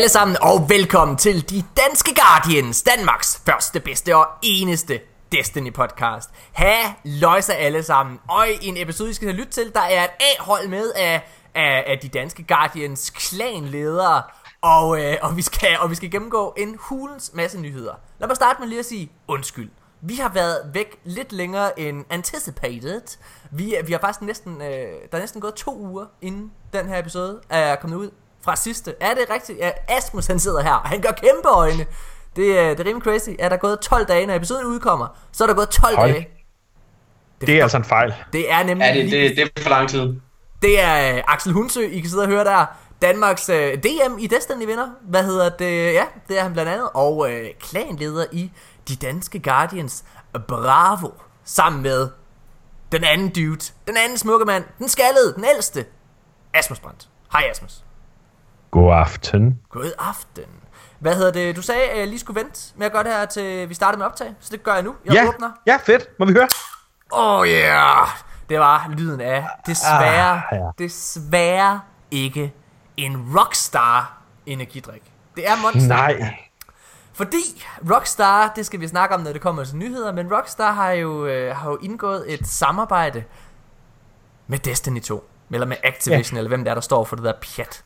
alle sammen, og velkommen til De Danske Guardians, Danmarks første, bedste og eneste Destiny podcast. Ha, løjser alle sammen. Og i en episode, I skal have lytte til, der er et A-hold med af, af, af De Danske Guardians klanledere. Og, øh, og, vi skal, og vi skal gennemgå en hulens masse nyheder. Lad mig starte med lige at sige undskyld. Vi har været væk lidt længere end anticipated. Vi, vi har faktisk næsten, øh, der er næsten gået to uger, inden den her episode er kommet ud fra sidste. Er det rigtigt? Ja, Asmus han sidder her, og han gør kæmpe øjne. Det, er, det er rimelig crazy. Er der gået 12 dage, når episoden udkommer, så er der gået 12 Hold. dage. Det er altså en fejl. Det er nemlig Ja, det, lige- det, det er for lang tid. det er øh, Axel Hunsø, I kan sidde og høre der. Danmarks øh, DM i Destiny vinder. Hvad hedder det? Ja, det er han blandt andet. Og øh, klanleder i De Danske Guardians. Bravo. Sammen med den anden dude. Den anden smukke mand. Den skaldede. Den ældste. Asmus Brandt. Hej Asmus. God aften. God aften. Hvad hedder det? Du sagde, at jeg lige skulle vente med at gøre det her til vi starter med optag. Så det gør jeg nu. Jeg Ja, åbner. ja, fedt. Må vi høre? Oh yeah! Det var lyden af desværre, Ah, ja. desværre ikke en Rockstar energidrik. Det er Monster. Nej. Fordi Rockstar, det skal vi snakke om, når det kommer til nyheder, men Rockstar har jo, øh, har jo indgået et samarbejde med Destiny 2. Eller med Activision, ja. eller hvem det er, der står for det der pjat.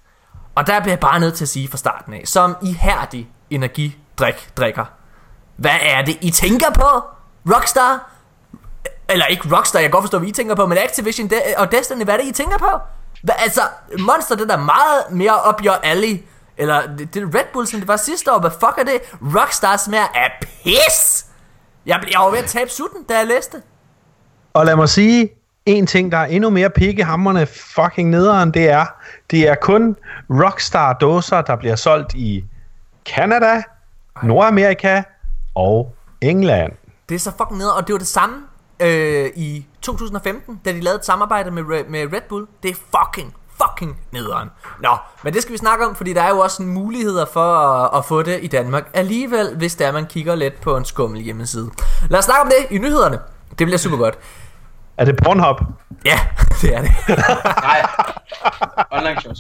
Og der bliver jeg bare nødt til at sige fra starten af, som ihærdig energidrik drikker. Hvad er det, I tænker på? Rockstar? Eller ikke Rockstar, jeg kan godt forstå, hvad I tænker på, men Activision de- og Destiny, hvad er det, I tænker på? Hva, altså, Monster, det er meget mere op your alley. Eller det, det Red Bull, som det var sidste år. Hvad fuck er det? Rockstar smager af pis! Jeg, blev- jeg var ved at tabe sutten, da jeg læste. Og lad mig sige, en ting, der er endnu mere pikkehammerne fucking nederen, det er, det er kun Rockstar-dåser, der bliver solgt i Canada, Nordamerika og England. Det er så fucking ned, og det var det samme øh, i 2015, da de lavede et samarbejde med, med Red Bull. Det er fucking, fucking nederen. Nå, men det skal vi snakke om, fordi der er jo også muligheder for at, at få det i Danmark alligevel, hvis det er, man kigger lidt på en skummel hjemmeside. Lad os snakke om det i nyhederne. Det bliver super godt. Er det Pornhub? Ja, det er det. Nej. Online shows.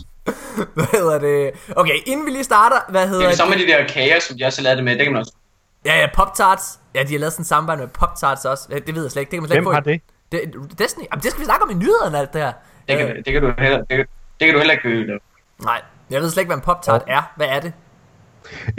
hvad hedder det? Okay, inden vi lige starter, hvad Det hedder er det samme med de der kager, som de også har lavet det med. Det kan man også. Ja, ja, Pop-Tarts. Ja, de har lavet sådan en samarbejde med Pop-Tarts også. Ja, Det ved jeg slet ikke. Det kan man slet Hvem ikke få har i- det? det? Destiny? Jamen, det skal vi snakke om i nyhederne, alt det her. Det kan, Øh, det kan du heller, det kan, det kan du heller ikke købe. Nej, jeg ved slet ikke, hvad en Pop-Tart er. Hvad er det?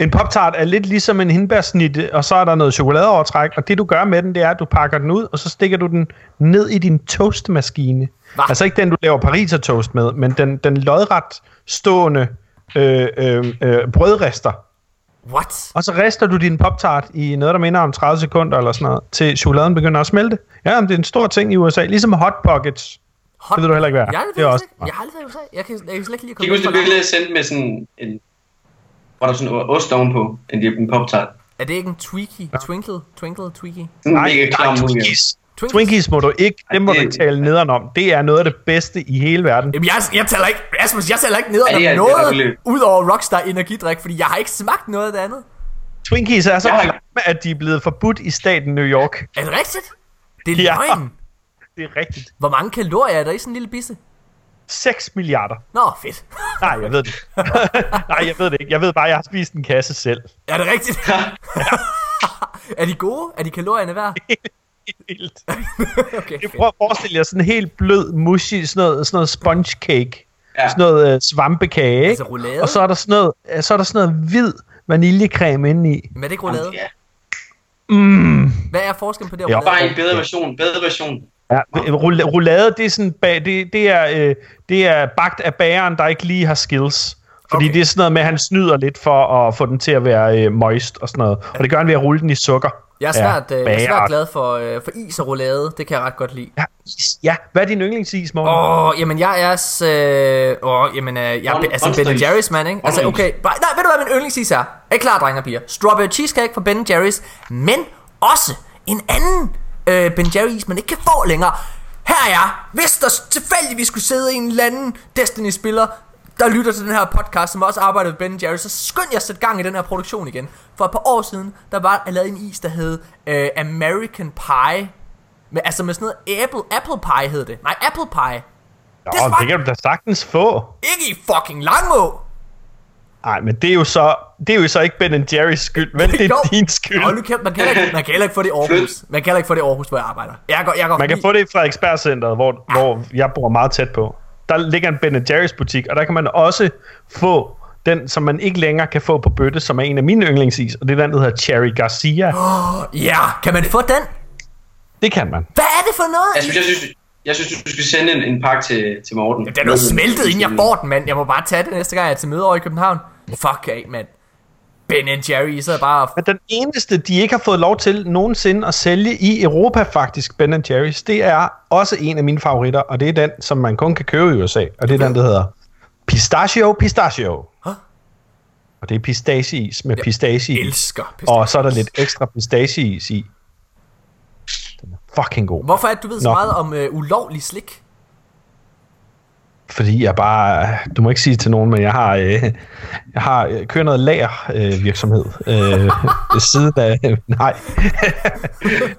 En poptart er lidt ligesom en hindbærsnitte, og så er der noget chokoladeovertræk, og det du gør med den, det er, at du pakker den ud, og så stikker du den ned i din toastmaskine. Hva? Altså ikke den, du laver pariser toast med, men den, den lodret stående øh, øh, øh, brødrester. What? Og så rester du din poptart i noget, der minder om 30 sekunder eller sådan noget, til chokoladen begynder at smelte. Ja, men det er en stor ting i USA, ligesom hot pockets. Hot... Det ved du heller ikke, hvad er. Jeg, det Det er også- Jeg har aldrig været i USA. Jeg kan, jeg kan slet ikke lide at Kan komme det for billede, jeg sendte med sådan en... Hvor der er sådan en ost ovenpå, en, en pop-tart. Er det ikke en Twiki? Twinkle? Twinkle? Sådan en Nej, nej, mulighed. Twinkies. Twinkies? Twinkies må du ikke, det må du det- ikke tale nederen om. Det er noget af det bedste i hele verden. Jamen, jeg, jeg taler ikke, Asmus, jeg taler ikke ned Ja, det er- om det er noget, selvfølgelig- ud over Rockstar energidrik, fordi jeg har ikke smagt noget af det andet. Twinkies er så Jeg har- klamme, at de er blevet forbudt i staten New York. Er det rigtigt? Det er Ja. løgn. Det er rigtigt. Hvor mange kalorier er der i sådan en lille bisse? 6 milliarder. Nå, fedt. Nej, jeg ved det. Nej, jeg ved det ikke. Jeg ved bare, at jeg har spist en kasse selv. Er det rigtigt? er de gode? Er de kalorierne værd? Helt. Okay, Jeg prøver at forestille jer sådan en helt blød, mushy, sådan noget, sådan noget sponge cake. Ja. Sådan noget øh, svampekage, ikke? Altså roulade? Og så er der sådan noget, øh, så er der sådan noget hvid vaniljecreme indeni. Men er det ikke roulade? Ja, Mm. Hvad er forskellen på det og Ja. roulade? bare en bedre version. Bedre version. Ja, roulade, det er sådan bag, det, det er øh, det er bagt af bageren, der ikke lige har skills. Fordi Okay. det er sådan noget med, at han snyder lidt for at få den til at være øh, moist og sådan noget. Og det gør han ved at rulle den i sukker. Jeg er svært, Ja, øh, jeg er svært glad for, øh, for is og roulade. Det kan jeg ret godt lide. Ja, is. ja, hvad er din yndlingsis, Morten? Åh, oh, jamen jeg er... Øh, åh, jamen, øh, jeg er Mon- altså Ben. Jerry's man, ikke? Altså, okay. Bare, nej, ved du hvad min yndlingsis er? Er I klar, drenge og piger? Strawberry cheesecake fra Ben Jerry's, men også en anden øh, Ben Jerry's, man ikke kan få længere. Her er jeg. Hvis der tilfældigvis skulle sidde en eller anden Destiny-spiller, der lytter til den her podcast, som også arbejder ved Ben Jerry's, så skynd jer at sætte gang i den her produktion igen. For et par år siden, der var der lavet en is, der hed øh, American Pie. Med, altså med sådan noget apple, apple pie hed det. Nej, apple pie. Nå, det smagte- det kan du da sagtens få. Ikke i fucking Langå. Nej, men det er jo så, det er jo så ikke Ben Jerry's skyld, men det er Jo. din skyld. Nu kan, man, kan ikke, man kan heller ikke få det i Aarhus. Man kan heller ikke få det i Aarhus, hvor jeg arbejder. Jeg går, jeg går Man kan få det i Frederiksberg hvor, hvor jeg bor meget tæt på. Der ligger en Ben Jerry's butik, og der kan man også få den, som man ikke længere kan få på bøtte, som er en af mine yndlingsis, og det er den, der hedder Cherry Garcia. Ja, kan man få den? Det kan man. Hvad er det for noget? Jeg synes, jeg synes, jeg synes du skal sende en, en pakke til, til Morten. Den er noget smeltet, inden jeg får den, mand. Jeg må bare tage det næste gang, jeg er til møde over i København. Fuck af, mand. Ben Jerry, I sidder bare. Men den eneste, de ikke har fået lov til nogensinde at sælge i Europa faktisk, Ben Jerry's, det er også en af mine favoritter, og det er den, som man kun kan købe i USA, og det er den, der hedder Pistachio Pistachio. Huh? Og det er pistachieis med pistache i. elsker Og så er der lidt ekstra pistacheis i. Den er fucking god. Hvorfor er det, du ved så Nå. meget om øh, ulovlig slik? Fordi jeg bare, du må ikke sige det til nogen, men jeg har, øh, jeg har øh, kørt noget lager øh, virksomhed øh, ved siden af, nej.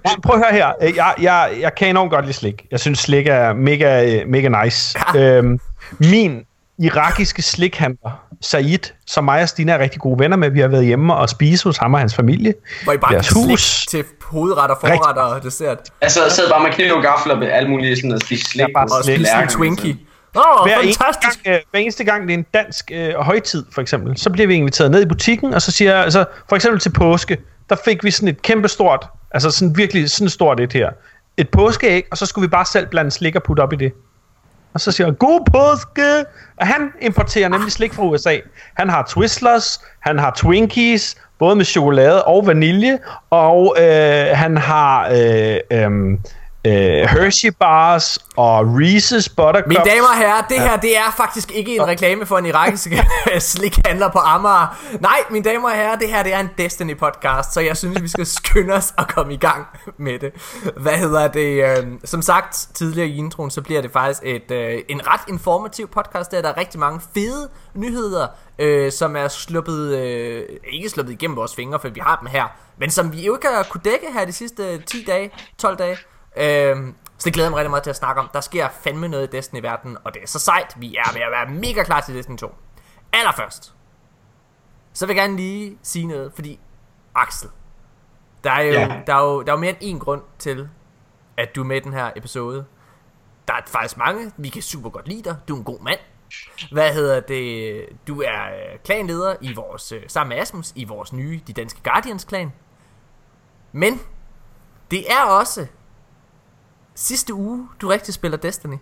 nej. Prøv at høre her, Øh, jeg, jeg, jeg kan enormt godt lide slik. Jeg synes slik er mega, øh, mega nice. øhm, min irakiske slikhandler, Said, som mig og Stina er rigtig gode venner med, vi har været hjemme og spise hos ham og hans familie. Hvor I bare Deres hus. til hovedretter, forretter og dessert. Altså, jeg sad bare med kniv og gaffel og alt muligt sådan at spise slik. Ja, bare Og slik. spise en Twinkie. Oh, hver eneste, fantastisk. gang, øh, hver eneste gang det er en dansk øh, højtid, for eksempel, så bliver vi inviteret ned i butikken, og så siger jeg, altså, for eksempel til påske, der fik vi sådan et kæmpe stort, altså sådan virkelig sådan stort et her, et påskeæg, og så skulle vi bare selv blande slik og putte op i det. Og så siger jeg, god påske! Og han importerer nemlig slik fra USA. Han har Twizzlers, han har Twinkies, både med chokolade og vanilje, og øh, han har øh, øh, øh, Hershey bars og Reese's Buttercups. Mine damer og herrer, det her det er faktisk ikke en reklame for en irakisk slikhandler på Amager. Nej, mine damer og herrer, det her det er en Destiny podcast, så jeg synes, vi skal skynde os og komme i gang med det. Hvad hedder det? Øh, som sagt tidligere i introen, så bliver det faktisk et, øh, en ret informativ podcast, der er der rigtig mange fede nyheder, øh, som er sluppet, øh, ikke sluppet igennem vores fingre, for vi har dem her, men som vi jo ikke har kunne dække her de sidste 10 dage, 12 dage. Øhm, så det glæder jeg mig rigtig meget til at snakke om. Der sker fandme noget i Destiny i verden, og det er så sejt. Vi er ved at være mega klar til Destiny 2. Allerførst, så vil jeg gerne lige sige noget, fordi Axel, der er jo, Ja. der er jo, der er jo mere end én grund til, at du er med i den her episode. Der er faktisk mange. Vi kan super godt lide dig. Du er en god mand. Hvad hedder det? Du er øh, klanleder i vores, øh, sammen med Asmus i vores nye De Danske Guardians klan. Men det er også sidste uge, du rigtig spiller Destiny.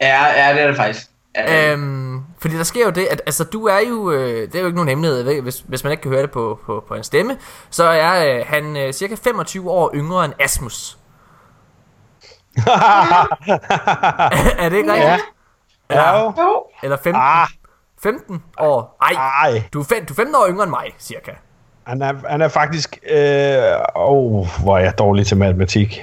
Ja, ja, det er det faktisk. Ja, Øhm, fordi der sker jo det, at altså, du er jo, øh, det er jo ikke nogen hemmelighed, ved, hvis, hvis man ikke kan høre det på, på, på en stemme, så er øh, han øh, cirka 25 år yngre end Asmus. er det ikke rigtigt? Ja. Jo. Eller 15? Ah, 15 år? Ej, ej. du er, fem, du er 15 år yngre end mig, cirka. Han er, han er faktisk... Øh, oh, hvor er jeg dårlig til matematik.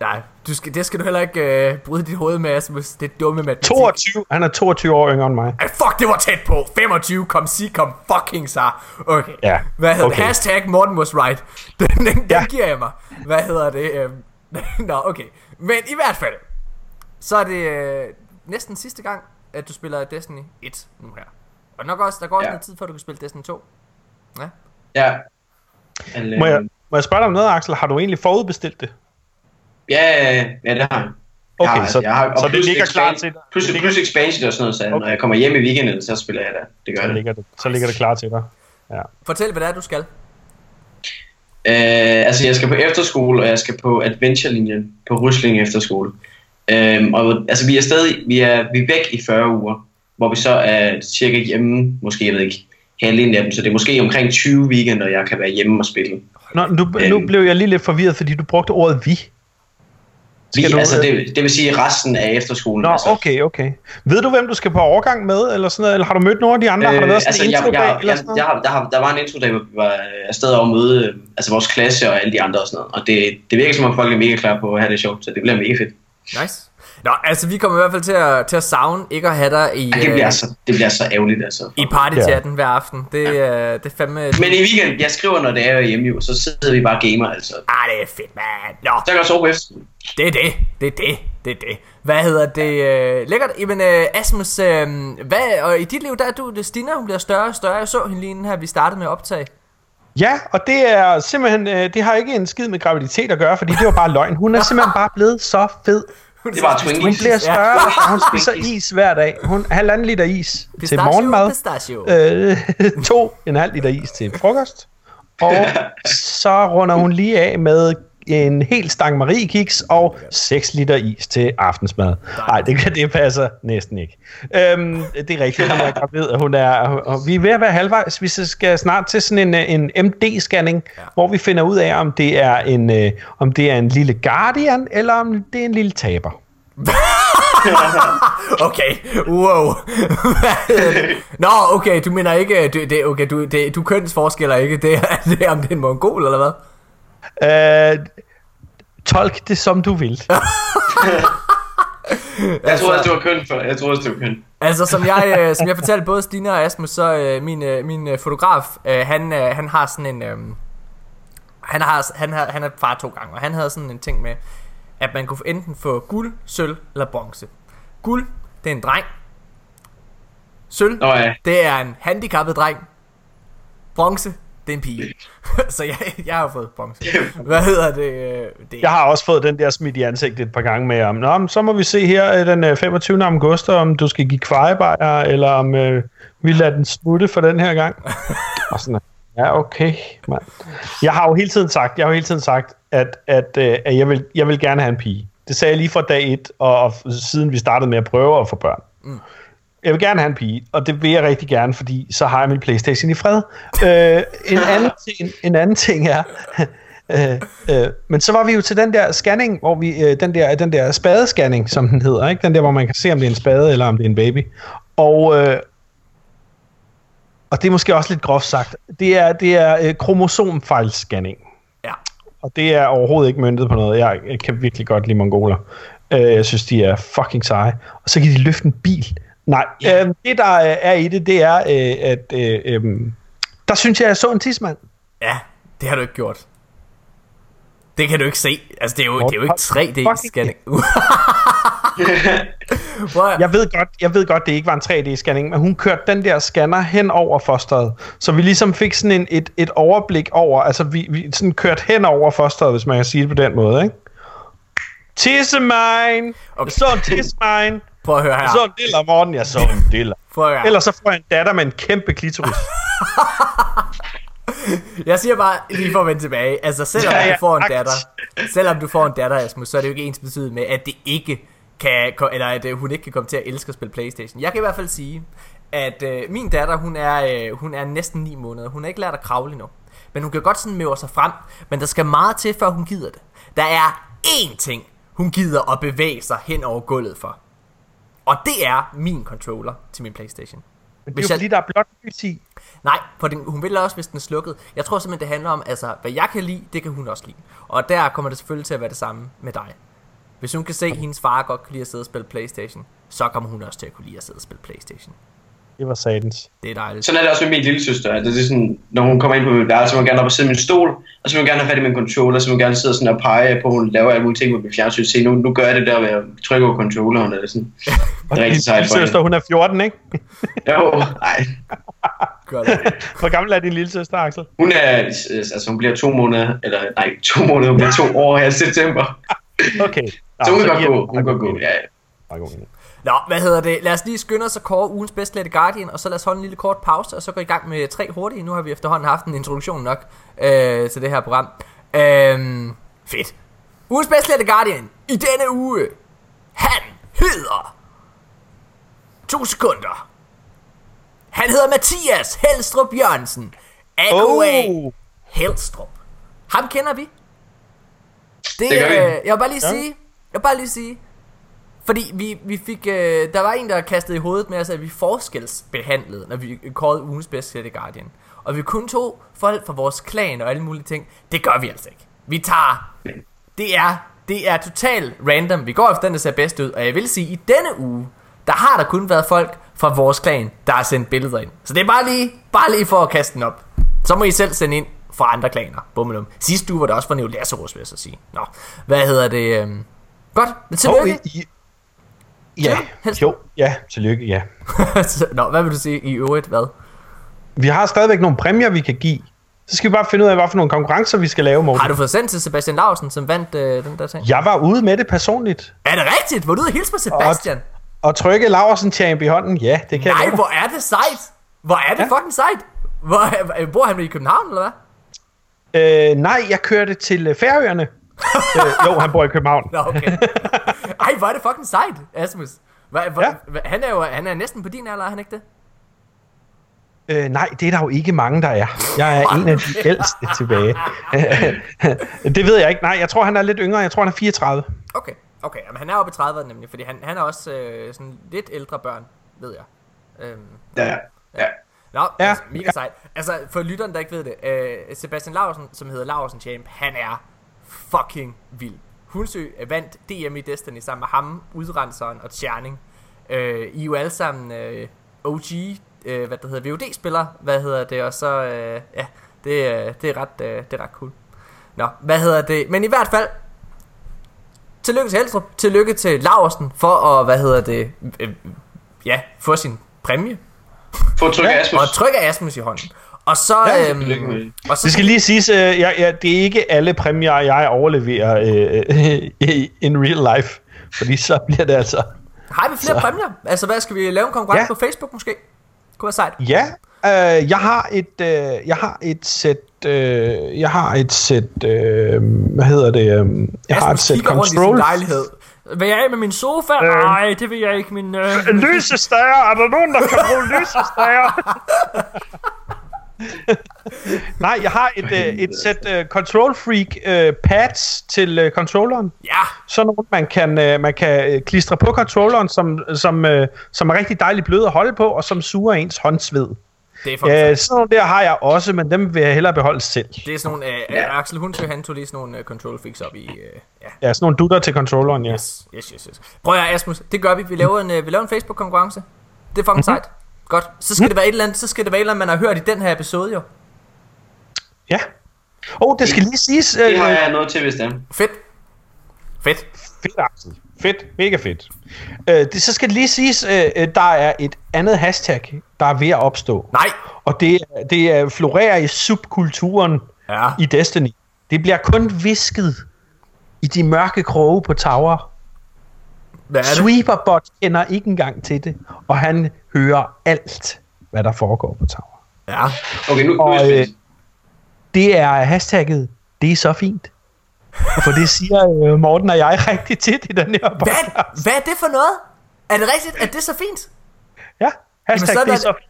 Nej, du skal, det skal du heller ikke øh, bryde dit hoved med, Asmus. Det er dumme matematik. 22. Han er 22 år yngre end mig. Ej, fuck, det var tæt på. 25, kom sig, kom fucking så. Okay. Ja, Hvad hedder okay. det? Hashtag Morten was right. Den, den, den Ja. giver jeg mig. Hvad hedder det? Øhm, Nå, okay. Men i hvert fald, så er det øh, næsten sidste gang, at du spiller Destiny 1 nu her. Og nok også, der går også Ja. noget tid, før du kan spille Destiny 2. Ja. Ja. Men, Må jeg, øhm, må jeg spørge dig om noget, Axel? Har du egentlig forudbestilt det? Ja, ja, det har jeg. Okay, jeg så- jeg har, så det plus ligger klar til dig? Plus, Det ligger- plus expansion og sådan noget, så Okay. når jeg kommer hjem i weekenden, så spiller jeg det. Det gør Så det. ligger det, så ligger det klar til dig. Ja. Fortæl, hvad det er, du skal. Øh, altså, jeg skal på efterskole, og jeg skal på adventure-linjen på Rysling efterskole. Øhm, og altså, vi er stadig vi er, vi er væk i 40 uger, hvor vi så er cirka hjemme, måske, jeg ved ikke, halvdelen af dem, så det er måske omkring 20 weekender, jeg kan være hjemme og spille. Nå, nu, nu Øhm. blev jeg lige lidt forvirret, fordi du brugte ordet vi. Vi, Skal du- altså, det, det vil sige resten af efterskolen. Nå, altså, okay, okay. Ved du, hvem du skal på overgang med, eller sådan noget? Eller har du mødt nogle af de andre? har der været sådan altså, en jeg, intro jeg, eller jeg, sådan noget? jeg, har, der, har, der var en intro, der vi var øh, afsted over at møde øh, altså vores klasse og alle de andre og sådan noget. Og det, det virker som om folk er mega klar på at have det sjovt, så det bliver mega fedt. Nice. Nå, altså vi kommer i hvert fald til at, til at savne ikke at have dig i, Ej, det, bliver øh, så, det bliver så ærgerligt, altså. i partychatten hver aften. Det, øh, det er fandme... Men i weekend, jeg skriver, når det er hjemme jo, så sidder vi bare og gamer, altså. Ah, det er fedt, mand. Nå, Så kan jeg sove på efterskole. det er det. Det er det. Det er det. Hvad hedder det? Øh, lækkert. Jamen, øh, Asmus, øh, hvad, og i dit liv, der er du, det Stina, hun bliver større og større. Jeg så hende lige inden her, vi startede med at optage. Ja, og det er simpelthen, øh, det har ikke en skid med graviditet at gøre, fordi det var bare løgn. Hun er simpelthen bare blevet så fed. Det er bare Hun Twinkies. bliver større, Ja. og hun spiser is hver dag. Hun halvanden liter is til Pistachio, morgenmad. Pistachio. Øh, to en halv liter is til frokost. Og så runder hun lige af med en hel stang mariekiks og 6 liter is til aftensmad. Nej, det, det passer næsten ikke. Øhm, det er rigtigt, hun er gravid, og hun er, og vi er ved at være halvvejs. Vi skal snart til sådan en, en MD-scanning, ja. hvor vi finder ud af, om det er en, øh, om det er en lille guardian, eller om det er en lille taber. Okay, wow. Nå, okay, du mener ikke, det, okay, du, det, du kønsforskiller ikke, det det om det er en mongol, eller hvad? Øh, tolk det, som du vil. Jeg troede, at det var køn for. Jeg troede, at det var køn. Altså, som jeg, øh, som jeg fortalte både Stina og Asmus, så øh, min, øh, min øh, fotograf, øh, han, øh, han har sådan en... Øh, han har, han har, han er far to gange, og han havde sådan en ting med, at man kunne enten få guld, sølv eller bronze. Guld, det er en dreng. Sølv, Nå ja. det er en handicappet dreng. Bronze, det er en pige. så jeg, jeg har fået bronze. Hvad hedder det? øh, det Jeg har også fået den der smidt i ansigtet et par gange med, om, Nå, men så må vi se her øh, den øh, 25. august, om du skal give kvejebajer, eller om øh, vi lader den smutte for den her gang. Og sådan, ja, okay, mand. Jeg har jo hele tiden sagt, jeg har jo hele tiden sagt, at, at, øh, at jeg, vil, jeg vil gerne have en pige. Det sagde jeg lige fra dag et, og, og siden vi startede med at prøve at få børn. Mm. Jeg vil gerne have en pige, og det vil jeg rigtig gerne, fordi så har jeg min Playstation i fred. Øh, en, anden ting, en anden ting er, øh, øh, men så var vi jo til den der scanning, hvor vi, øh, den der, den der spadescanning, som den hedder, ikke? den der, hvor man kan se, om det er en spade, eller om det er en baby. Og, øh, og det er måske også lidt groft sagt, det er, det er øh, kromosomfejlscanning. Ja. Og det er overhovedet ikke myndet på noget. Jeg, jeg kan virkelig godt lide mongoler. Øh, jeg synes, de er fucking seje. Og så kan de løfte en bil. Nej, øh, det der er er i det, det er, øh, at øh, øh, der synes jeg, jeg så en tidsmand. Ja, det har du ikke gjort. Det kan du ikke se. Altså, det er jo, Hvor- det er jo ikke fucking 3D-scanning. Hvor, Jeg ved godt, jeg ved godt, det ikke var en 3D-scanning, men hun kørte den der scanner hen over fosteret, så vi ligesom fik sådan en, et, et overblik over, altså vi, vi sådan kørte hen over fosteret, hvis man kan sige det på den måde, ikke? Tissemine! Okay. Okay. Jeg så en tissemine! Prøv at høre her. Jeg så en diller, Morten. Jeg så en diller. Prøv at høre. Ellers så får jeg en datter med en kæmpe klitoris. Jeg siger bare, lige for at vende tilbage. Altså, selvom Ja, ja, du får en akt. datter, selvom du får en datter, Asmus, så er det jo ikke ens betydende med, at det ikke kan, eller at øh, hun ikke kan komme til at elske at spille Playstation. Jeg kan i hvert fald sige, at øh, min datter, hun er, øh, hun er næsten 9 måneder. Hun har ikke lært at kravle endnu. Men hun kan godt sådan møve sig frem, men der skal meget til, før hun gider det. Der er én ting, hun gider at bevæge sig hen over gulvet for. Og det er min controller til min Playstation. Men det Hvis er jo jeg- fordi, der er blot lys i. Nej, for den, hun vil også, hvis den er slukket. Jeg tror simpelthen, det handler om, altså, hvad jeg kan lide, det kan hun også lide. Og der kommer det selvfølgelig til at være det samme med dig. Hvis hun kan se, at hendes far godt kan lide at sidde og spille Playstation, så kommer hun også til at kunne lide at sidde og spille Playstation. Det var satans. Det er dejligt. Sådan er det også med min lille søster. Det er sådan, når hun kommer ind på mit værelse, så vil hun gerne op og sidde i min stol, og så vil hun gerne have fat i min controller, så vil hun gerne sidde sådan og pege på, at hun laver alle mulige ting med mit fjernsyn. Se, nu, nu gør jeg det der ved at trykke på controlleren, eller sådan. Det er rigtig sejt for søster, hun er 14, ikke? Jo, nej. Hvor gammel er din lille søster, Axel? Hun er, altså hun bliver to måneder, eller nej, to måneder, hun bliver to år her i september. Okay. Så hun kan godt gå, hun kan gå, ja. ja. Nå, hvad hedder det? Lad os lige skynde os at kåre ugens bedst lette Guardian, og så lad os holde en lille kort pause, og så gå i gang med tre hurtige. Nu har vi efterhånden haft en introduktion nok øh, til det her program. Øhm, fedt. Ugens bedst lette Guardian i denne uge. Han hedder... To sekunder. Han hedder Mathias Helstrup Jørgensen. A.K.A. Oh, Helstrup. Ham kender vi. Det, Det øh, jeg vil bare lige Ja. sige, jeg vil bare lige sige, fordi vi, vi fik, øh, der var en, der kastede i hovedet med os, at vi forskelsbehandlede, når vi kårede ugens bedste The Guardian. Og vi kun tog folk fra vores klan og alle mulige ting. Det gør vi altså ikke. Vi tager, det er, det er totalt random. Vi går efter den, der ser bedst ud. Og jeg vil sige, at i denne uge, der har der kun været folk fra vores klan, der har sendt billeder ind. Så det er bare lige, bare lige for at kaste den op. Så må I selv sende ind fra andre klaner. Bummelum. Sidste uge var det også fra Neo Lazarus, vil jeg så sige. Nå, hvad hedder det? Øhm... Godt, men tillykke. Oh, i, ja, helst. jo, ja, tillykke, ja. Nå, hvad vil du sige i øvrigt, hvad? Vi har stadigvæk nogle præmier, vi kan give. Så skal vi bare finde ud af, hvad for nogle konkurrencer, vi skal lave, Morten. Har du fået sendt til Sebastian Larsen, som vandt øh, den der ting? Jeg var ude med det personligt. Er det rigtigt? Var du ude og hilse på Sebastian? Og trykke Laversen champ i hånden, ja, det kan Nej, jeg. hvor er det sejt! Hvor er det ja. fucking sejt! Hvor, øh, bor han i København, eller hvad? Øh, nej, jeg kørte til øh, Færøerne. Øh, jo, han bor i København. Nå, okay. Ej, hvor er det fucking sejt, Asmus. Hva, hva, ja. hva, han, er jo han er næsten på din alder, er han ikke det? Øh, nej, det er der jo ikke mange, der er. Jeg er en af de ældste tilbage. det ved jeg ikke. Nej, jeg tror, han er lidt yngre. Jeg tror, han er 34. Okay, okay. Jamen, han er oppe i 30'erne nemlig, fordi han, han er også øh, sådan lidt ældre børn, ved jeg. Øhm, ja, ja. ja. Nå, ja. Altså, mega sejt. Altså, for lytteren, der ikke ved det, øh, Sebastian Larsen, som hedder Larsen Champ, han er fucking vild. Hunsø vandt DM i Destiny sammen med ham, Udrenseren og Tjerning. Øh, I er jo alle sammen øh, OG, øh, hvad det hedder, VOD-spiller, hvad hedder det, og så, øh, ja, det, øh, det, er ret, øh, det er ret cool. Nå, hvad hedder det, men i hvert fald, tillykke til Helstrup, tillykke til Laversen for at, hvad hedder det, øh, ja, få sin præmie. Få trykke ja, Asmus. Og trykke Asmus i hånden. Og så... Ja, øhm, og så det skal lige siges, øh, ja, ja, det er ikke alle præmier, jeg overleverer øh, in real life. Fordi så bliver det altså... Har vi flere så. præmier? Altså, hvad skal vi lave en konkurrence ja. på Facebook måske? Kunne være sejt. Ja, øh, jeg har et, øh, jeg har et sæt, øh, jeg har et sæt, øh, hvad hedder det, øh, jeg Asmus har et sæt control. Rundt i sin lejlighed. Vil jeg af med min sofa? Øh, Nej, det vil jeg ikke. Min, øh... Lysestager! Er der nogen, der kan bruge lysestager? Nej, jeg har et, øh, et sæt uh, Control Freak uh, pads til uh, controlleren. Ja. Sådan nogle, man kan, uh, man kan klistre på controlleren, som, som, uh, som er rigtig dejligt bløde at holde på, og som suger ens håndsved. Det er for uh, sådan nogle der har jeg også, men dem vil jeg hellere beholde selv. Det er sådan nogle, uh, ja. Axel Hunsø, han tog lige sådan nogle uh, control fix op i, uh, ja. Ja, sådan nogle dutter til controlleren, ja. Yes, yes, yes. yes. Prøv at Asmus, det gør vi. Vi laver en, uh, vi laver en Facebook-konkurrence. Det er fucking mm-hmm. sejt. Godt. Så skal mm. det være et eller andet, så skal det være et eller andet, man har hørt i den her episode jo. Ja. Oh, det skal lige siges. Det har jeg noget til, hvis det er. Fedt. Fedt. Fedt, Axel. Fedt. Mega fedt. Uh, det, så skal det lige siges, uh, der er et andet hashtag, der er ved at opstå. Nej. Og det, det florerer i subkulturen ja. i Destiny. Det bliver kun visket i de mørke kroge på Tower. Sweeperbot kender ikke engang til det, og han hører alt, hvad der foregår på Tower. Ja. Okay, nu, og, nu er det er hashtagget, det er så fint. For det siger øh, Morten og jeg rigtig tit i den her podcast. Hvad, hvad er det for noget? Er det rigtigt, at det er så fint? Ja, hashtag Jamen, det er så fint.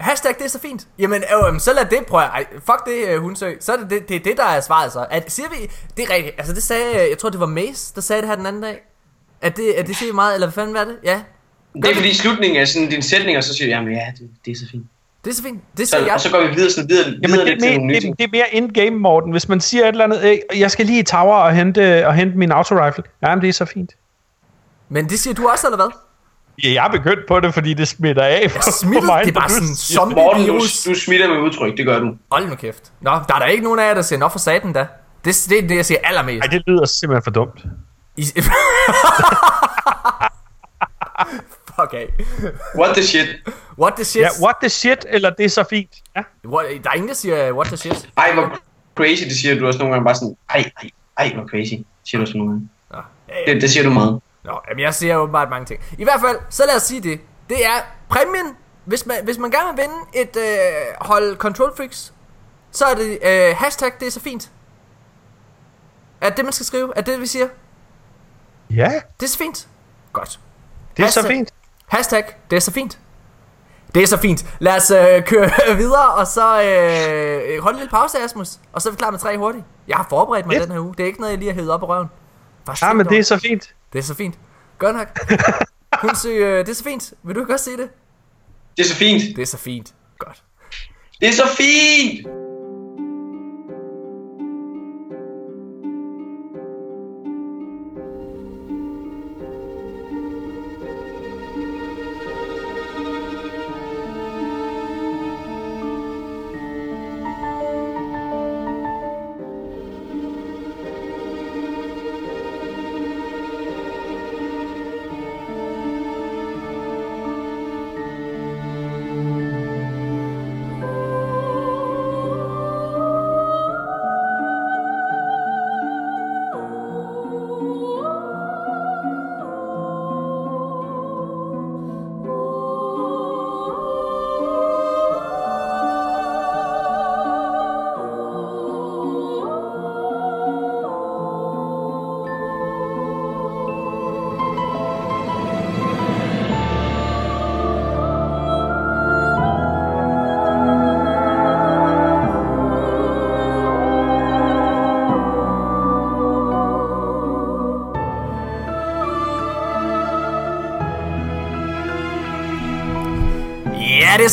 Hashtag det er så fint. Jamen, øh, så lad det prøve. Ej, fuck det, uh, Hunsø. Så er det det, det, det der er svaret så. At, siger vi, det er rigtigt. Altså det sagde, jeg tror det var Mace, der sagde det her den anden dag. At det, at det siger meget, eller hvad fanden var det? Ja. Det er fordi i slutningen af sådan din sætning, og så siger jeg, jamen ja, det, det er så fint. Det er så fint. Det siger så, jeg. Og så går vi videre, sådan videre, Jamen, videre det, er mere, det, det, er mere in-game, Morten. Hvis man siger et eller andet, jeg skal lige i tower og hente, og hente min auto-rifle. Jamen, det er så fint. Men det siger du også, eller hvad? Ja, jeg er begyndt på det, fordi det smitter af for, smitter, for mig. Det er bare sådan zombie Morten, du, du smitter med udtryk, det gør du. Hold nu kæft. Nå, der er der ikke nogen af jer, der siger, nå for satan da. Det, det er det, jeg siger allermest. Nej, det lyder simpelthen for dumt. I... Fuck af. What the shit? What the shit? Ja, what the shit, eller det er så fint. Ja. What, der er ingen, der siger what the shit. Ej, hvor crazy, det siger du også nogle gange bare sådan, ej, ej, ej, hvor crazy, siger du også nogle gange. Nå. Det, det siger du meget. Nå, jamen jeg siger åbenbart mange ting. I hvert fald, så lad os sige det. Det er præmien, hvis man, hvis man gerne vil vinde et øh, hold Control Freaks, så er det øh, hashtag, det er så fint. Er det, man skal skrive? Er det, vi siger? Ja. Det er så fint. Godt. Det er hashtag, så fint. Hashtag, det er så fint. Det er så fint. Lad os øh, køre videre, og så øh, holde en lille pause, Asmus. Og så er vi klar med tre hurtigt. Jeg har forberedt mig yeah. den her uge. Det er ikke noget, jeg lige har hævet op i røven. Ja, men det er så fint. Det er så fint. Godt nok. Hun siger, øh, det er så fint. Vil du ikke også sige det? Det er så fint. Det er så fint. Godt. Det er så fint!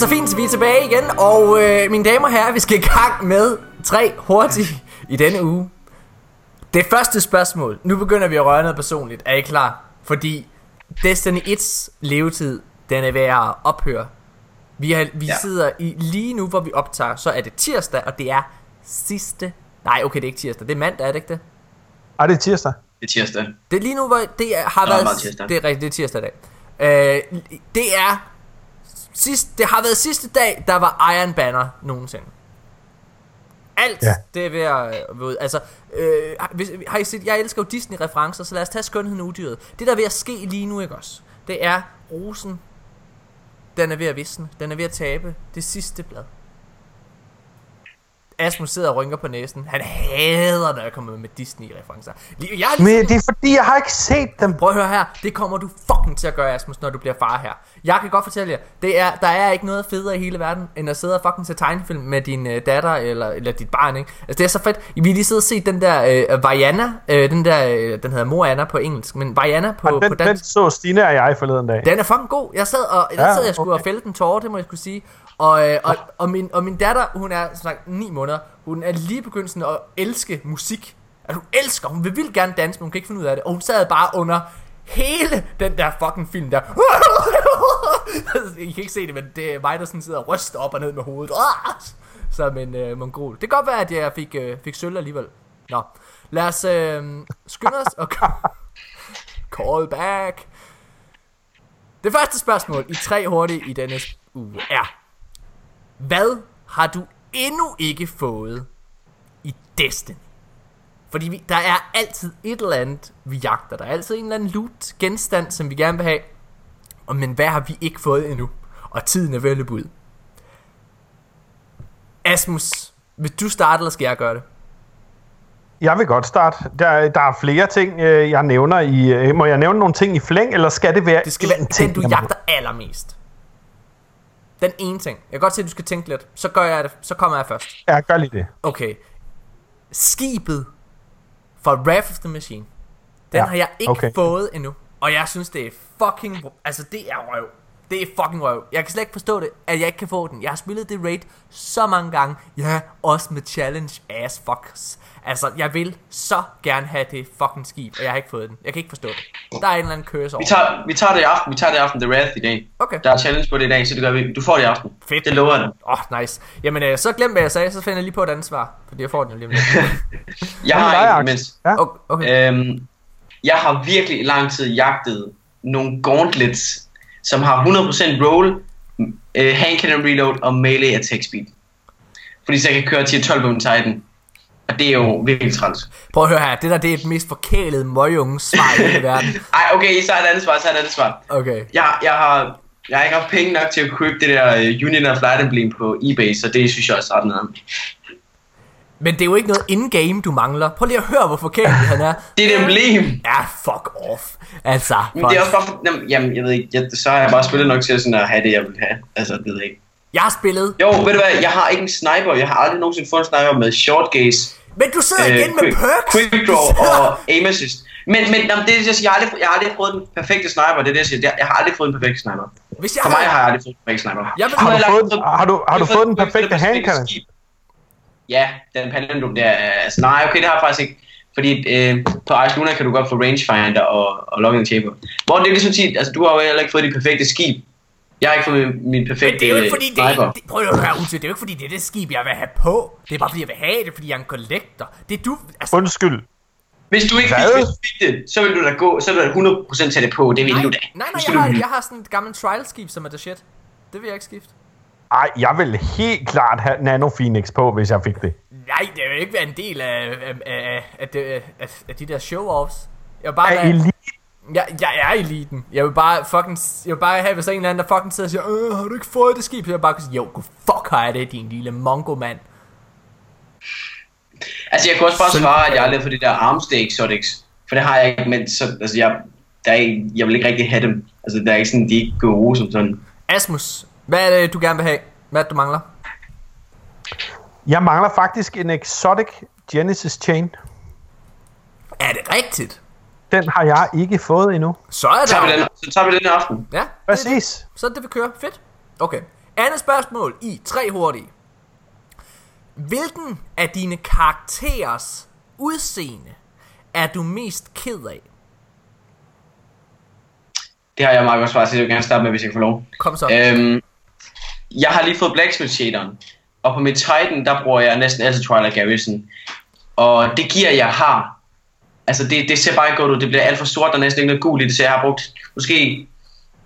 Så fint, vi er tilbage igen, og øh, mine damer og herrer, vi skal i gang med tre hurtige i denne uge. Det første spørgsmål, nu begynder vi at røre noget personligt, er I klar? Fordi Destiny 1's levetid, den er ved at ophøre. Vi, har, vi ja. Sidder i lige nu, hvor vi optager, så er det tirsdag, og det er sidste... Nej, okay, det er ikke tirsdag, det er mandag, er det ikke det? Ej, det er tirsdag. Det er tirsdag. Det er lige nu, hvor det er, har Nå, meget været... tirsdag. Det er rigtigt, det er tirsdag i dag. Øh, det er... Sidst, det har været sidste dag, der var Iron Banner nogensinde. Alt, ja. Det er ved at øh, ved. Altså, øh, hvis, har I set, jeg elsker jo Disney-referencer, så lad os tage skønheden og udyret. Det der er ved at ske lige nu, ikke også? Det er rosen, den er ved at visne. Den er ved at tabe det sidste blad. Asmus sidder og rynker på næsen. Han hader, når jeg kommer med Disney-referencer. Jeg er ligesom- Men det er fordi, jeg har ikke set dem. Prøv at høre her, det kommer du fucking til at gøre, Asmus, når du bliver far her. Jeg kan godt fortælle jer, det er, der er ikke noget federe i hele verden, end at sidde og fucking se tegnefilm med din øh, datter eller, eller dit barn, ikke? Altså det er så fedt. Vi lige siddet og set den der øh, Vajana, øh, den der, øh, den hedder Moana på engelsk, men Vajana på, på Den, den dansk. så Stine og jeg forleden dag. Den er fucking god. Jeg sad og Ja, sad, jeg skulle okay. og fælde den tårer, det må jeg skulle sige. Og, øh, og, og, min, og min datter, hun er som sagt 9 måneder. Hun er lige begyndt sådan at elske musik. Altså hun elsker, hun vil vildt gerne danse, men hun kan ikke finde ud af det. Og hun sad bare under hele den der fucking film der. I kan ikke se det, men det er mig, der sådan sidder og ryster op og ned med hovedet. Som en øh, mongol. Det kan godt være, at jeg fik, øh, fik sølv alligevel. Nå, lad os øh, skynde os og call back. Det første spørgsmål i tre hurtige i denne uge er Hvad har du endnu ikke fået i Destiny? Fordi vi, der er altid et eller andet, vi jagter. Der er altid en eller anden loot genstand, som vi gerne vil have. Og men hvad har vi ikke fået endnu? Og tiden er ved at løbe ud. Asmus, vil du starte, eller skal jeg gøre det? Jeg vil godt starte. Der, der er flere ting, øh, jeg nævner i... øh, Må jeg nævne nogle ting i flæng, eller skal det være Det skal være ting? den, du jagter allermest. Den ene ting. Jeg kan godt se, at du skal tænke lidt. Så gør jeg det. Så kommer jeg først. Ja, gør lige det. Okay. Skibet fra Wrath of the Machine. Den Ja, har jeg ikke okay. fået endnu. Og jeg synes, det er fucking... Altså, det er røv. Det er fucking røv. Jeg kan slet ikke forstå det, at jeg ikke kan få den. Jeg har spillet det raid så mange gange. Ja, også med challenge ass fucks. Altså, jeg vil så gerne have det fucking skib, og jeg har ikke fået den. Jeg kan ikke forstå det. Der er en eller anden curse over. Vi tager, vi tager det i aften. Vi tager det i aften. The Wrath i dag. Okay. Der er challenge på det i dag, så det gør vi. Du får det i aften. Fedt. Det lover jeg. Åh, oh, nice. Jamen, øh, så glem hvad jeg sagde, så finder jeg lige på et andet svar. Fordi jeg får den jo lige om lidt. Jeg har en, mens... Ja. Okay. okay. Øhm, jeg har virkelig i lang tid jagtet nogle gauntlets, som har 100% roll, øh, hand cannon reload og melee attack speed. Fordi så jeg kan køre til 12 på Titan. Og det er jo virkelig træls. Prøv at høre her. Det der, det er det mest forkælede møgunge svar i hele verden. Ej, okay, så er et andet svar, så er et andet svar. Okay. Jeg, jeg har... Jeg har ikke haft penge nok til at købe det der uh, Union of Light Emblem på eBay, så det synes jeg også er ret. Men det er jo ikke noget in-game, du mangler. Prøv lige at høre, hvor forkælet han er. Det er et emblem! Ja, fuck off. Altså, Men fuck. det er også bare... For, jamen, jamen, jeg ved ikke, jeg, så har jeg bare spillet nok til sådan at have det, jeg vil have. Altså, det ved jeg ikke. Jeg har spillet. Jo, ved du hvad, jeg har ikke en sniper. Jeg har aldrig nogensinde fået en sniper med short gaze, Men du sidder øh, igen med quick, perks. quick draw og aim assist. Men, men jamen, det er det, jeg siger. Jeg har, aldrig, jeg har aldrig fået den perfekte sniper. Det er det, jeg siger. Jeg- har aldrig fået den perfekte sniper. Hvis jeg For mig har... har jeg aldrig fået den perfekte sniper. Jeg Har du fået- har du- har du fået den perfekte det hand cannon? skib. Ja, den pandendum der. er- Altså, nej, okay, det har jeg faktisk ikke. Fordi øh, på Ice Luna kan du godt få rangefinder og, og logging chamber. Hvor det er ligesom sige, altså du har jo heller ikke fået dit perfekte skib. Jeg har ikke fået min, min Men perfekte det er jo ikke fordi, det, er- det, prøv at høre, Ute, det er jo ikke fordi, det er det skib, jeg vil have på. Det er bare fordi, jeg vil have det, fordi jeg er en collector. Det er du, altså, Undskyld. Hvis du ikke Hvad? fik, det, så vil du da gå, så vil du da 100% tage det på. Det vil nej, du da. nej, nej, jeg har, jeg har sådan et gammelt trial-skib, som er the shit. Det vil jeg ikke skifte. Ej, jeg vil helt klart have Nano Phoenix på, hvis jeg fik det. Nej, det vil ikke være en del af, af, af, af, af, af, af de der show-offs. Jeg vil bare Er være, elite jeg, jeg er eliten. Jeg vil bare fucking, jeg vil bare have, hvis er en eller anden, der fucking sidder og siger, øh, har du ikke fået det skib? Så jeg bare kan sige, jo, god fuck har jeg det, din lille mongo mand. Altså, jeg kunne også bare Så- svare, at jeg aldrig har fået det der armstay exotics. For det har jeg ikke, men så, altså, jeg, der er, ikke- jeg vil ikke rigtig have dem. Altså, der er ikke sådan, de er ikke gode som sådan. Asmus, hvad er det, du gerne vil have? Hvad er det, du mangler? Jeg mangler faktisk en Exotic Genesis Chain. Er det rigtigt? Den har jeg ikke fået endnu. Så er Så tager vi det den, så tager vi den i aften. Ja, det, Præcis. så det, vi kører. Fedt. Okay. Andet spørgsmål i tre hurtige. Hvilken af dine karakterers udseende er du mest ked af? Det har jeg meget godt svar til, jeg vil gerne starte med, hvis jeg kan få lov. Kom så. Øhm, jeg har lige fået Blacksmith shaderen, og på mit Titan, der bruger jeg næsten altid Twilight Garrison. Og det giver jeg har, altså det, det ser bare ikke godt ud, det bliver alt for sort, der er næsten ikke noget gul i det, så jeg har brugt måske,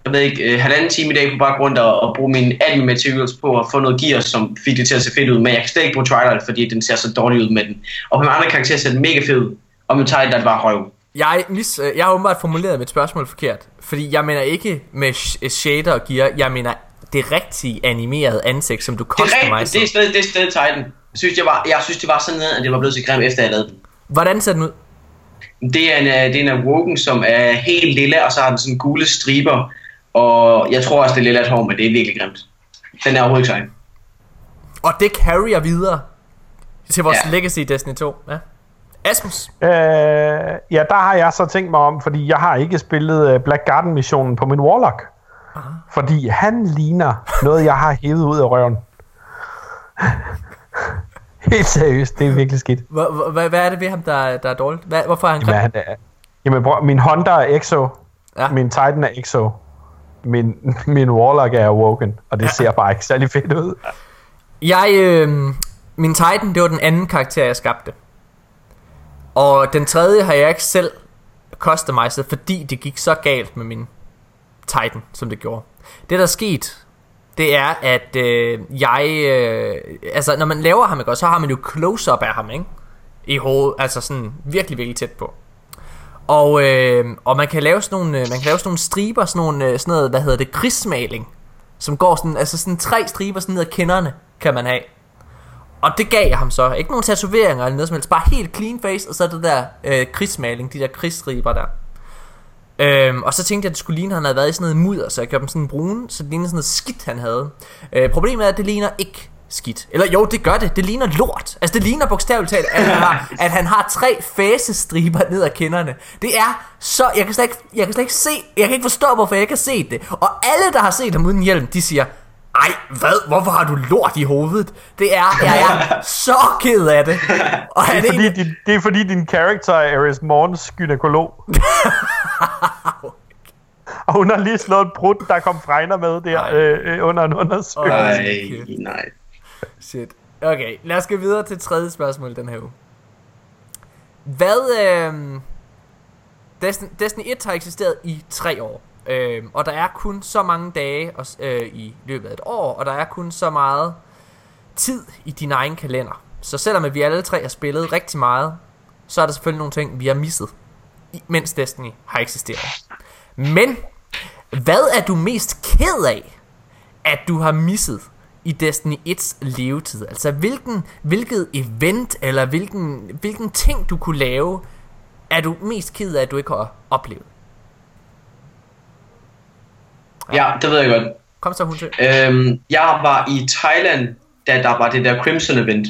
jeg ved ikke, øh, halvanden time i dag på bare grund og, at bruge mine admin materials på at få noget gear, som fik det til at se fedt ud, men jeg kan slet ikke bruge Twilight, fordi den ser så dårlig ud med den. Og på mine andre karakterer ser den mega fed ud, og med Titan der er bare røv. Jeg, mis, øh, jeg har åbenbart formuleret mit spørgsmål forkert. Fordi jeg mener ikke med shader og gear, jeg mener det rigtige animerede ansigt, som du Det er customiser. det er stadig, det er stadig Titan. Jeg synes, jeg, var, jeg synes, det var sådan noget, at det var blevet så grimt, efter jeg lavede den. Hvordan ser den ud? Det er en, øh, det er en Awoken, som er helt lille, og så har den sådan gule striber. Og jeg tror også, det er lille hår, men det er virkelig grimt. Den er overhovedet ikke. Og det carrier videre til vores Ja. Legacy Destiny 2. Ja. Asmus. Øh, ja, der har jeg så tænkt mig om, fordi jeg har ikke spillet øh, Black Garden missionen på min Warlock. Fordi han ligner noget, jeg har hævet ud af røven. Helt seriøst, det er virkelig skidt. Hvad, er det ved ham, der, der er dårligt? Hvorfor er han Jamen, grim? er, jamen bror, min Honda er Exo, Ja. min Titan er Exo, min, min Warlock er Awoken, og det ja. ser bare ikke særlig fedt ud. Jeg, øh, min Titan, det var den anden karakter, jeg skabte. Og den tredje har jeg ikke selv customized, fordi det gik så galt med min Titan, som det gjorde. Det, der er sket, det er, at øh, jeg... Øh, altså, når man laver ham, ikke, så har man jo close-up af ham, ikke? I hovedet, altså sådan virkelig, virkelig tæt på. Og, øh, og man kan lave sådan nogle, øh, man kan lave sådan nogle striber, sådan, nogle, øh, sådan noget, hvad hedder det, krigsmaling, som går sådan, altså sådan tre striber sådan ned ad kinderne, kan man have. Og det gav jeg ham så. Ikke nogen tatoveringer eller noget som helst. Bare helt clean face, og så det der øh, krigsmaling, de der krigsstriber der. Øhm, og så tænkte jeg, at det skulle ligne, at han havde været i sådan noget mudder, så jeg gjorde dem sådan brune, så det lignede sådan noget skidt, han havde. Øh, problemet er, at det ligner ikke skidt. Eller jo, det gør det. Det ligner lort. Altså, det ligner bogstaveligt talt, at han har, at han har tre fasestriber ned ad kinderne. Det er så... Jeg kan, slet ikke, jeg kan slet ikke se... Jeg kan ikke forstå, hvorfor jeg ikke har set det. Og alle, der har set ham uden hjelm, de siger... Ej, hvad? Hvorfor har du lort i hovedet? Det er... Jeg er så ked af det. Og Det er, fordi en, din, det er fordi din karakter er Aris Morgens gynekolog. og hun har lige slået et brud, der kom fregner med der øh, øh, under en undersøgelse. Ej. Nej. Shit. Okay, lad os gå videre til tredje spørgsmål den her uge. Hvad, øh, Destiny, Destiny 1 har eksisteret i tre år. Øh, og der er kun så mange dage og, øh, i løbet af et år, og der er kun så meget tid i din egen kalender. Så selvom at vi alle tre har spillet rigtig meget, så er der selvfølgelig nogle ting, vi har misset, mens Destiny har eksisteret. Men, hvad er du mest ked af, at du har misset i Destiny 1's levetid? Altså hvilken, hvilket event eller hvilken, hvilken ting du kunne lave, er du mest ked af, at du ikke har oplevet? Ja, det ved jeg godt. Kom så, hun til. Øhm, jeg var i Thailand, da der var det der Crimson event.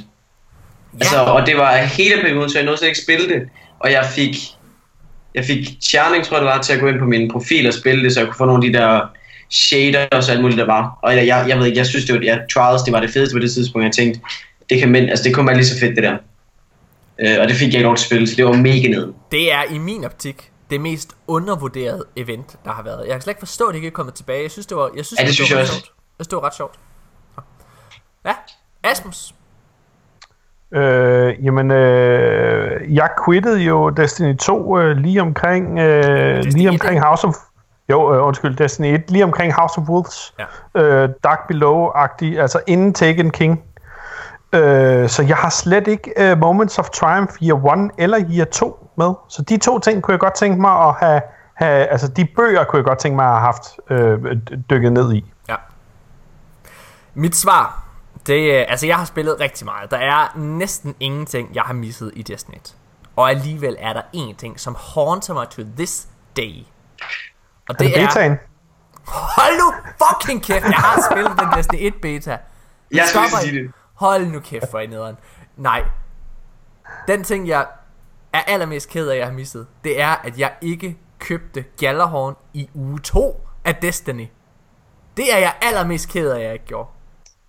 Altså, og det var hele perioden, så jeg nåede slet ikke spille det. Og jeg fik, jeg fik charning, tror jeg det var, til at gå ind på min profil og spille det, så jeg kunne få nogle af de der shader og så alt muligt, der var. Og jeg, jeg, jeg ved ikke, jeg synes, det var, ja, Trials, det var det fedeste på det tidspunkt. Jeg tænkte, det kan mænd, altså det kunne være lige så fedt, det der. Øh, og det fik jeg ikke lov til at spille, så det var mega ned. Det er i min optik det mest undervurderede event, der har været. Jeg kan slet ikke forstå, at det ikke er kommet tilbage. Jeg synes, det var, jeg synes, Ja, det var synes jeg ret også. sjovt. Jeg synes, det var ret sjovt. Ja, Asmus. Øh, jamen, øh, jeg quittede jo Destiny 2 øh, lige omkring, øh, lige 1, omkring House of... Jo, øh, undskyld, Destiny 1, lige omkring House of Wolves. Ja. Øh, Dark Below-agtig, altså inden Taken King. Øh, så jeg har slet ikke øh, Moments of Triumph Year 1 eller Year 2 med. Så de to ting kunne jeg godt tænke mig at have... have altså de bøger kunne jeg godt tænke mig at have haft øh, dykket ned i. Ja. Mit svar, det er, altså jeg har spillet rigtig meget. Der er næsten ingenting, jeg har misset i Destiny 1. Og alligevel er der én ting, som haunter mig to this day. Og Er det betaen? Hold nu fucking kæft, jeg har spillet den Destiny 1 beta. Vi Jeg stopper sige det. Hold nu kæft for i nederen. Nej. Den ting, jeg er allermest ked af, jeg har misset, det er, at jeg ikke købte Gjallarhorn i uge 2 af Destiny. Det er jeg allermest ked af, jeg ikke gjorde.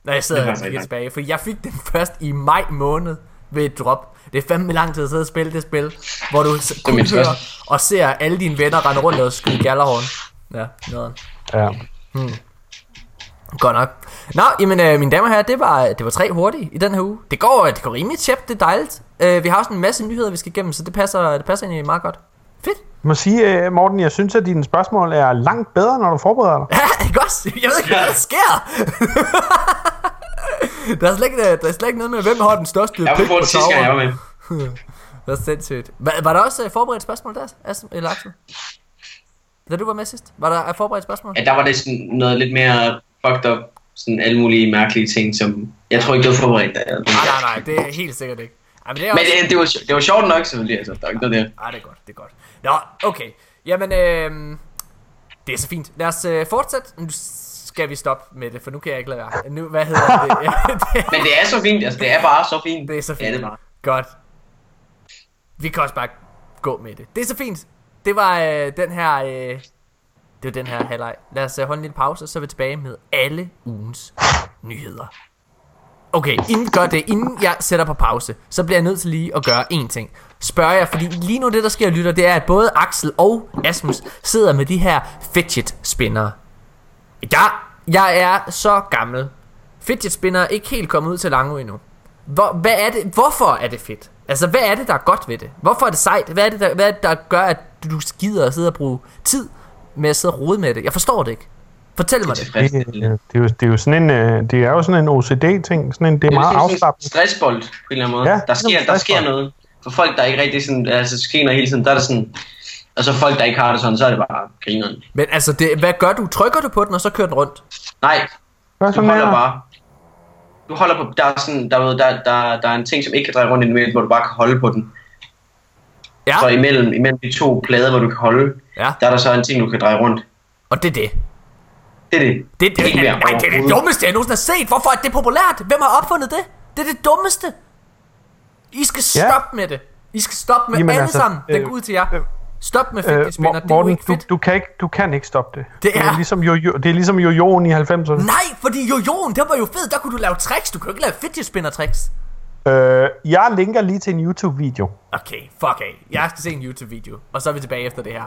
Når jeg sidder er kigger rigtigt. tilbage. For jeg fik den først i maj måned ved et drop. Det er fandme lang tid at sidde og spille det spil, hvor du kun hører og ser alle dine venner rende rundt og skyde gallerhorn. Ja, noget. Ja. Godt nok. Nå, jamen øh, mine damer og herrer, det var, det var tre hurtige i den her uge. Det går, det går rimelig tjept, det er dejligt. Øh, vi har også en masse nyheder, vi skal igennem, så det passer, det passer egentlig meget godt. Fedt. Jeg må sige, øh, Morten, jeg synes, at dine spørgsmål er langt bedre, når du forbereder dig. Ja, ikke også? Jeg ved ikke, hvad der sker. der, er slet ikke, der er slet ikke noget med, hvem har den største Jeg var på det sidste gang, jeg var med. Det er sindssygt. Var, var der også uh, forberedt spørgsmål der, Asim, eller Axel? Da du var med sidst? Var der forberedt spørgsmål? Ja, der var det sådan noget lidt mere fucked up. Sådan alle mulige mærkelige ting, som... Jeg tror ikke, du var forberedt. Der. Nej, nej, nej, det er helt sikkert ikke. Ej, men det er Men også... det, det, var, det var sjovt nok, selvfølgelig. Altså, der er ikke noget der. Ej, det er godt, det er godt. Nå, okay. Jamen, øh, det er så fint. Lad os øh, fortsætte. Nu skal vi stoppe med det, for nu kan jeg ikke lade være. Nu, hvad hedder det? det, Men det er så fint. Altså, det er bare så fint. det er så fint. Ja, det er bare. Godt. Vi kan også bare gå med det. Det er så fint. Det var øh, den her... Øh, det var den her halvleg. Lad os øh, holde en lille pause, så er vi tilbage med alle ugens nyheder. Okay, inden vi gør det, inden jeg sætter på pause, så bliver jeg nødt til lige at gøre én ting. Spørger jeg, fordi lige nu det der sker, lytter, det er, at både Axel og Asmus sidder med de her fidget spinnere. Ja, jeg er så gammel. Fidget spinner er ikke helt kommet ud til Lango endnu. Hvor, hvad er det, hvorfor er det fedt? Altså, hvad er det, der er godt ved det? Hvorfor er det sejt? Hvad er det, der, hvad er det, der gør, at du skider og sidde og bruge tid med at sidde og rode med det? Jeg forstår det ikke. Fortæl mig det. Det, øh, det, er jo, det, er jo sådan en, øh, det er jo sådan en OCD-ting. Sådan en, det er meget sådan en afslappende. stressbold på en eller anden måde. Ja, der, sker, det er der sker noget. For folk, der ikke rigtig sådan, altså skener hele tiden, der er det sådan... Og så folk, der ikke har det sådan, så er det bare grineren. Men altså, det, hvad gør du? Trykker du på den, og så kører den rundt? Nej, Gør du holder bare... Du holder på... Der er, sådan, der, er- der, der, der er en ting, som ikke kan dreje rundt i den middel, hvor du bare kan holde på den. Ja, Så imellem, imellem de to plader, hvor du kan holde, ja. der er der så en ting, du kan dreje rundt. Og det er det. Det er det. Det, det, det, mere nej, det er det dummeste, jeg nogensinde har set. Hvorfor er det populært? Hvem har opfundet det? Det er det dummeste. I skal Ja. stoppe med det. I skal stoppe med Jamen alle altså, sammen. Den øh, går ud til jer. øh, Stop med Øh, fidget spinner. Det er jo Morten, ikke du, fedt. du, kan ikke, du kan ikke stoppe det. Det er- det er ligesom jo, det er ligesom jojoen i 90'erne. Nej, fordi jojoen, det var jo fed. Der kunne du lave tricks. Du kunne ikke lave fidget spinner tricks. Øh, jeg linker lige til en YouTube-video. Okay, fuck af. Jeg skal se en YouTube-video. Og så er vi tilbage efter det her.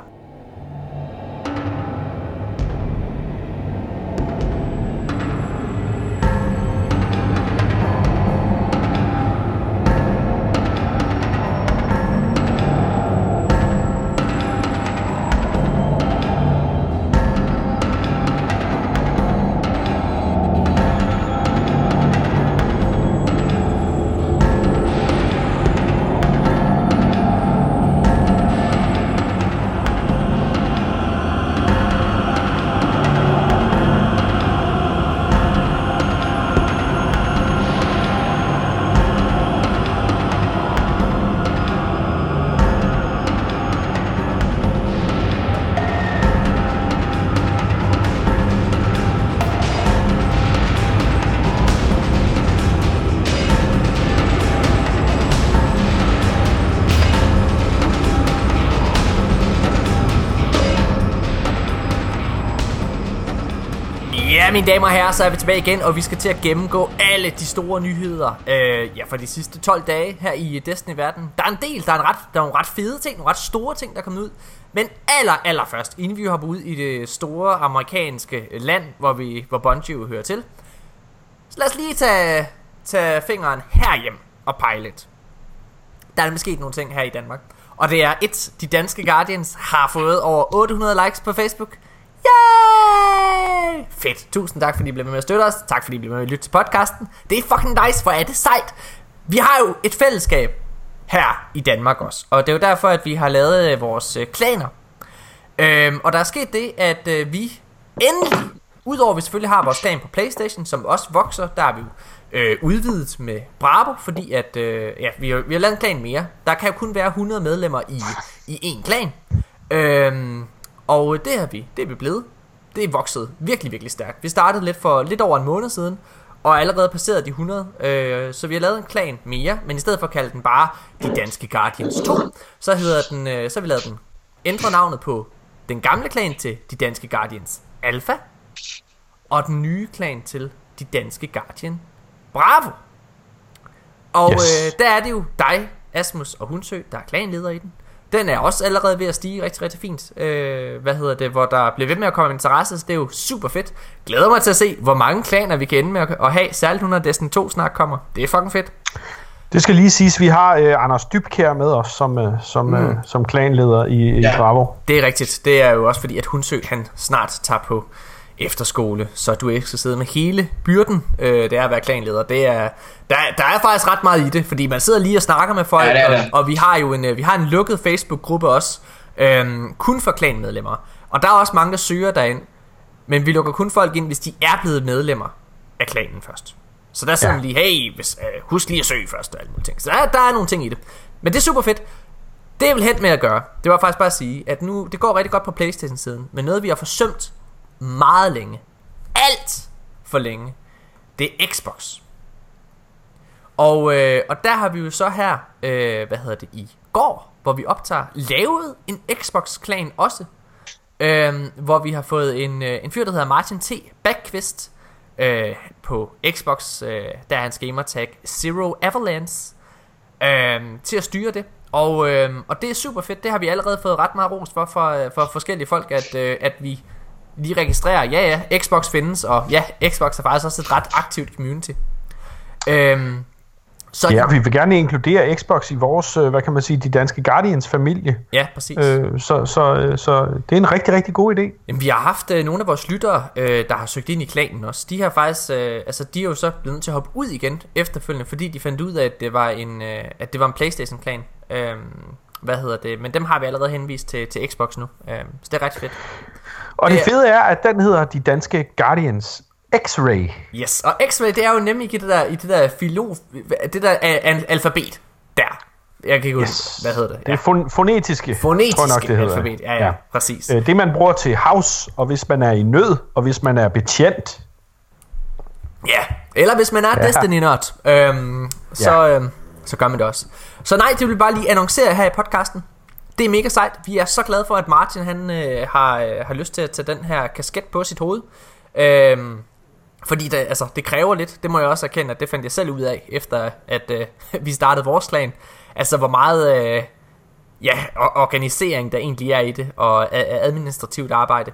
Mine damer og herrer, så er vi tilbage igen, og vi skal til at gennemgå alle de store nyheder øh, ja, for de sidste 12 dage her i Destiny-verden. Der er en del, der er, en ret, der er nogle ret fede ting, nogle ret store ting, der er kommet ud. Men aller, aller først, inden vi hopper ud i det store amerikanske land, hvor, vi, hvor Bungie jo hører til, så lad os lige tage, tage fingeren herhjem og pege lidt. Der er nemlig sket nogle ting her i Danmark. Og det er et, de danske Guardians har fået over 800 likes på Facebook. Yay! Fedt. Tusind tak, fordi I blev med, med at støtte os. Tak, fordi I blev med, med at lytte til podcasten. Det er fucking nice, for er det sejt. Vi har jo et fællesskab her i Danmark også. Og det er jo derfor, at vi har lavet øh, vores øh, klaner. Øhm, og der er sket det, at øh, vi endelig, udover at vi selvfølgelig har vores klan på Playstation, som også vokser, der er vi jo øh, udvidet med Bravo, fordi at, øh, ja, vi har, vi har lavet en klan mere. Der kan jo kun være 100 medlemmer i, i én klan. Øhm, og det er vi, det er vi blevet. Det er vokset virkelig, virkelig stærkt. Vi startede lidt for lidt over en måned siden, og er allerede passeret de 100. Øh, så vi har lavet en klan mere, men i stedet for at kalde den bare De Danske Guardians 2, så hedder den, øh, så har vi lavet den ændre navnet på den gamle klan til De Danske Guardians Alpha. og den nye klan til de danske Guardian. Bravo! Og Yes. øh, der er det jo dig, Asmus og Hunsø, der er klanleder i den. Den er også allerede ved at stige rigtig, rigtig fint. Øh, hvad hedder det? Hvor der bliver ved med at komme interesse, så det er jo super fedt. Glæder mig til at se, hvor mange klaner vi kan ende med at, have. Særligt når Destiny 2 snart kommer. Det er fucking fedt. Det skal lige siges, vi har øh, Anders Dybkær med os som, øh, som, mm. øh, som klanleder i, i Ja. Bravo. Det er rigtigt. Det er jo også fordi, at Hunsø han snart tager på efterskole, så du ikke skal sidde med hele byrden, øh, det er at være klanleder. Det er, der, der er faktisk ret meget i det, fordi man sidder lige og snakker med folk, Ja, det er og, det. og vi har jo en, øh, vi har en lukket Facebook-gruppe også, øh, kun for klanmedlemmer. Og der er også mange, der søger derind, men vi lukker kun folk ind, hvis de er blevet medlemmer af klanen først. Så der sidder Ja. ja. lige, hey, hvis, øh, husk lige at søge først og alle mulige ting. Så der, der er nogle ting i det. Men det er super fedt. Det jeg vil hen med at gøre, det var faktisk bare at sige, at nu, det går rigtig godt på Playstation-siden, men noget vi har forsømt meget længe, alt for længe, det er Xbox. Og, øh, og der har vi jo så her, øh, hvad hedder det, i går, hvor vi optager, lavet en Xbox-klan også. Øh, hvor vi har fået en, øh, en fyr, der hedder Martin T. Backquist øh, på Xbox, øh, der er hans gamertag Zero Avalanche, øh, til at styre det. Og, øh, og det er super fedt, det har vi allerede fået ret meget ros for, for, øh, for forskellige folk, at, øh, at vi lige registrerer, ja ja, Xbox findes, og ja, Xbox er faktisk også et ret aktivt community. Øhm, så Ja, vi vil gerne inkludere Xbox i vores, øh, hvad kan man sige, de danske Guardians familie. ja, præcis. Øh. Øh, så, så, øh, så det er en rigtig, rigtig god idé. Jamen, vi har haft øh, nogle af vores lyttere, øh, der har søgt ind i klanen også. De har faktisk, øh, altså de er jo så blevet nødt til at hoppe ud igen efterfølgende, fordi de fandt ud af, at det var en, øh, at det var en Playstation-klan. Øh, hvad hedder det? Men dem har vi allerede henvist til, til Xbox nu. Øh, så det er ret fedt. Og det fede er, at den hedder de danske Guardians X-Ray. Yes, og X-Ray, det er jo nemlig i det der, i det der filo, det der al- al- alfabet. Der. Jeg kan ikke Yes. yes. hvad hedder det? Det er fon- fonetiske, Fonetiske tror jeg nok, det hedder. alfabet. Ja, ja, ja. præcis. Øh, Det, man bruger til house, og hvis man er i nød, og hvis man er betjent. Ja, eller hvis man er Ja. Destiny-nørd, øhm, så, Ja. øhm, så gør man det også. Så nej, det vil bare lige annoncere her i podcasten. Det er mega sejt. Vi er så glade for, at Martin han, øh, har, øh, har lyst til at tage den her kasket på sit hoved. Øhm, fordi det, altså, det kræver lidt. Det må jeg også erkende, at det fandt jeg selv ud af, efter at øh, vi startede vores plan. Altså, hvor meget øh, ja, organisering der egentlig er i det, og administrativt arbejde.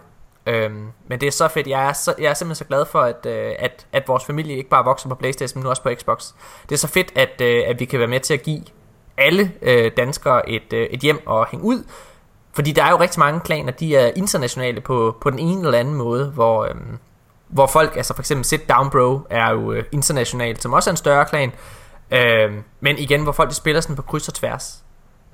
Øhm, men det er så fedt. Jeg er, så, jeg er simpelthen så glad for, at, øh, at, at vores familie ikke bare vokser på Playstation, men nu også på Xbox. Det er så fedt, at, øh, at vi kan være med til at give alle øh, danskere et, øh, et hjem og hænge ud. Fordi der er jo rigtig mange klaner, de er internationale på, på den ene eller anden måde, hvor, øh, hvor folk, altså for eksempel Sit Down Bro, er jo øh, internationalt, som også er en større klan. Øh, men igen, hvor folk de spiller sådan på kryds og tværs.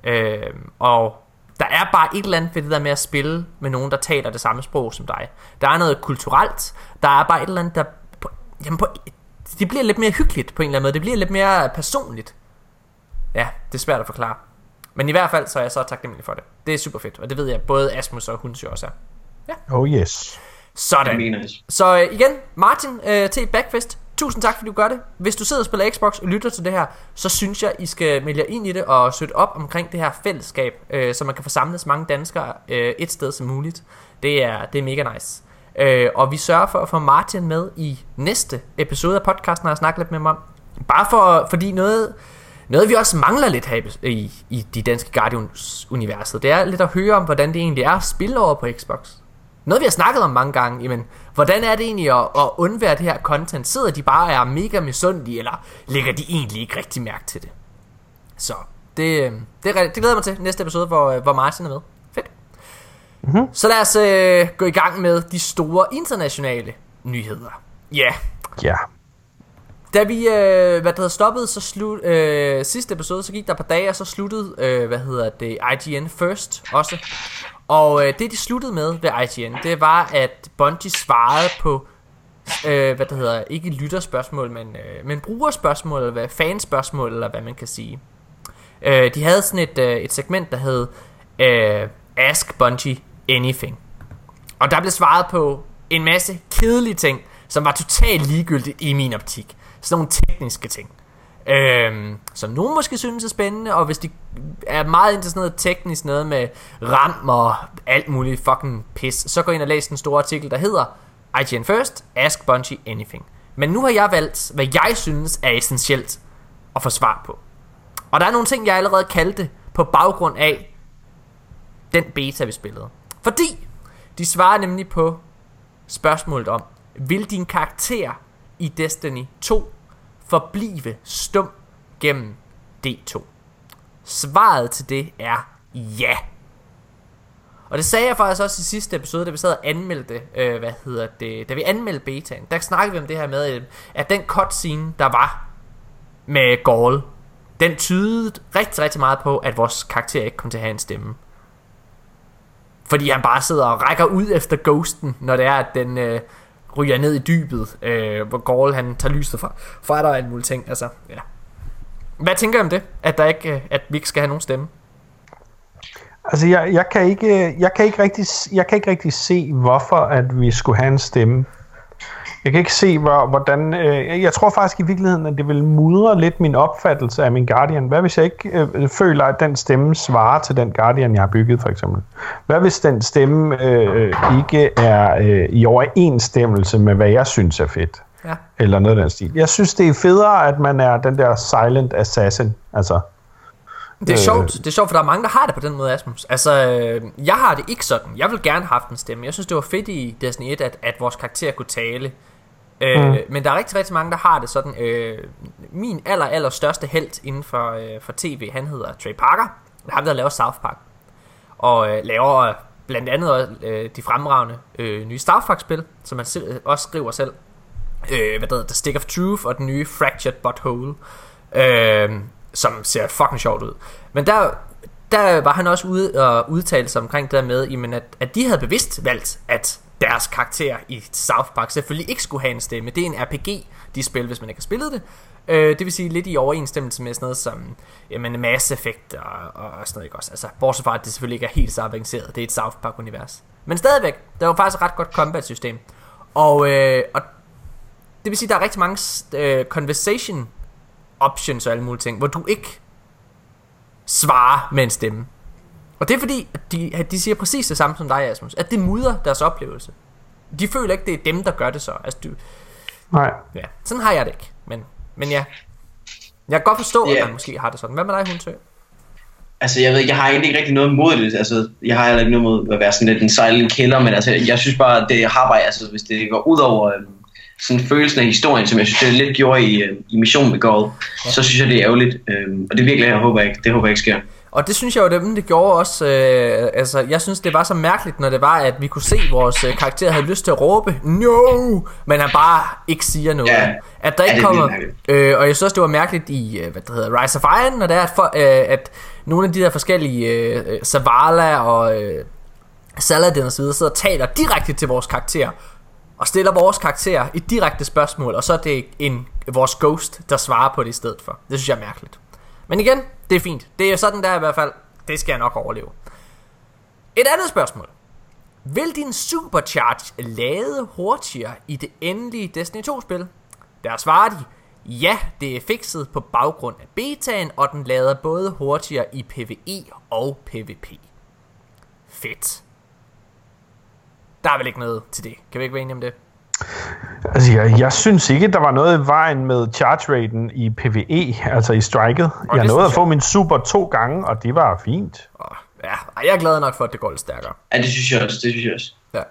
Øh, og der er bare et eller andet ved det der med at spille med nogen, der taler det samme sprog som dig. Der er noget kulturelt. Der er bare et eller andet, der... På, jamen på, det bliver lidt mere hyggeligt på en eller anden måde. Det bliver lidt mere personligt. Ja, det er svært at forklare. Men i hvert fald, så er jeg så taknemmelig for det. Det er super fedt, og det ved jeg, både Asmus og Huns jo også er. Oh yes. Det Sådan. er. Så øh, igen, Martin øh, til Backfest. Tusind tak, fordi du gør det. Hvis du sidder og spiller Xbox og lytter til det her, så synes jeg, I skal melde jer ind i det og støtte op omkring det her fællesskab, øh, så man kan få samlet så mange danskere øh, et sted som muligt. Det er, det er mega nice. Øh, og vi sørger for at få Martin med i næste episode af podcasten, når jeg snakker lidt med ham om. Bare for, fordi noget, noget vi også mangler lidt her i, i, i de danske Guardians-universet, det er lidt at høre om, hvordan det egentlig er at spille over på Xbox. Noget vi har snakket om mange gange, jamen, hvordan er det egentlig at, at undvære det her content? Sidder de bare og er mega misundelige, eller lægger de egentlig ikke rigtig mærke til det? Så det, øh, det, det glæder jeg mig til næste episode, hvor, øh, hvor Martin er med. Fedt. Mm-hmm. Så lad os øh, gå i gang med de store internationale nyheder. Ja, yeah. Ja. da vi øh, hvad det hedder, stoppede så slut, øh, sidste episode, så gik der et par dage, og så sluttede, øh, hvad hedder det, IGN First også. Og øh, det de sluttede med ved IGN, det var, at Bungie svarede på, øh, hvad det hedder, ikke lytterspørgsmål, men, øh, men brugerspørgsmål, eller hvad, fanspørgsmål, eller hvad man kan sige. Øh, de havde sådan et, øh, et segment, der hed øh, Ask Bungie Anything. Og der blev svaret på en masse kedelige ting, som var totalt ligegyldigt i min optik. Sådan nogle tekniske ting øh, som nogen måske synes er spændende, og hvis de er meget ind til sådan noget teknisk, noget med RAM og alt muligt fucking pis, så gå ind og læs den store artikel, der hedder IGN first, ask Bungie anything. Men nu har jeg valgt, hvad jeg synes er essentielt at få svar på. Og der er nogle ting, jeg allerede kaldte på baggrund af den beta, vi spillede. Fordi de svarer nemlig på spørgsmålet om, vil din karakter i Destiny 2 forblive stum gennem D2? Svaret til det er ja. Og det sagde jeg faktisk også i sidste episode, da vi sad og anmeldte, øh, hvad hedder det, da vi anmeldte betaen. Der snakkede vi om det her med, at den cutscene, der var med Gaul, den tydede rigtig, rigtig meget på, at vores karakter ikke kom til at have en stemme. Fordi han bare sidder og rækker ud efter ghosten, når det er, at den øh, ryger ned i dybet, øh, hvor Gaul han tager lyset fra, fra der og en mulig ting. Altså, ja. Hvad tænker du om det? At, der ikke, øh, at vi ikke skal have nogen stemme? Altså, jeg, jeg, kan ikke, øh, jeg, kan ikke rigtig, jeg kan ikke rigtig se, hvorfor at vi skulle have en stemme. Jeg kan ikke se, hvor, hvordan... Øh, jeg tror faktisk i virkeligheden, at det vil mudre lidt min opfattelse af min Guardian. Hvad hvis jeg ikke øh, føler, at den stemme svarer til den Guardian, jeg har bygget, for eksempel? Hvad hvis den stemme øh, ikke er øh, i overensstemmelse med, hvad jeg synes er fedt? Ja. Eller noget af den stil. Jeg synes, det er federe, at man er den der silent assassin. Altså, Det er øh. sjovt, det er sjovt, for der er mange, der har det på den måde, Asmus. Altså, øh, jeg har det ikke sådan. Jeg vil gerne have haft en stemme. Jeg synes, det var fedt i Destiny 1, at, at vores karakter kunne tale. Øh, mm. Men der er rigtig, rigtig mange, der har det sådan. Øh, min aller, aller største held inden for, øh, for tv, han hedder Trey Parker. Han har været at lave South Park. Og øh, laver blandt andet øh, de fremragende øh, nye South Park-spil, som han selv, også skriver selv. Øh, hvad der hedder The Stick of Truth og den nye Fractured Butthole. Øh, som ser fucking sjovt ud. Men der, der var han også ude og udtale sig omkring det der med, jamen at, at de havde bevidst valgt, at deres karakter i South Park selvfølgelig ikke skulle have en stemme. Det er en RPG, de spil, hvis man ikke har spillet det. Øh, det vil sige lidt i overensstemmelse med sådan noget som jamen, Mass Effect og, og, og sådan noget, ikke også? Altså, bortset fra, at det selvfølgelig ikke er helt så avanceret. Det er et South Park-univers. Men stadigvæk, der var faktisk et ret godt combat-system. Og, øh, og det vil sige, der er rigtig mange øh, conversation options og alle mulige ting, hvor du ikke svarer med en stemme. Og det er fordi, at de, at de siger præcis det samme som dig, Asmus. At det mudrer deres oplevelse. De føler ikke, det er dem, der gør det så. Altså, du, Nej. Ja, sådan har jeg det ikke. Men, men ja, jeg kan godt forstå, Ja. at man måske har det sådan. Hvad med dig, Hunsø? Altså, jeg ved jeg har egentlig ikke rigtig noget imod det. Altså, jeg har heller ikke noget imod at være sådan lidt en silent killer, men altså, jeg synes bare, at det har bare, altså, hvis det går ud over øhm, sådan følelsen af historien, som jeg synes, det lidt gjorde i, øh, i missionen med Gold, ja. så synes jeg, det er ærgerligt. Øhm, og det virkelig, jeg håber ikke, det håber jeg ikke sker. Og det synes jeg jo, det, det gjorde også, øh, altså jeg synes det var så mærkeligt, når det var, at vi kunne se, at vores øh, karakter havde lyst til at råbe, no, men han bare ikke siger noget. Ja. At der Ja, ikke er kommer, øh, og jeg synes også, det var mærkeligt i, øh, hvad det hedder, Rise of Iron, når det er, at, for, øh, at nogle af de der forskellige, øh, Zavala og øh, Saladin og så videre, sidder og taler direkte til vores karakter, og stiller vores karakter et direkte spørgsmål, og så er det en, vores ghost, der svarer på det i stedet for. Det synes jeg er mærkeligt. Men igen, det er fint. Det er sådan der i hvert fald. Det skal jeg nok overleve. Et andet spørgsmål. Vil din supercharge lade hurtigere i det endelige Destiny 2-spil? Der svarer de, ja, det er fikset på baggrund af betaen, og den lader både hurtigere i PvE og PvP. Fedt. Der er vel ikke noget til det. Kan vi ikke være enige om det? Altså, jeg, jeg synes ikke, der var noget i vejen med charge raten i PvE, altså i striket. Jeg nåede at få min super to gange, og det var fint. Ja, jeg er glad nok for, at det går lidt stærkere. Ja, det synes jeg også, det synes jeg også. Ja.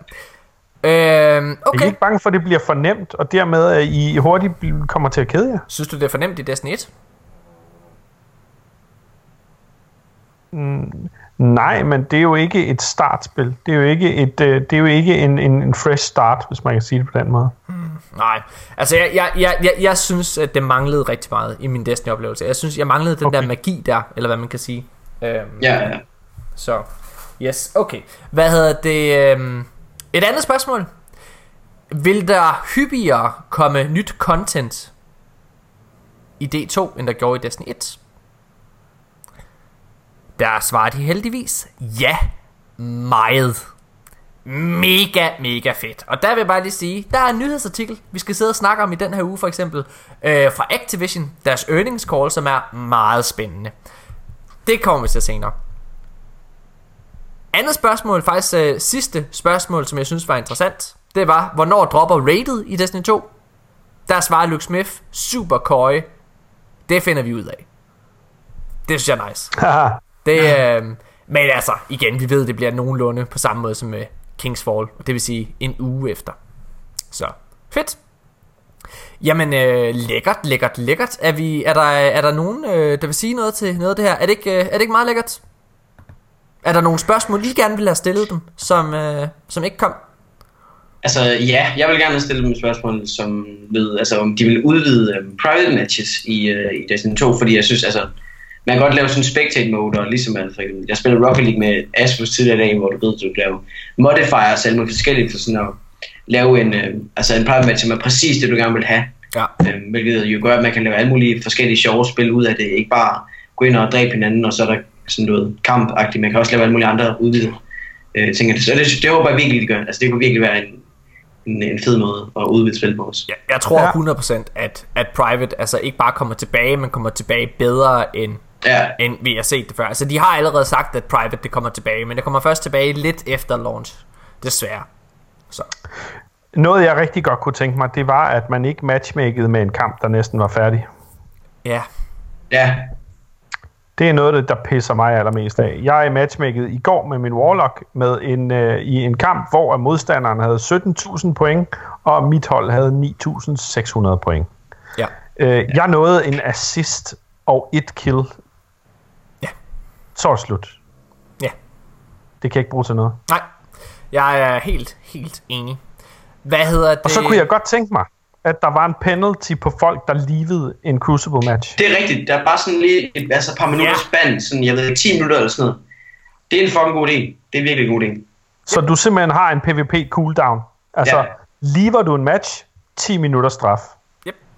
Øhm, Jeg er okay. ikke bange for, at det bliver for nemt, og dermed at I hurtigt kommer til at kede jer. Synes du, det er for nemt i Destiny 1? Nej, men det er jo ikke et startspil. Det er jo ikke, et, øh, det er jo ikke en, en, en fresh start, hvis man kan sige det på den måde. Nej, altså jeg, jeg, jeg, jeg, jeg synes, at det manglede rigtig meget i min Destiny-oplevelse. Jeg synes, jeg manglede den. Okay. der magi der, eller hvad man kan sige. Øhm, Ja, ja. Så, yes, okay. Hvad hedder det? Øhm, et andet spørgsmål. Vil der hyppigere komme nyt content i D2, end der gjorde i Destiny 1? Der svarer de heldigvis ja, meget. Mega, mega fedt. Og der vil jeg bare lige sige, der er en nyhedsartikel, vi skal sidde og snakke om i den her uge for eksempel, øh, fra Activision, deres earnings call, som er meget spændende. Det kommer vi til senere. Andet spørgsmål, faktisk øh, sidste spørgsmål, som jeg synes var interessant. det var, hvornår dropper rated i Destiny 2? Der svarer Luke Smith, super køje. Det finder vi ud af. Det synes jeg er nice. Haha. Det, øh, men altså, igen, vi ved, det bliver nogenlunde på samme måde som med Kings Fall. Det vil sige en uge efter. Så, fedt. Jamen, øh, lækkert, lækkert, lækkert. Er, vi, er, der, er der nogen, øh, der vil sige noget til noget af det her? Er det ikke, øh, er det ikke meget lækkert? Er der nogle spørgsmål, I gerne ville have stillet dem, som, øh, som ikke kom? Altså ja, jeg vil gerne stille dem et spørgsmål, som ved, altså om de vil udvide um, private matches i, uh, i Destiny 2, fordi jeg synes, altså, man kan godt lave sådan en spectate mode, og ligesom at, for eksempel, jeg spiller Rocket League med Asmus tidligere i dag, hvor du ved, du kan lave modifiers, alle mulige forskellige for sådan at lave en, uh, altså en private match, som er præcis det, du gerne vil have. Ja. Um, hvilket jo gør, at man kan lave alle mulige forskellige sjove spil ud af det, ikke bare gå ind og dræbe hinanden, og så er der sådan noget kampagtigt, man kan også lave alle mulige andre udvidede uh, ting. det. Så det, det håber jeg virkelig, de gør. Altså det kunne virkelig være en, en, en fed måde at udvide spil på os. Ja, jeg tror Ja. 100% at, at Private altså ikke bare kommer tilbage, men kommer tilbage bedre end, Ja, end vi har set det før. Altså de har allerede sagt, at Private det kommer tilbage, men det kommer først tilbage lidt efter launch. Desværre. Så. Noget, jeg rigtig godt kunne tænke mig, det var, at man ikke matchmakede med en kamp, der næsten var færdig. Ja, ja, Det er noget, der pisser mig allermest af. Jeg matchmakede i går med min Warlock med en, øh, i en kamp, hvor modstanderen havde 17.000 point, og mit hold havde 9.600 point. ja. Øh, jeg nåede en assist og et kill. Så er det slut. Ja. Det kan jeg ikke bruge til noget. Nej, jeg er helt, helt enig. Hvad hedder det? Og så kunne jeg godt tænke mig, at der var en penalty på folk, der livede en Crucible match. det er rigtigt. Der er bare sådan lige et, altså et par minutter Ja. spand, sådan, jeg ved ikke, 10 minutter eller sådan noget. Det er en fucking god idé. Det er virkelig en god idé. Så du simpelthen har en PvP cooldown. Altså, Ja. lever du en match, 10 minutter straf.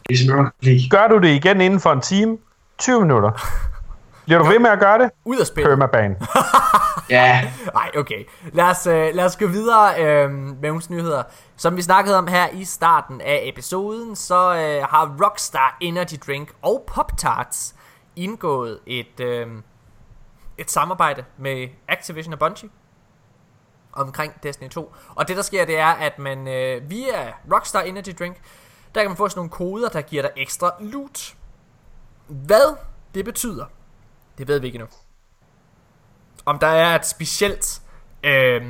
League. Gør du det igen inden for en time, 20 minutter. Bliver du ved med at gøre det? Ud af spillet. Permaban. Ja, Nej, okay. Lad os, øh, lad os gå videre øh, med ugens nyheder. Som vi snakkede om her i starten af episoden, så øh, har Rockstar Energy Drink og Pop-Tarts indgået et, øh, et samarbejde med Activision og Bungie omkring Destiny 2. Og det der sker, det er, at man øh, via Rockstar Energy Drink, der kan man få sådan nogle koder, der giver dig ekstra loot. Hvad det betyder, det ved vi ikke endnu om der er et specielt Øh,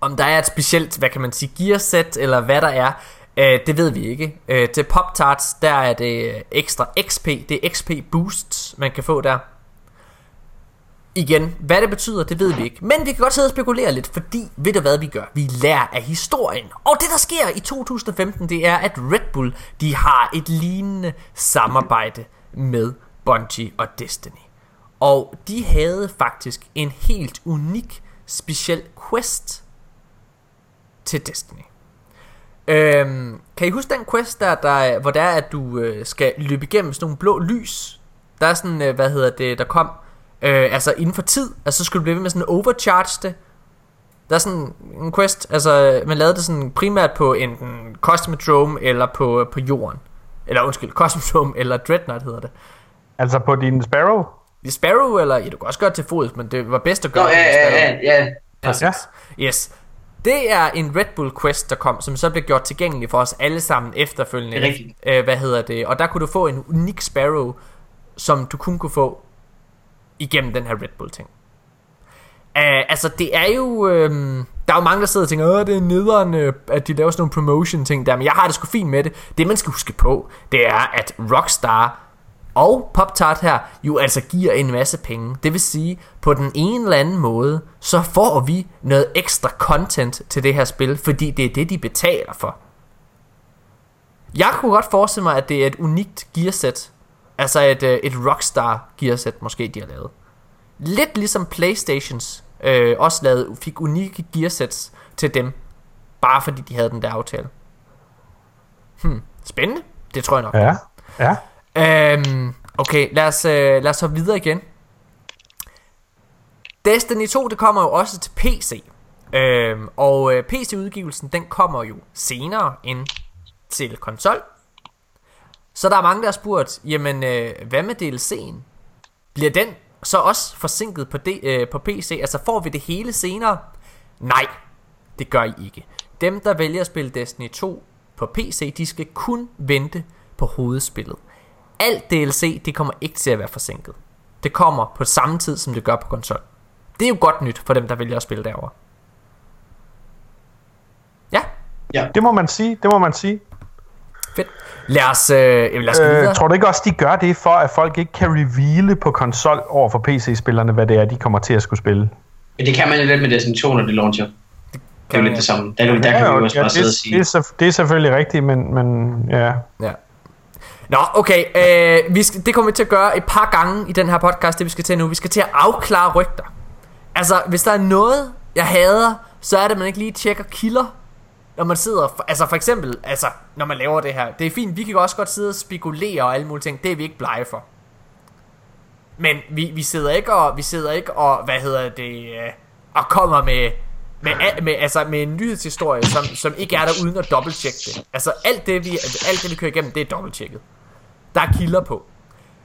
om der er et specielt, hvad kan man sige, gearsæt, eller hvad der er, øh, det ved vi ikke. Øh, til Pop Tarts, der er det ekstra XP, det er XP boosts, man kan få der. Igen, hvad det betyder, det ved vi ikke. Men vi kan godt sidde og spekulere lidt, fordi ved du hvad vi gør? Vi lærer af historien. Og det der sker i 2015, det er, at Red Bull, de har et lignende samarbejde med Bungie og Destiny. Og de havde faktisk en helt unik, speciel quest til Destiny. Øhm, kan I huske den quest der, der hvor det er, at du øh, skal løbe igennem sådan nogle blå lys? Der er sådan, øh, hvad hedder det, der kom, øh, altså inden for tid, altså så skulle du blive ved med sådan overcharge det. Der er sådan en quest, altså man lavede det sådan primært på enten Cosmodrome eller på, øh, på jorden. Eller undskyld, Cosmodrome eller Dreadnought hedder det. Altså på din Sparrow? I Sparrow, eller ja, du kan også gøre det til fods, men det var bedst at Nå, gøre det ja, i ja, ja, ja. Præcis. Ja. Yes. Det er en Red Bull Quest, der kom, som så blev gjort tilgængelig for os alle sammen efterfølgende. Det er rigtigt. Øh, hvad hedder det? Og der kunne du få en unik Sparrow, som du kun kunne få igennem den her Red Bull ting. Uh, altså det er jo øh, Der er jo mange der sidder og tænker Åh det er nederen øh, At de laver sådan nogle promotion ting der Men jeg har det sgu fint med det Det man skal huske på Det er at Rockstar og Pop-Tart her jo altså giver en masse penge. Det vil sige, på den ene eller anden måde, så får vi noget ekstra content til det her spil, fordi det er det, de betaler for. Jeg kunne godt forestille mig, at det er et unikt gearsæt. Altså et, øh, et Rockstar gearsæt måske de har lavet. Lidt ligesom Playstations øh, også lavede, fik unikke gearsets til dem. Bare fordi de havde den der aftale. Hmm, spændende. Det tror jeg nok. Ja, ja. Øhm, okay, lad os, øh, lad os så videre igen. Destiny 2, det kommer jo også til PC. Øhm, og øh, PC-udgivelsen, den kommer jo senere end til konsol. Så der er mange, der har spurgt, jamen, øh, hvad med DLC'en? Bliver den så også forsinket på, D, øh, på PC? Altså, får vi det hele senere? Nej, det gør I ikke. dem der vælger at spille Destiny 2 på PC, de skal kun vente på hovedspillet. Alt DLC, det kommer ikke til at være forsinket. Det kommer på samme tid, som det gør på konsol. Det er jo godt nyt for dem, der vælger at spille derover. Ja, Ja. Det må man sige, det må man sige. fedt. Lad os, øh, lad os. Øh, tror du ikke også, de gør det, for at folk ikke kan reveale på konsol over for PC-spillerne, hvad det er, de kommer til at skulle spille? Men det kan man jo lidt med Destiny 2, når det launcher. Det er jo man lidt det samme. Der, der kan vi jo også bare sidde og det, sige. det, er, det er selvfølgelig rigtigt, men, men ja. Ja. Nå, okay. Øh, vi skal, det kommer vi til at gøre et par gange i den her podcast, det vi skal til nu. Vi skal til at afklare rygter. Altså, hvis der er noget, jeg hader, så er det, at man ikke lige tjekker kilder, når man sidder... Altså, for eksempel, altså, når man laver det her. Det er fint, vi kan også godt sidde og spekulere og alle mulige ting. Det er vi ikke blege for. Men vi, vi sidder ikke og... Vi sidder ikke og... Hvad hedder det... Øh, og kommer med... Med, med, altså med en nyhedshistorie, som, som ikke er der uden at dobbelttjekke det. Altså alt det, vi, alt det, vi kører igennem, det er dobbelttjekket. Der er kilder på.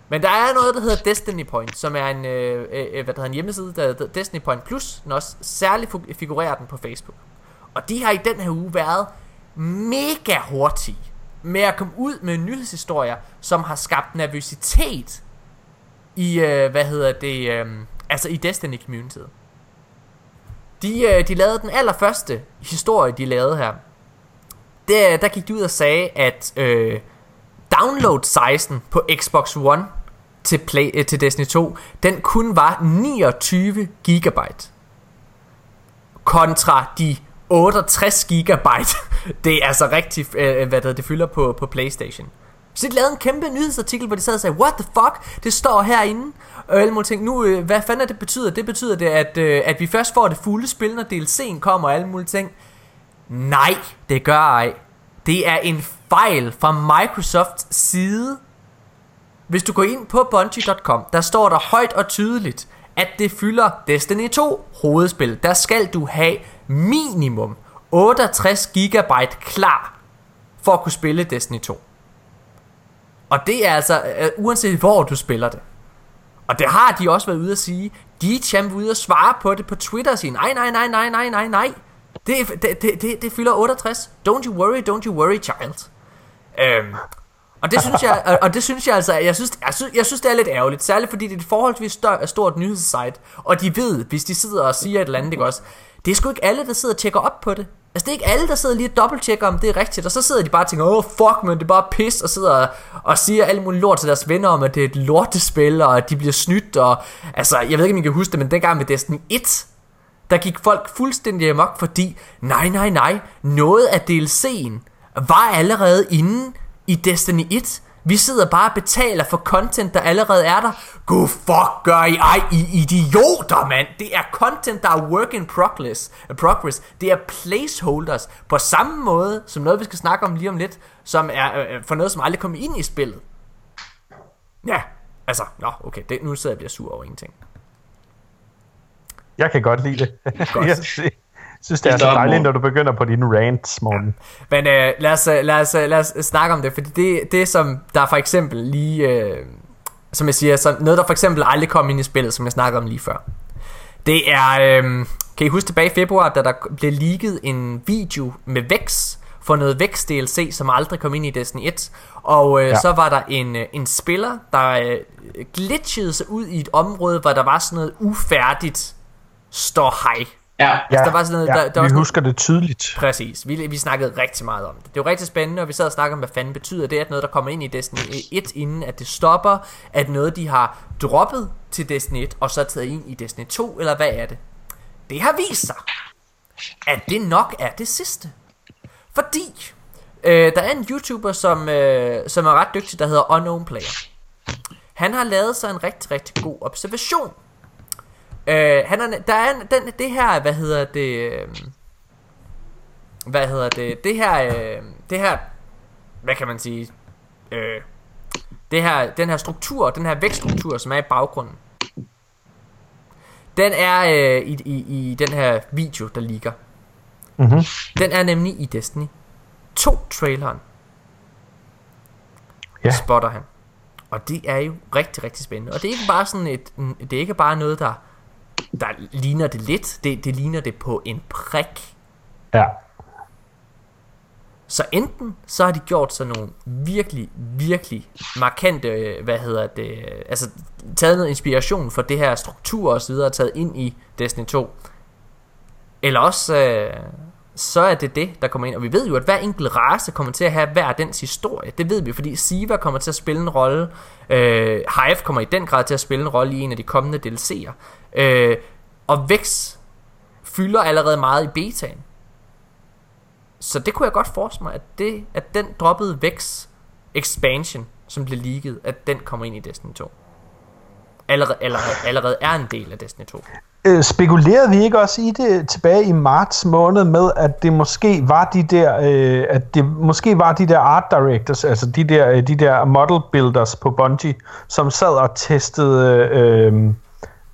Men der er noget, der hedder Destiny Point, som er en, øh, øh, øh hvad der hedder, en hjemmeside, der hedder Destiny Point Plus, den også særligt figurerer den på Facebook. Og de har i den her uge været mega hurtige med at komme ud med nyhedshistorier, som har skabt nervøsitet i, øh, hvad hedder det, øh, altså i Destiny communityet. De, øh, de lavede den allerførste historie, de lavede her. Der, der gik de ud og sagde, at øh, download sizen på Xbox One til, play, øh, til Destiny 2, den kun var 29 gigabyte. Kontra de 68 gigabyte, det er altså rigtig, øh, øh, hvad det, det fylder på, på Playstation. Så de lavede en kæmpe nyhedsartikel, hvor de sad og sagde, what the fuck, det står herinde. Og alle mulige ting. Nu, øh, hvad fanden er det betyder? Det betyder det, at, øh, at vi først får det fulde spil, når DLC'en kommer og alle mulige ting. Nej, det gør ej. Det er en fejl fra Microsofts side. Hvis du går ind på Bungie.com, der står der højt og tydeligt, at det fylder Destiny 2 hovedspil. Der skal du have minimum 68 GB klar for at kunne spille Destiny 2. Og det er altså, øh, uanset hvor du spiller det. Og det har de også været ude at sige. De er champ ude at svare på det på Twitter og sige, nej, nej, nej, nej, nej, nej, nej. Det, det, det, det, det fylder 68. Don't you worry, don't you worry, child. Øhm, og det synes jeg, og- og det synes jeg altså, jeg synes, jeg synes, jeg synes det er lidt ærgerligt, særligt fordi det er et forholdsvis stør, stort nyhedssite, og de ved, hvis de sidder og siger et eller andet, ikke også, det er sgu ikke alle, der sidder og tjekker op på det. Altså det er ikke alle, der sidder lige og dobbelttjekker, om det er rigtigt, og så sidder de bare og tænker, åh oh, fuck, men det er bare pis, og sidder og, og siger alt muligt lort til deres venner om, at det er et lortespil, og at de bliver snydt, og altså, jeg ved ikke, om I kan huske det, men dengang med Destiny 1, der gik folk fuldstændig amok, fordi nej, nej, nej, noget af DLC'en var allerede inde i Destiny 1. Vi sidder bare og betaler for content, der allerede er der. Go fuck, gør I ej, I idioter, mand. Det er content, der er work in progress. progress. Det er placeholders. På samme måde, som noget, vi skal snakke om lige om lidt, som er øh, øh for noget, som aldrig kommer ind i spillet. Ja, altså, nå, okay, det, nu sidder jeg og bliver sur over ingenting. Jeg kan godt lide det. jeg synes, det er Det så dejligt, når du begynder på dine rants, Morten. Men øh, lad, os, øh, lad, os, øh, lad os snakke om det, fordi det, det som der for eksempel lige, øh, som jeg siger, så noget der for eksempel aldrig kom ind i spillet, som jeg snakkede om lige før. Det er, øh, kan I huske tilbage i februar, da der blev leaget en video med Vex, for noget Vex DLC, som aldrig kom ind i Destiny 1. Og øh, ja. Ja. så var der en, øh, en spiller, der øh, glitchede sig ud i et område, hvor der var sådan noget ufærdigt står hej. Ja, Ja, der var sådan noget- ja, der- der var vi sådan- husker det tydeligt. Præcis. Vi, vi snakkede rigtig meget om det. Det var rigtig spændende, og vi sad og snakkede om, hvad fanden betyder det, at noget, der kommer ind i Destiny 1, inden at det stopper, at noget, de har droppet til Destiny 1, og så taget ind i Destiny 2, eller hvad er det? Det har vist sig, at det nok er det sidste. Fordi øh, der er en YouTuber, som, øh, som er ret dygtig, der hedder Unknown Player. Han har lavet sig en rigtig, rigtig god observation. Øh, han er, der er en- den, det her, hvad hedder det... Øh, hvad hedder det, det her, øh, det her, hvad kan man sige, øh, det her, den her struktur, den her vækststruktur, som er i baggrunden, den er øh, i, i, i den her video, der ligger. Mm-hmm. Den er nemlig i Destiny 2 traileren. Ja. Spotter han. Og det er jo rigtig, rigtig spændende. Og det er ikke bare sådan et, det er ikke bare noget, der, der ligner det lidt. Det, det ligner det på en prik. Ja. Så enten så har de gjort sådan nogle virkelig, virkelig markante, øh, hvad hedder det, øh, altså taget noget inspiration for det her struktur og så videre, taget ind i Destiny 2. Eller også, øh, så er det det, der kommer ind. Og vi ved jo, at hver enkelt race kommer til at have hver dens historie. Det ved vi, fordi Siva kommer til at spille en rolle. Øh, Hive kommer i den grad til at spille en rolle i en af de kommende DLC'er. Øh, og Vex fylder allerede meget i betaen. Så det kunne jeg godt forestille mig, at, det, at den droppede Vex expansion, som blev leaget, at den kommer ind i Destiny 2. Allerede, allerede, allerede er en del af Destiny 2. Øh, spekulerede vi ikke også i det tilbage i marts måned med, at det måske var de der, øh, at det måske var de der art directors, altså de der, øh, de der model builders på Bungie, som sad og testede, øh, øh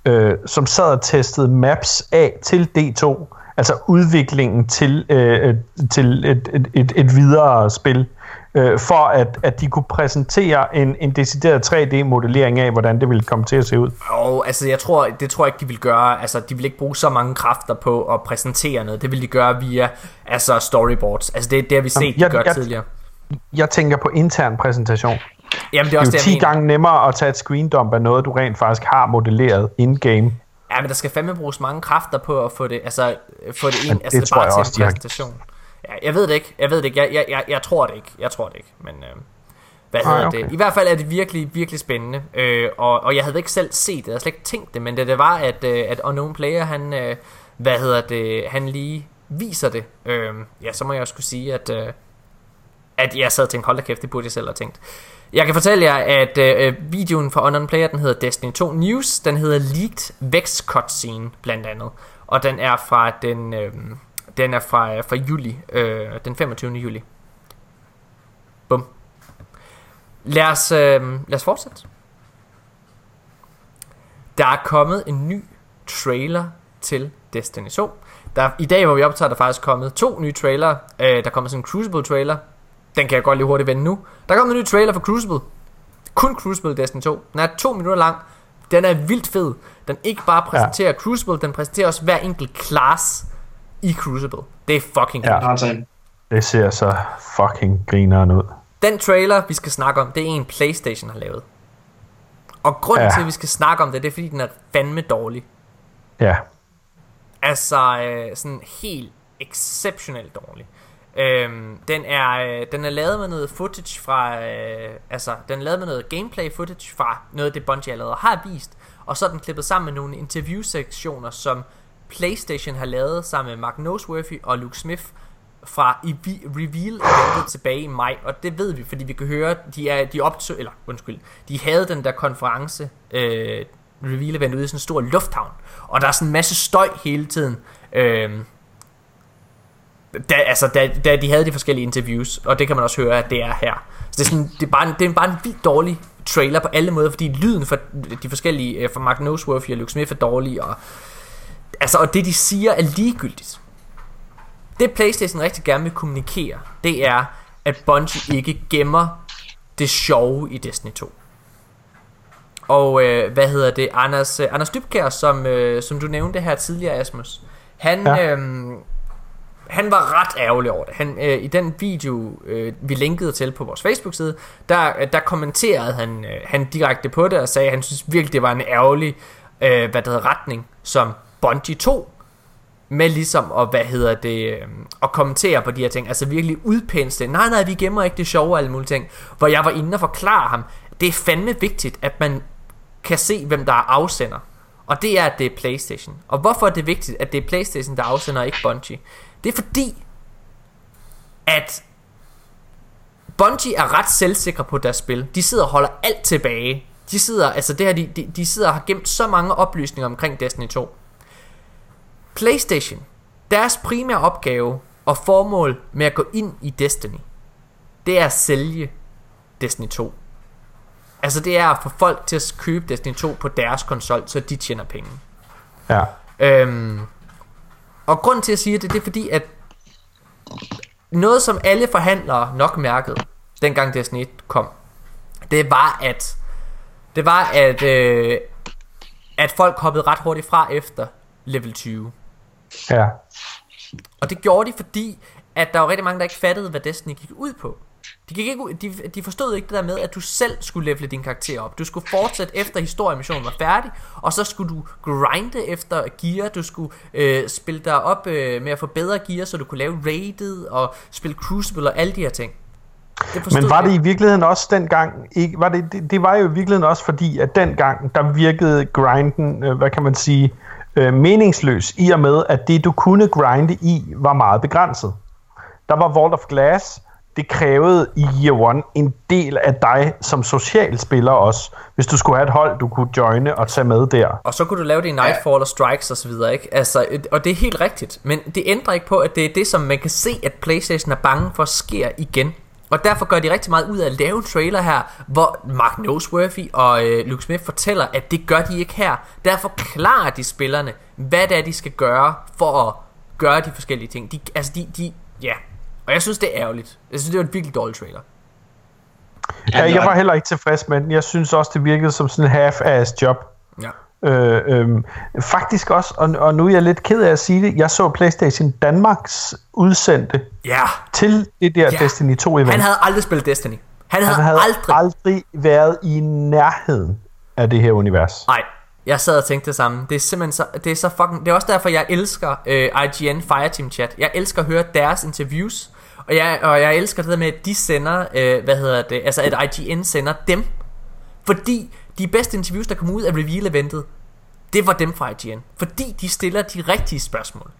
øh, som sad og testede maps af til D2, altså udviklingen til, øh, til et, et, et, videre spil øh, for at, at de kunne præsentere en, en decideret 3D-modellering af, hvordan det ville komme til at se ud. Og altså, jeg tror, det tror jeg ikke, de vil gøre. Altså, de vil ikke bruge så mange kræfter på at præsentere noget. Det vil de gøre via altså, storyboards. Altså, det, det har vi set, de jeg, gør jeg, tidligere. Jeg tænker på intern præsentation. Jamen, det er også det er det, jo jeg 10 mener. gange nemmere at tage et screen dump af noget, du rent faktisk har modelleret in-game. Ja, men der skal fandme bruges mange kræfter på at få det, altså, få det ind. Altså, det tror bare jeg til også, en de har- præsentation. Ja, jeg ved det ikke. Jeg ved det ikke. Jeg, jeg, jeg, jeg tror det ikke. Jeg tror det ikke. Men øh, hvad hedder okay. det? I hvert fald er det virkelig, virkelig spændende. Øh, og, og jeg havde ikke selv set det. Jeg havde slet ikke tænkt det. Men det, det var, at, øh, at Unknown Player, han, øh, hvad hedder det, han lige viser det. Øh, ja, så må jeg også skulle sige, at, øh, at jeg sad og tænkte, hold da kæft, det burde jeg selv have tænkt. Jeg kan fortælle jer, at øh, øh videoen fra Unknown Player, den hedder Destiny 2 News. Den hedder Leaked Vex Cutscene, blandt andet. Og den er fra den, øh, den er fra, øh, fra juli, øh, den 25. juli. Bum. Lad os, øh, lad os fortsætte. Der er kommet en ny trailer til Destiny 2. Der, I dag, hvor vi optager, der er faktisk kommet to nye trailere. Øh, der kommer sådan en Crucible trailer. Den kan jeg godt lige hurtigt vende nu. Der er kommet en ny trailer for Crucible. Kun Crucible Destiny 2. Den er to minutter lang. Den er vildt fed. Den ikke bare præsenterer ja. Crucible, den præsenterer også hver enkelt class i Crucible. Det er fucking Ja. Hardtime. Det ser så fucking grineren ud. Den trailer, vi skal snakke om, det er en Playstation har lavet. Og grunden Ja. ja. til, at vi skal snakke om det, det er fordi, den er fandme dårlig. Ja. Altså, øh, sådan helt exceptionelt dårlig. Øhm, den, er, øh, den er lavet med noget footage fra, øh, altså, den er lavet med noget gameplay footage fra noget af det Bungie allerede har vist, og så er den klippet sammen med nogle interviewsektioner, som PlayStation har lavet sammen med Mark Noseworthy og Luke Smith fra i vi- reveal eventet tilbage i maj, og det ved vi, fordi vi kan høre, de er de optog, eller undskyld, de havde den der konference, øh, reveal event ude i sådan en stor lufthavn, og der er sådan en masse støj hele tiden. Øh, da, altså, da, da de havde de forskellige interviews, og det kan man også høre, at det er her. Så det er, sådan, det er, bare, en, det er bare en vildt dårlig trailer på alle måder, fordi lyden for de forskellige, øh, for Mark Noseworthy og Luke Smith er dårlig, og, altså, og det de siger er ligegyldigt. Det Playstation rigtig gerne vil kommunikere, det er, at Bungie ikke gemmer det sjove i Destiny 2. Og øh, hvad hedder det? Anders, øh, Anders Dybkær, som, øh, som du nævnte her tidligere, Asmus, han, Ja. ja han var ret ærgerlig over det. Han, øh, I den video, øh, vi linkede til på vores Facebook-side, der, øh, der kommenterede han, øh, han direkte på det og sagde, at han synes virkelig, det var en ærgerlig øh, hvad det hedder, retning, som Bungie tog med ligesom at, hvad hedder det, øh, at kommentere på de her ting, altså virkelig udpensle, nej nej, vi gemmer ikke det sjove og alle mulige ting, hvor jeg var inde og forklare ham, det er fandme vigtigt, at man kan se, hvem der er afsender, og det er, at det er Playstation. Og hvorfor er det vigtigt, at det er Playstation, der afsender, og ikke Bungie? Det er fordi, at Bungie er ret selvsikre på deres spil. De sidder og holder alt tilbage. De sidder, altså det her, de, de, de sidder og har gemt så mange oplysninger omkring Destiny 2. PlayStation, deres primære opgave og formål med at gå ind i Destiny, det er at sælge Destiny 2. Altså det er at få folk til at købe Destiny 2 på deres konsol, så de tjener penge. Ja. Øhm, og grunden til at sige det, det er fordi, at noget som alle forhandlere nok mærkede, dengang Destiny 1 kom, det var at, det var at, øh, at folk hoppede ret hurtigt fra efter level 20. Ja. Og det gjorde de, fordi at der var rigtig mange, der ikke fattede, hvad Destiny gik ud på. De, gik ikke de, de forstod ikke det der med, at du selv skulle levele din karakter op. Du skulle fortsætte efter historiemissionen var færdig, og så skulle du grinde efter gear. Du skulle øh, spille dig op øh, med at få bedre gear, så du kunne lave raided og spille Crucible og alle de her ting. Men var det i virkeligheden også dengang, ikke, var det, det, det var jo i virkeligheden også fordi, at dengang, der virkede grinden, øh, hvad kan man sige, øh, meningsløs, i og med, at det du kunne grinde i, var meget begrænset. Der var Vault of Glass, det krævede i Year One en del af dig som social spiller også, hvis du skulle have et hold, du kunne joine og tage med der. Og så kunne du lave det i Nightfall ja. og Strikes osv., ikke? Altså, og det er helt rigtigt, men det ændrer ikke på, at det er det, som man kan se, at Playstation er bange for sker igen. Og derfor gør de rigtig meget ud af at lave en trailer her, hvor Mark Noseworthy og øh, Luke Smith fortæller, at det gør de ikke her. Derfor klarer de spillerne, hvad det er, de skal gøre for at gøre de forskellige ting. De, altså, de, de, ja. Og jeg synes, det er ærgerligt. Jeg synes, det var en virkelig dårlig trailer. Ja, jeg var heller ikke tilfreds med den. Jeg synes også, det virkede som sådan en half-ass job. Ja. Øh, øh, faktisk også, og, og nu er jeg lidt ked af at sige det, jeg så PlayStation Danmarks udsendte ja. til det der ja. Destiny 2 event. Han havde aldrig spillet Destiny. Han havde, Han havde aldrig... aldrig været i nærheden af det her univers. Nej, jeg sad og tænkte det samme. Det er simpelthen så, det er så fucking... Det er også derfor, jeg elsker øh, IGN Fireteam Chat. Jeg elsker at høre deres interviews. Og jeg, og jeg elsker det der med, at de sender... Øh, hvad hedder det? Altså, at IGN sender dem. Fordi de bedste interviews, der kom ud af reveal-eventet, det var dem fra IGN. Fordi de stiller de rigtige spørgsmål.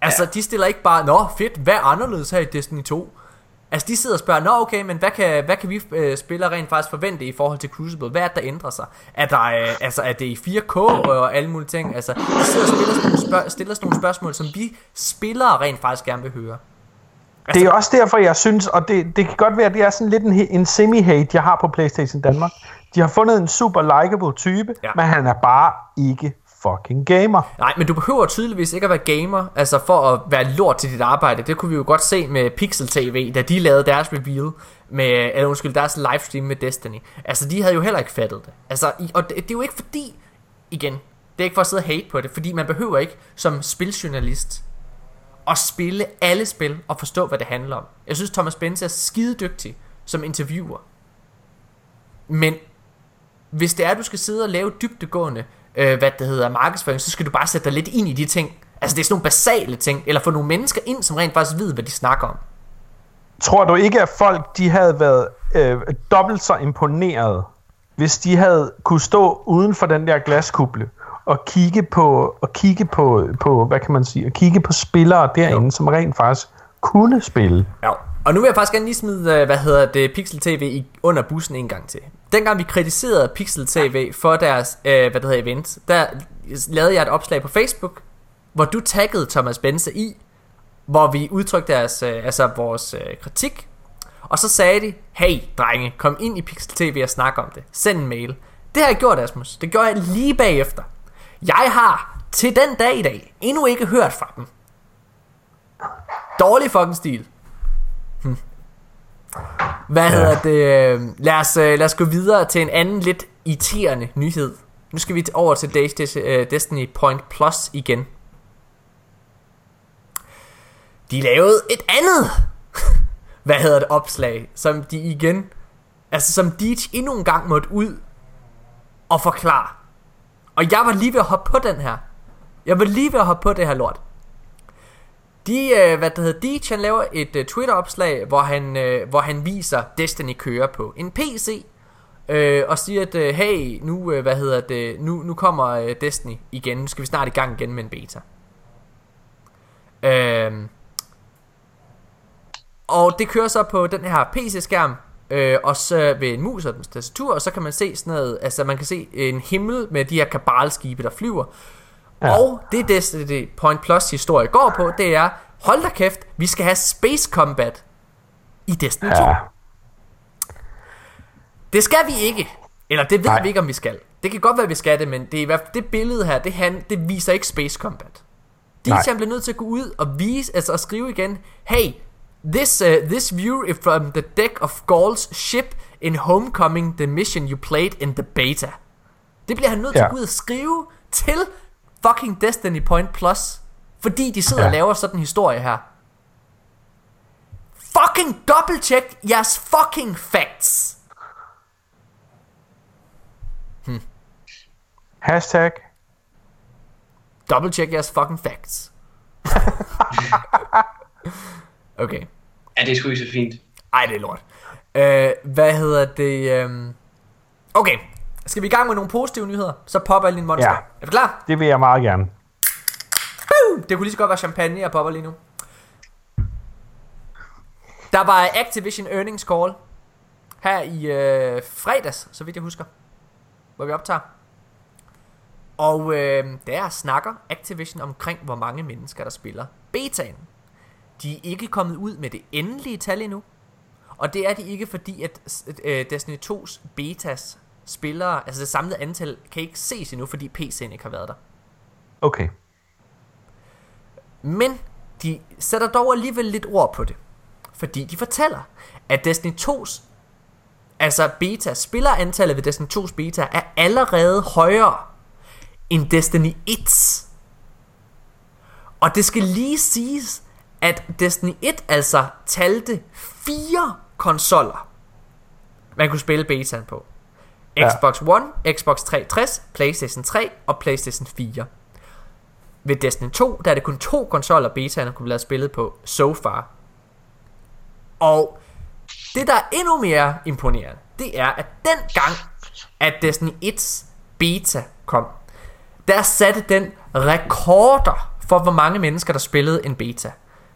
Altså, ja. de stiller ikke bare, Nå, fedt, hvad er anderledes her i Destiny 2? Altså, de sidder og spørger, Nå, okay, men hvad kan, hvad kan vi øh, spillere rent faktisk forvente i forhold til Crucible? Hvad er det, der ændrer sig? Er, der, øh, altså, er det i 4K og alle mulige ting? Altså, de sidder og stiller sådan, nogle spørg- stiller sådan nogle spørgsmål, som vi spillere rent faktisk gerne vil høre. Altså, det er også derfor, jeg synes, og det, det kan godt være, at det er sådan lidt en, en semi-hate, jeg har på PlayStation Danmark. De har fundet en super likable type, ja. men han er bare ikke fucking gamer. Nej, men du behøver tydeligvis ikke at være gamer, altså for at være lort til dit arbejde. Det kunne vi jo godt se med Pixel TV, da de lavede deres reveal, med, eller undskyld, deres livestream med Destiny. Altså, de havde jo heller ikke fattet det. Altså, og det, det er jo ikke fordi, igen, det er ikke for at sidde og hate på det, fordi man behøver ikke som spiljournalist at spille alle spil og forstå, hvad det handler om. Jeg synes, Thomas Benz er skide dygtig som interviewer. Men hvis det er, at du skal sidde og lave dybdegående, øh, hvad det hedder, markedsføring, så skal du bare sætte dig lidt ind i de ting. Altså det er sådan nogle basale ting, eller få nogle mennesker ind, som rent faktisk ved, hvad de snakker om. Tror du ikke, at folk de havde været øh, dobbelt så imponeret, hvis de havde kunne stå uden for den der glaskuble og kigge på, og kigge på, på hvad kan man sige, og kigge på spillere derinde, jo. som rent faktisk kunne spille. Ja, og nu vil jeg faktisk gerne lige smide, øh, hvad hedder det, Pixel TV under bussen en gang til. Dengang vi kritiserede Pixel TV for deres, øh, hvad det hedder, event, der lavede jeg et opslag på Facebook, hvor du taggede Thomas Bense i, hvor vi udtrykte deres, øh, altså vores øh, kritik, og så sagde de, hey drenge, kom ind i Pixel TV og snak om det. Send en mail. Det har jeg gjort, Asmus. Det gjorde jeg lige bagefter. Jeg har til den dag i dag endnu ikke hørt fra dem. Dårlig fucking stil. Hm. Hvad ja. hedder det? Lad os, øh, lad os gå videre til en anden lidt irriterende nyhed. Nu skal vi over til øh, Destiny Point Plus igen. De lavede et andet, hvad hedder det, opslag, som de igen, altså som Deej endnu en gang måtte ud og forklare. Og jeg var lige ved at hoppe på den her. Jeg var lige ved at hoppe på det her lort. De, øh, hvad det hedder, Deitch, han laver et øh, Twitter-opslag, hvor han, øh, hvor han viser Destiny kører på en PC, øh, og siger, at øh, hey, nu, øh, hvad hedder det, nu, nu kommer øh, Destiny igen, nu skal vi snart i gang igen med en beta. Øh, og det kører så på den her PC-skærm, øh, og så ved en mus og en tastatur, og så kan man se sådan noget, altså man kan se en himmel med de her kabalskibe, der flyver. Ja. Og det Destiny Point Plus historie går på, det er, hold da kæft, vi skal have Space Combat i Destiny 2. Ja. Det skal vi ikke. Eller det ved Nej. vi ikke, om vi skal. Det kan godt være, vi skal det, men det, er, det billede her, det, han, det viser ikke Space Combat. De er bliver nødt til at gå ud og vise, altså at skrive igen, hey, this, uh, this view is from the deck of Gaul's ship in Homecoming, the mission you played in the beta. Det bliver han nødt ja. til at gå ud og skrive til fucking Destiny Point Plus. Fordi de sidder ja. og laver sådan en historie her. fucking double check jeres fucking facts. Hashtag. Double check jeres fucking facts. okay. Ja, det er sgu ikke så fint. Ej, det er lort. Øh, hvad hedder det? øhm, Okay, skal vi i gang med nogle positive nyheder? Så popper jeg lige en monster. Ja. Er du klar? Det vil jeg meget gerne. Woo! Det kunne lige så godt være champagne, jeg popper lige nu. Der var Activision Earnings Call her i øh, fredags, så vidt jeg husker, hvor vi optager. Og øh, der snakker Activision omkring, hvor mange mennesker, der spiller betaen. De er ikke kommet ud med det endelige tal endnu. Og det er de ikke, fordi at øh, Destiny 2's betas spillere, altså det samlede antal, kan ikke ses endnu, fordi PC'en ikke har været der. Okay. Men de sætter dog alligevel lidt ord på det. Fordi de fortæller, at Destiny 2's altså beta, spillerantallet ved Destiny 2's beta er allerede højere end Destiny 1's. Og det skal lige siges, at Destiny 1 altså talte fire konsoller, man kunne spille betaen på. Ja. Xbox One, Xbox 360, PlayStation 3 og PlayStation 4. Ved Destiny 2, der er det kun to konsoller, betaen kunne blive spillet på so far. Og det, der er endnu mere imponerende, det er, at den gang, at Destiny 1's beta kom, der satte den rekorder for, hvor mange mennesker, der spillede en beta.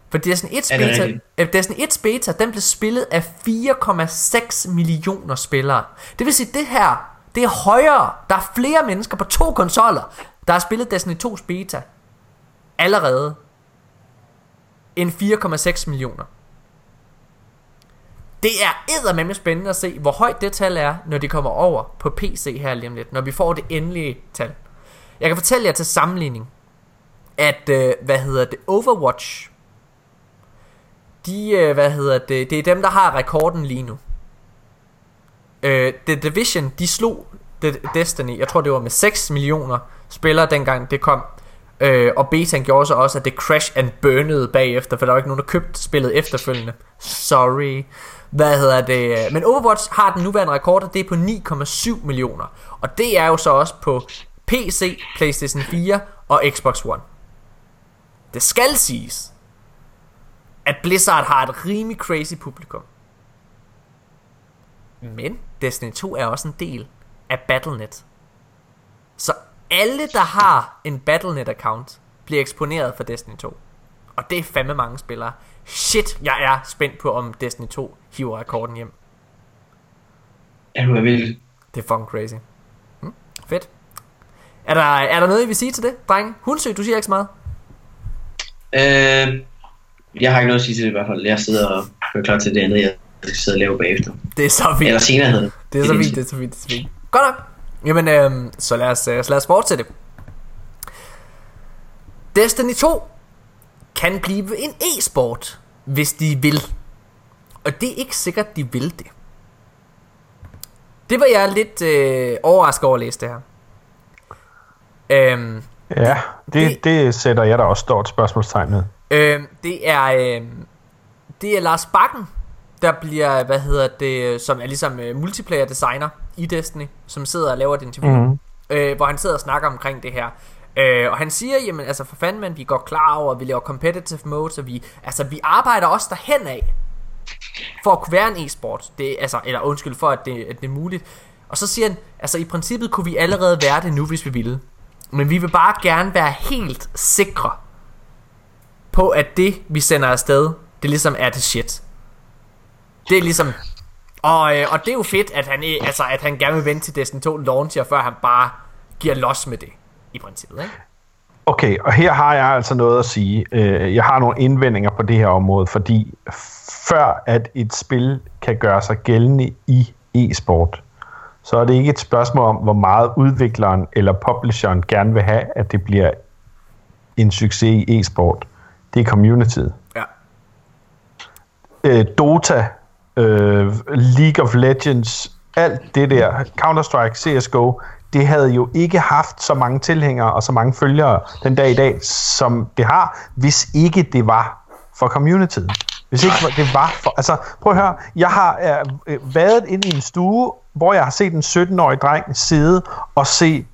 For Destiny 1's Er det beta, rigtigt? øh, Destiny 1's beta, den blev spillet af 4,6 millioner spillere. Det vil sige, det her, det er højere. Der er flere mennesker på to konsoller, der har spillet Destiny 2's beta allerede end 4,6 millioner. Det er eddermame spændende at se, hvor højt det tal er, når de kommer over på PC her lige om lidt, når vi får det endelige tal. Jeg kan fortælle jer til sammenligning, at, øh, hvad hedder det, Overwatch, de, øh, hvad hedder det, det er dem, der har rekorden lige nu. Øh, The Division, de slog The Destiny, jeg tror det var med 6 millioner spillere dengang det kom. Øh, og betaen gjorde så også, at det crash and burnede bagefter, for der var ikke nogen, der købte spillet efterfølgende. Sorry. Hvad hedder det? Men Overwatch har den nuværende rekord, og det er på 9,7 millioner. Og det er jo så også på PC, Playstation 4 og Xbox One. Det skal siges, at Blizzard har et rimelig crazy publikum. Men Destiny 2 er også en del af Battle.net. Så alle, der har en Battle.net-account, bliver eksponeret for Destiny 2. Og det er fandme mange spillere. Shit, jeg er spændt på, om Destiny 2 hiver rekorden hjem. Ja, du er vildt. Det er fucking crazy. Hmm, fedt. Er der, er der noget, I vil sige til det, drenge? Hundsøg, du siger ikke så meget. Øh, jeg har ikke noget at sige til det i hvert fald. Jeg sidder og gør klar til det andet, jeg skal sidde og lave bagefter. Det er så Eller vildt. senere hedder det. Det er så vildt, det er så vildt, det er så vildt. Godt nok. Jamen, øhm, så lad os, øh, så lad os fortsætte. Destiny 2 kan blive en e-sport, hvis de vil. Og det er ikke sikkert, de vil det. Det var jeg lidt øh, overrasket over at læse det her. Øhm, Ja, det- det, det sætter jeg da også stort spørgsmålstegn med. Øhm, det er øhm, det er Lars Bakken, der bliver, hvad hedder det, som er ligesom øh, multiplayer designer i Destiny, som sidder og laver et interview, mm. øh, hvor han sidder og snakker omkring det her. Øh, og han siger, jamen altså for fanden, man, vi går klar over, at vi laver competitive mode, så vi, altså vi arbejder også derhen af, for at kunne være en e-sport. Det, altså, eller undskyld for, at det, at det er muligt. Og så siger han, altså i princippet kunne vi allerede være det nu, hvis vi ville. Men vi vil bare gerne være helt sikre på, at det, vi sender afsted, det ligesom er det shit. Det er ligesom... Og, øh, og det er jo fedt, at han, øh, altså, at han gerne vil vente til Destiny 2 launcher, før han bare giver los med det, i princippet, ikke? Okay, og her har jeg altså noget at sige. Øh, jeg har nogle indvendinger på det her område, fordi før at et spil kan gøre sig gældende i e-sport, så er det ikke et spørgsmål om, hvor meget udvikleren eller publisheren gerne vil have, at det bliver en succes i e-sport. Det er communityet. Ja. øh, Dota, øh, League of Legends, alt det der, Counter-Strike, CSGO, det havde jo ikke haft så mange tilhængere og så mange følgere den dag i dag, som det har, hvis ikke det var for communityet. Hvis ikke det var for... Altså, prøv at høre. Jeg har øh, været ind i en stue, hvor jeg har set en 17-årig dreng sidde og se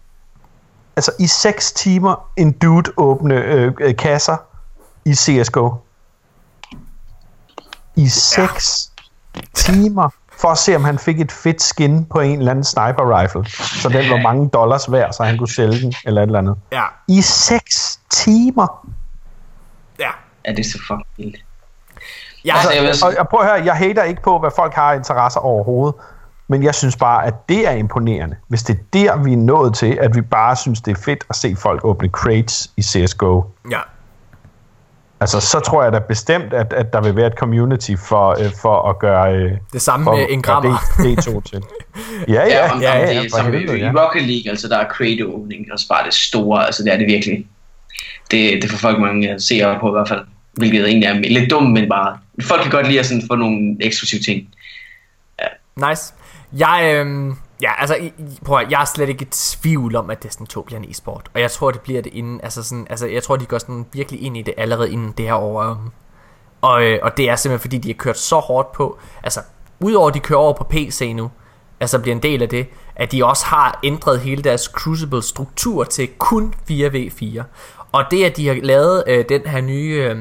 altså i 6 timer en dude åbne øh, øh, kasser i CSGO. I 6 ja. timer for at se, om han fik et fedt skin på en eller anden sniper rifle. Så den var mange dollars værd, så han kunne sælge den, eller et eller andet. Ja. I 6 timer! Ja. Ja, det er så fucking vildt. Ja, Altså, jeg vil- Og, og prøv at høre, jeg hater ikke på, hvad folk har interesser overhovedet. Men jeg synes bare, at det er imponerende. Hvis det er der, vi er nået til, at vi bare synes, det er fedt at se folk åbne crates i CSGO. ja. Altså, så tror jeg da bestemt, at, at der vil være et community for, øh, for at gøre... Øh, Det samme for, med en for grammer. D- D2 til. Ja, ja, Ja, om, ja, om ja, det, for som helvede, i, ja. i Rocket League, altså der er crate opening, og så bare det store, altså det er det virkelig. Det, det får folk mange at se op på i hvert fald. Hvilket egentlig er lidt dumt, men bare... Folk kan godt lide at sådan få nogle eksklusive ting. Nice. Jeg, øhm, ja, altså, prøv at, jeg er slet ikke i tvivl om, at Destiny 2 bliver en e-sport. Og jeg tror, det bliver det inden, altså sådan, altså, jeg tror, de går sådan virkelig ind i det allerede inden det her år. Og, øh, og det er simpelthen, fordi de har kørt så hårdt på, altså, udover at de kører over på PC nu, altså bliver en del af det, at de også har ændret hele deres Crucible struktur til kun 4v4. Og det, at de har lavet øh, den her nye, øh,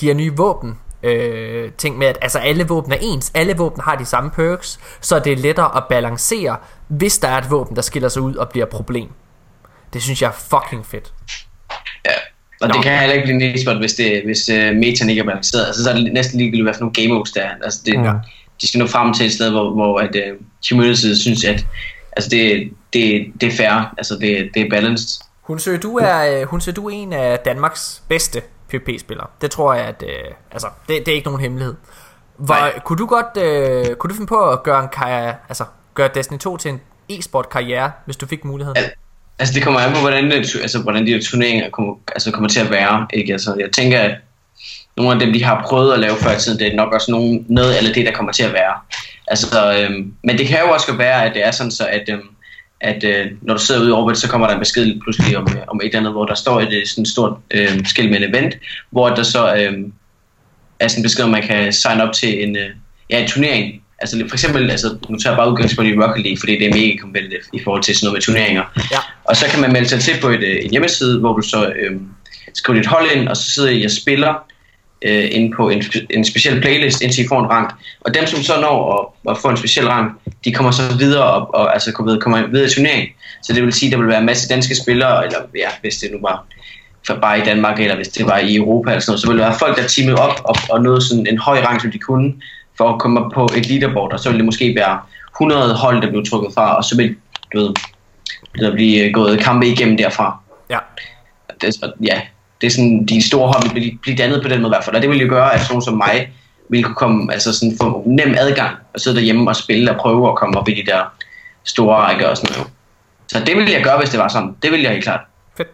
de her nye våben, øh, ting med, at altså alle våben er ens, alle våben har de samme perks, så det er lettere at balancere, hvis der er et våben, der skiller sig ud og bliver et problem. Det synes jeg er fucking fedt. Ja. Og Nå. det kan heller ikke blive en e-sport, hvis, det, hvis uh, metaen ikke er balanceret. Altså, så er det næsten ligegyldigt, hvad for nogle game modes der er. Altså, det, Ja. De skal nå frem til et sted, hvor, hvor at, uh, community synes, at altså, det, det, det er fair. Altså, det, det er balanced. Hun siger, du er, øh, hun siger, du er en af Danmarks bedste PvP-spillere. Det tror jeg, at øh, altså, det, det er ikke nogen hemmelighed. Hvor, Nej. kunne du godt, øh, kunne du finde på at gøre en karriere, altså gøre Destiny 2 til en e-sport karriere, hvis du fik muligheden? Al- Altså det kommer an på, hvordan, det, altså, hvordan de her turneringer kommer, altså, kommer til at være. Ikke? Altså, jeg tænker, at nogle af dem, de har prøvet at lave før i tiden, det er nok også nogle, noget eller det, der kommer til at være. Altså, øhm, men det kan jo også være, at det er sådan så, at, øhm, at øh, når du sidder ude i orbit, så kommer der en besked pludselig om, øh, om et eller andet, hvor der står et øh, sådan stort øh, skilt med en event, hvor der så øh, er sådan en besked, om man kan sign op til en, øh, ja, en turnering. Altså for eksempel, altså, nu tager jeg bare udgangspunkt i Rocket League, fordi det er mega competitive i forhold til sådan noget med turneringer. Ja. Og så kan man melde sig til på et, øh, en hjemmeside, hvor du så øh, skriver dit hold ind, og så sidder I og spiller øh, inde på en, en speciel playlist, indtil I får en rank. Og dem, som så når at, at få en speciel rank, de kommer så videre og, og altså, kommer, kommer videre i turneringen. Så det vil sige, at der vil være en masse danske spillere, eller ja, hvis det nu var for bare i Danmark, eller hvis det var i Europa eller sådan noget, så ville der være folk, der teamede op og, og nåede sådan en høj rang, som de kunne, for at komme op på et leaderboard, og så ville det måske være 100 hold, der blev trukket fra, og så ville du ved, der blive gået kampe igennem derfra. Ja. Det, er så- ja, det er sådan, de store hold vil blive, blive dannet på den måde i hvert fald, og det vil jo gøre, at sådan nogen som mig ville kunne komme, altså sådan få nem adgang og sidde derhjemme og spille og prøve at komme op i de der store rækker og sådan noget. Så det ville jeg gøre, hvis det var sådan. Det ville jeg helt klart. Fedt.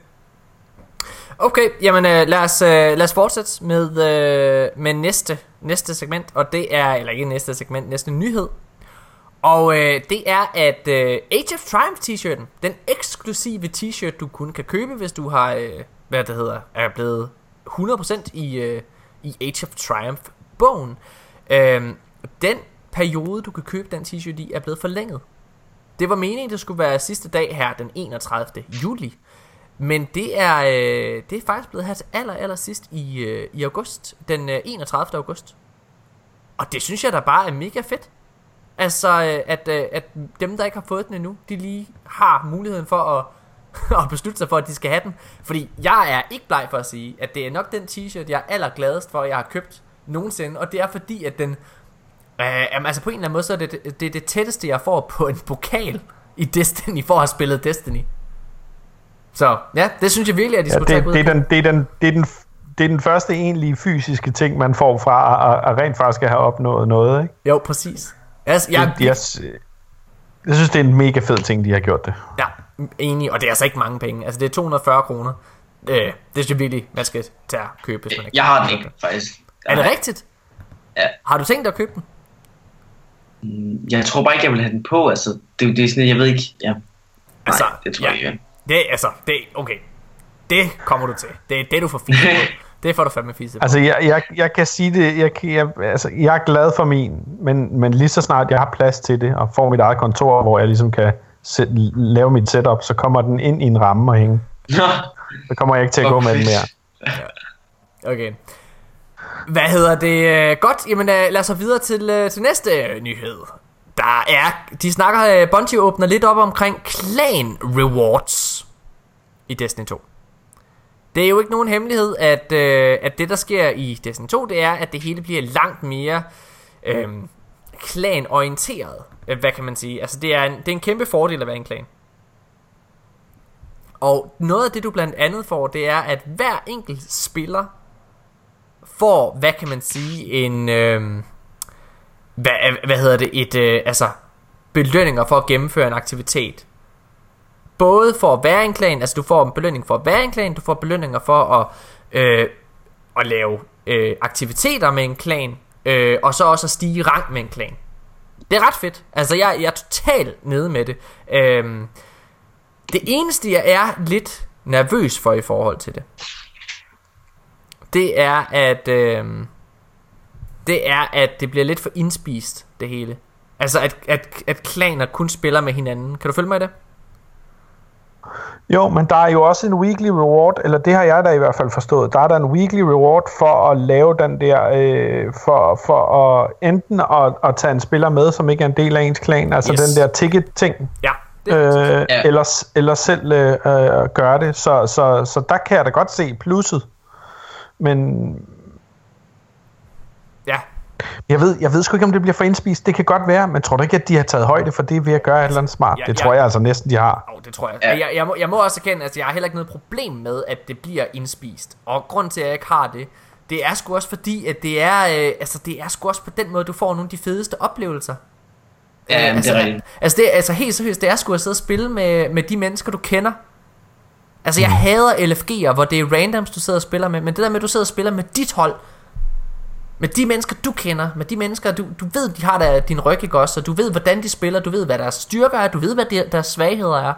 Okay, jamen øh, lad, os, øh, lad os fortsætte med, øh, med næste, næste segment, og det er, eller ikke næste segment, næste nyhed. Og øh, det er, at øh, Age of Triumph t-shirten, den eksklusive t-shirt, du kun kan købe, hvis du har, øh, hvad det hedder, er blevet 100% i, øh, i Age of Triumph bogen. Øh, den periode, du kan købe den t-shirt i, er blevet forlænget. Det var meningen, det skulle være sidste dag her, den 31. juli. Men det er, øh, det er faktisk blevet her til aller, aller sidst i, øh, i august. Den øh, 31. august. Og det synes jeg da bare er mega fedt. Altså, øh, at, øh, at dem, der ikke har fået den endnu, de lige har muligheden for at, at beslutte sig for, at de skal have den. Fordi jeg er ikke bleg for at sige, at det er nok den t-shirt, jeg er allergladest for, jeg har købt nogensinde. Og det er fordi, at den... Øh, jamen, altså på en eller anden måde, så er det det, det, det tætteste, jeg får på en pokal i Destiny, for at have spillet Destiny. Så ja, det synes jeg virkelig, at de Ja, skulle det, tage det, er den, det, er den, det, er den, det er den første egentlige fysiske ting, man får fra at, at rent faktisk have opnået noget. Ikke? Jo, præcis. Altså, jeg, Jeg, jeg, jeg synes, det er en mega fed ting, de har gjort det. Ja, enig, og det er altså ikke mange penge. Altså, det er 240 kroner. Øh, det synes jeg virkelig, man skal tage at købe, hvis man ikke Jeg har den ikke, faktisk. Er det rigtigt? Ja. Har du tænkt dig at købe den? Jeg tror bare ikke, jeg vil have den på. Altså, det, det er sådan, jeg ved ikke. Ja. Nej, Altså, det tror ja. jeg ikke. Det, altså, det, okay. Det kommer du til. Det er det, du får fint. Det får du fandme fisse på. Altså, jeg, jeg, jeg kan sige det, jeg, kan- jeg, altså, jeg er glad for min, men, men lige så snart jeg har plads til det, og får mit eget kontor, hvor jeg ligesom kan sæt, lave mit setup, så kommer den ind i en ramme og hænge. Så kommer jeg ikke til at gå med den mere. Okay. Hvad hedder det? Øh, Godt, jamen øh, lad os så videre til, øh, til næste nyhed. Der er, de snakker, Bungie åbner lidt op omkring clan rewards i Destiny 2. Det er jo ikke nogen hemmelighed, at, øh, at det der sker i Destiny 2, det er, at det hele bliver langt mere øh, klanorienteret. Øh, Hvad kan man sige? Altså det er, en, det er en kæmpe fordel at være en klan. Og noget af det du blandt andet får, det er, at hver enkelt spiller får, hvad kan man sige, en, øhm, øh, hvad, hvad hedder det, et, øh, altså, belønninger for at gennemføre en aktivitet. Både for at være en klan, altså du får en belønning for at være en klan, du får belønninger for at, øh, at lave øh, aktiviteter med en klan, øh, og så også at stige i rang med en klan. Det er ret fedt. Altså jeg, jeg er totalt nede med det. Øhm, det eneste jeg er lidt nervøs for i forhold til det, det er at Øhm, det er at det bliver lidt for indspist det hele. Altså at, at, at klaner kun spiller med hinanden. Kan du følge mig i det? Jo, men der er jo også en weekly reward, eller det har jeg da i hvert fald forstået. Der er der en weekly reward for at lave den der, øh, for, for at enten at, at tage en spiller med, som ikke er en del af ens klan, altså Yes. den der ticket-ting, Ja. Det er øh. Ja. eller, eller selv øh, øh, gøre det. Så, så, så der kan jeg da godt se plusset. Men. Jeg ved, jeg ved sgu ikke, om det bliver for indspist. Det kan godt være, men tror du ikke, at de har taget højde for det ved at gøre et eller andet smart? Ja, det ja. tror jeg altså næsten, de har. Oh, det tror jeg. Ja. Jeg, jeg, må, jeg må også erkende, at jeg har heller ikke noget problem med, at det bliver indspist. Og grund til, at jeg ikke har det, det er sgu også fordi, at det er, øh, altså, det er sgu også på den måde, du får nogle af de fedeste oplevelser. Ja, Øh, jamen, det altså, er rigtigt. Altså, det, er- altså helt seriøst, det er sgu at sidde og spille med, med de mennesker, du kender. Altså, jeg hader LFG'er, hvor det er randoms, du sidder og spiller med, men det der med, at du sidder og spiller med dit hold, med de mennesker, du kender, med de mennesker, du, du ved, de har der, din ryg, ikke også, og du ved, hvordan de spiller, du ved, hvad deres styrker er, du ved, hvad de, deres svagheder er.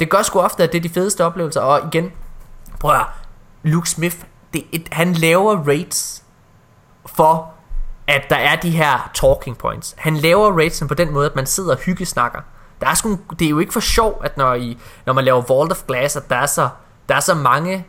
Det gør sgu ofte, at det er de fedeste oplevelser, og igen, prøv at Luke Smith, det, et, han laver rates for, at der er de her talking points. Han laver ratesen på den måde, at man sidder og hyggesnakker. Der er sgu, det er jo ikke for sjov, at når, I, når man laver Vault of Glass, at der er så, der er så mange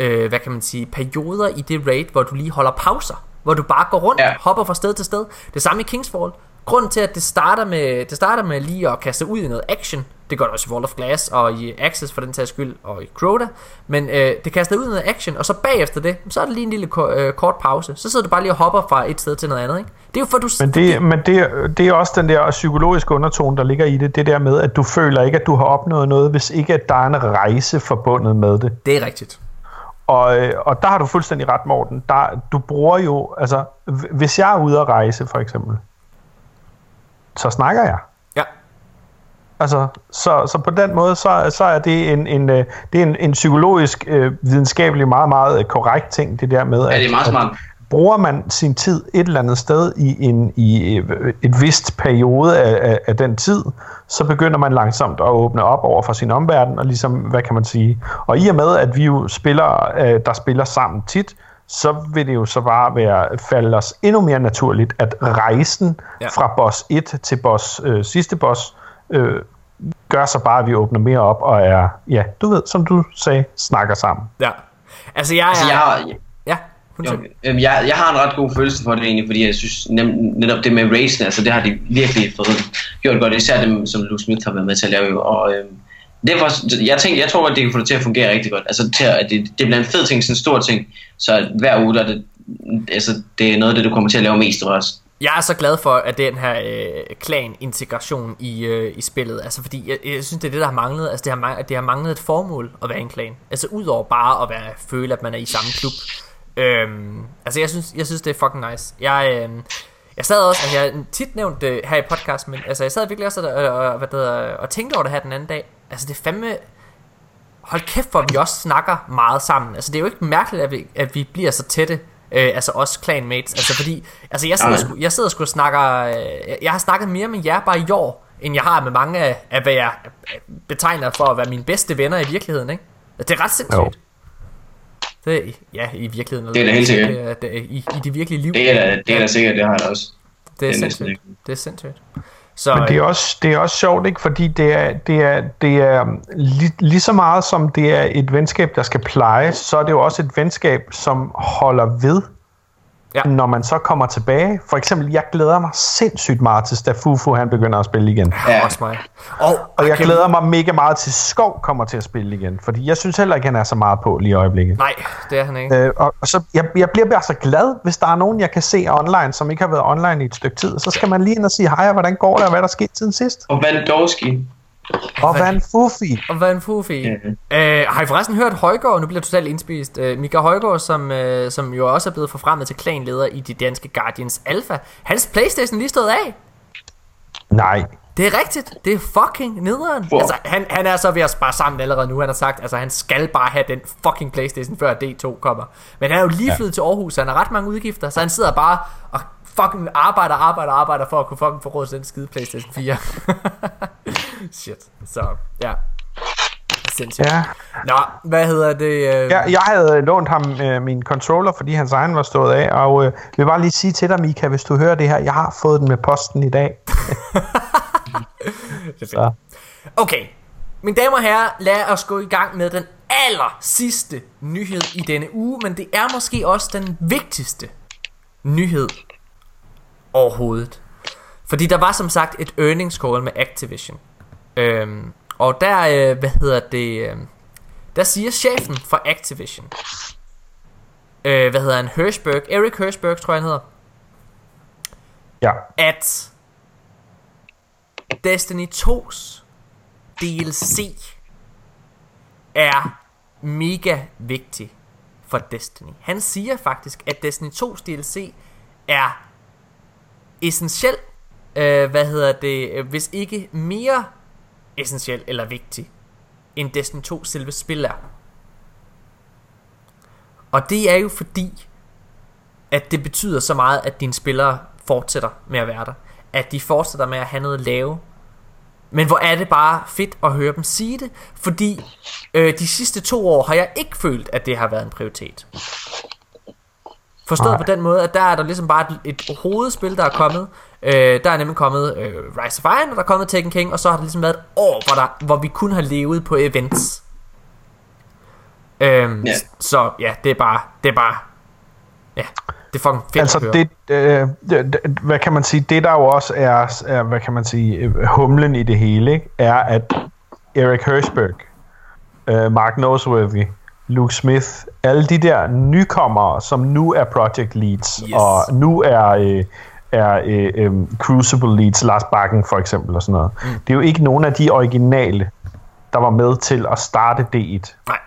øh, hvad kan man sige, perioder i det raid, hvor du lige holder pauser, hvor du bare går rundt, ja. Hopper fra sted til sted. Det samme i Kingsfall. Grunden til, at det starter med, det starter med lige at kaste ud i noget action, det gør det også i Vault of Glass og i Access for den tages skyld, og i Crota, men øh, det kaster ud i noget action, og så bagefter det, så er det lige en lille ko- øh, kort pause. Så sidder du bare lige og hopper fra et sted til noget andet, ikke? Det er jo for, du... Men, det, men det, det er også den der psykologiske undertone, der ligger i det. Det der med, at du føler ikke, at du har opnået noget, hvis ikke at der er en rejse forbundet med det. det er rigtigt. Og, øh, og der har du fuldstændig ret, Morten. Der, du bruger jo, altså, hvis jeg er ude at rejse, for eksempel, så snakker jeg. Ja. Altså, så, så på den måde, så, så er det en, en, øh, det er en, en psykologisk, øh, videnskabelig meget, meget øh, korrekt ting, det der med, Ja, det er meget at, smart. Bruger man sin tid et eller andet sted i en i øh, et vist periode af, af, af den tid, så begynder man langsomt at åbne op over for sin omverden, og ligesom, hvad kan man sige, og i og med, at vi jo spiller, øh, der spiller sammen tit, så vil det jo så bare være, falde os endnu mere naturligt, at rejsen Ja. fra boss 1 til boss, øh, sidste boss, øh, gør så bare, at vi åbner mere op og er, ja, du ved, som du sagde, snakker sammen. Ja. Altså, jeg er... Altså, jeg jo, jeg, jeg har en ret god følelse for det egentlig, fordi jeg synes nem, netop det med racen, altså det har de virkelig fået gjort godt, især dem, som Luke Smith har været med til at lave og øhm, derfor, jeg tænkte, jeg tror godt, det kan få det til at fungere rigtig godt, altså til at det, det bliver en fed ting, sådan en stor ting, så at hver uge, der er det, altså det er noget af det, du kommer til at lave mest også. Jeg er så glad for, at den her øh, klan-integration i, øh, i spillet, altså fordi jeg, jeg synes, det er det, der har manglet, altså det har, det har manglet et formål at være en klan, altså udover bare at være, føle, at man er i samme klub. Øhm, altså jeg synes, jeg synes, det er fucking nice. Jeg, øh, jeg sad også, altså jeg har tit nævnt det her i podcast, men altså jeg sad virkelig også og, og, og, hvad det hedder, og tænkte over det her den anden dag. Altså det er fandme, hold kæft for, vi også snakker meget sammen. Altså det er jo ikke mærkeligt, at vi, at vi bliver så tætte, øh, altså os clanmates. Altså fordi, altså jeg sidder, sgu, jeg sidder sgu og snakker, øh, jeg- jeg har snakket mere med jer bare i år, end jeg har med mange af, af hvad jeg betegner for at være mine bedste venner i virkeligheden, ikke? Det er ret sindssygt. Jo. Det er, ja, i virkeligheden. Det er da helt sikkert. Det er, det er, i, I det virkelige liv. Det er da, det er da sikkert, det har jeg også. det er det er næsten sindssygt. Det er sindssygt. Så, Men det er også, det er også sjovt, ikke? Fordi det er, det er, det er lige, lige så meget som det er et venskab, der skal plejes, så er det jo også et venskab, som holder ved, Ja. når man så kommer tilbage. For eksempel, jeg glæder mig sindssygt meget til Stafufu, han begynder at spille igen. ja. Også mig. Og, Og jeg glæder mig mega meget til Skov kommer til at spille igen, fordi jeg synes heller ikke, han er så meget på lige i øjeblikket. Nej, det er han ikke. Øh, og, og så, jeg, jeg bliver bare så glad, hvis der er nogen, jeg kan se online, som ikke har været online i et stykke tid. Så skal man lige ind og sige, hej, hvordan går det, og hvad der er sket siden sidst? Og Vandorski. Og hvad er en fufi? Og hvad en fufi. Ja. Øh, har I forresten hørt Højgaard, nu bliver jeg totalt indspist, øh, Mika Højgaard, som, øh, som jo også er blevet forfremmet til klanleder i de danske Guardians Alpha. Hans Playstation lige stået af. Nej. Det er rigtigt. Det er fucking nederen. Hvor? Altså, han, han er så ved at spare sammen allerede nu. Han har sagt, altså han skal bare have den fucking Playstation, før D2 kommer. Men han er jo lige flyttet ja. til Aarhus, så han har ret mange udgifter. Så han sidder bare og fucking arbejder, arbejder, arbejder for at kunne fucking få råd til den skide Playstation 4. Shit. Så, ja. Sindssygt. Ja. Nå, hvad hedder det? Øh... Jeg, jeg havde lånt ham øh, min controller, fordi hans egen var stået af, og øh, vil bare lige sige til dig, Mika, hvis du hører det her, jeg har fået den med posten i dag. Så. Okay, mine damer og herrer, lad os gå i gang med den aller sidste nyhed i denne uge, men det er måske også den vigtigste nyhed overhovedet. Fordi der var som sagt et earnings call med Activision. Øhm, og der, øh, hvad hedder det, øh, der siger chefen for Activision, øh, hvad hedder han, Hirschberg, Eric Hirschberg tror jeg han hedder, Ja. at Destiny 2's DLC er mega vigtig for Destiny. Han siger faktisk, at Destiny 2's DLC er essentiel, øh, hvad hedder det, øh, hvis ikke mere essentiel eller vigtig, end Destiny 2 selve spil er. Og det er jo fordi, at det betyder så meget, at dine spillere fortsætter med at være der. At de fortsætter med at have noget lave. Men hvor er det bare fedt at høre dem sige det, fordi øh, de sidste to år har jeg ikke følt, at det har været en prioritet. Forstået Nej. på den måde, at der er der ligesom bare et, et hovedspil, der er kommet. Øh, der er nemlig kommet øh, Rise of Iron, og der er kommet Tekken King, og så har der ligesom været et år, hvor, der, hvor vi kun har levet på events. Øhm, Ja. Så ja, det er bare, det er bare, ja, det er fucking fedt at Altså, høre. det, øh, det, det, hvad kan man sige, det der jo også er, er hvad kan man sige, øh, humlen i det hele, ikke, er, at Eric Hirschberg, øh, Mark Noseworthy, Luke Smith, alle de der nykommere, som nu er project leads, Yes. og nu er, øh, er øh, øh, Crucible leads, Lars Bakken for eksempel, og sådan noget. Mm. Det er jo ikke nogen af de originale, der var med til at starte D1. Nej,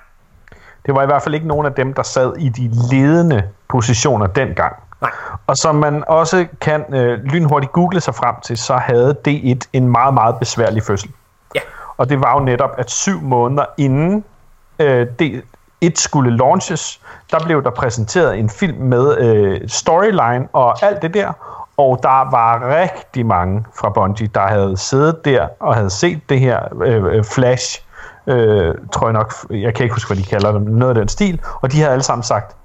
Det var i hvert fald ikke nogen af dem, der sad i de ledende positioner dengang. nej. Og som man også kan øh, lynhurtigt google sig frem til, så havde D1 en meget, meget besværlig fødsel. Ja. Og det var jo netop, at syv måneder inden øh, D1 skulle launches, der blev der præsenteret en film med øh, storyline og alt det der. Og der var rigtig mange fra Bungie, der havde siddet der og havde set det her øh, øh, Flash, øh, tror jeg nok, jeg kan ikke huske, hvad de kalder dem, noget af den stil. Og de havde alle sammen sagt,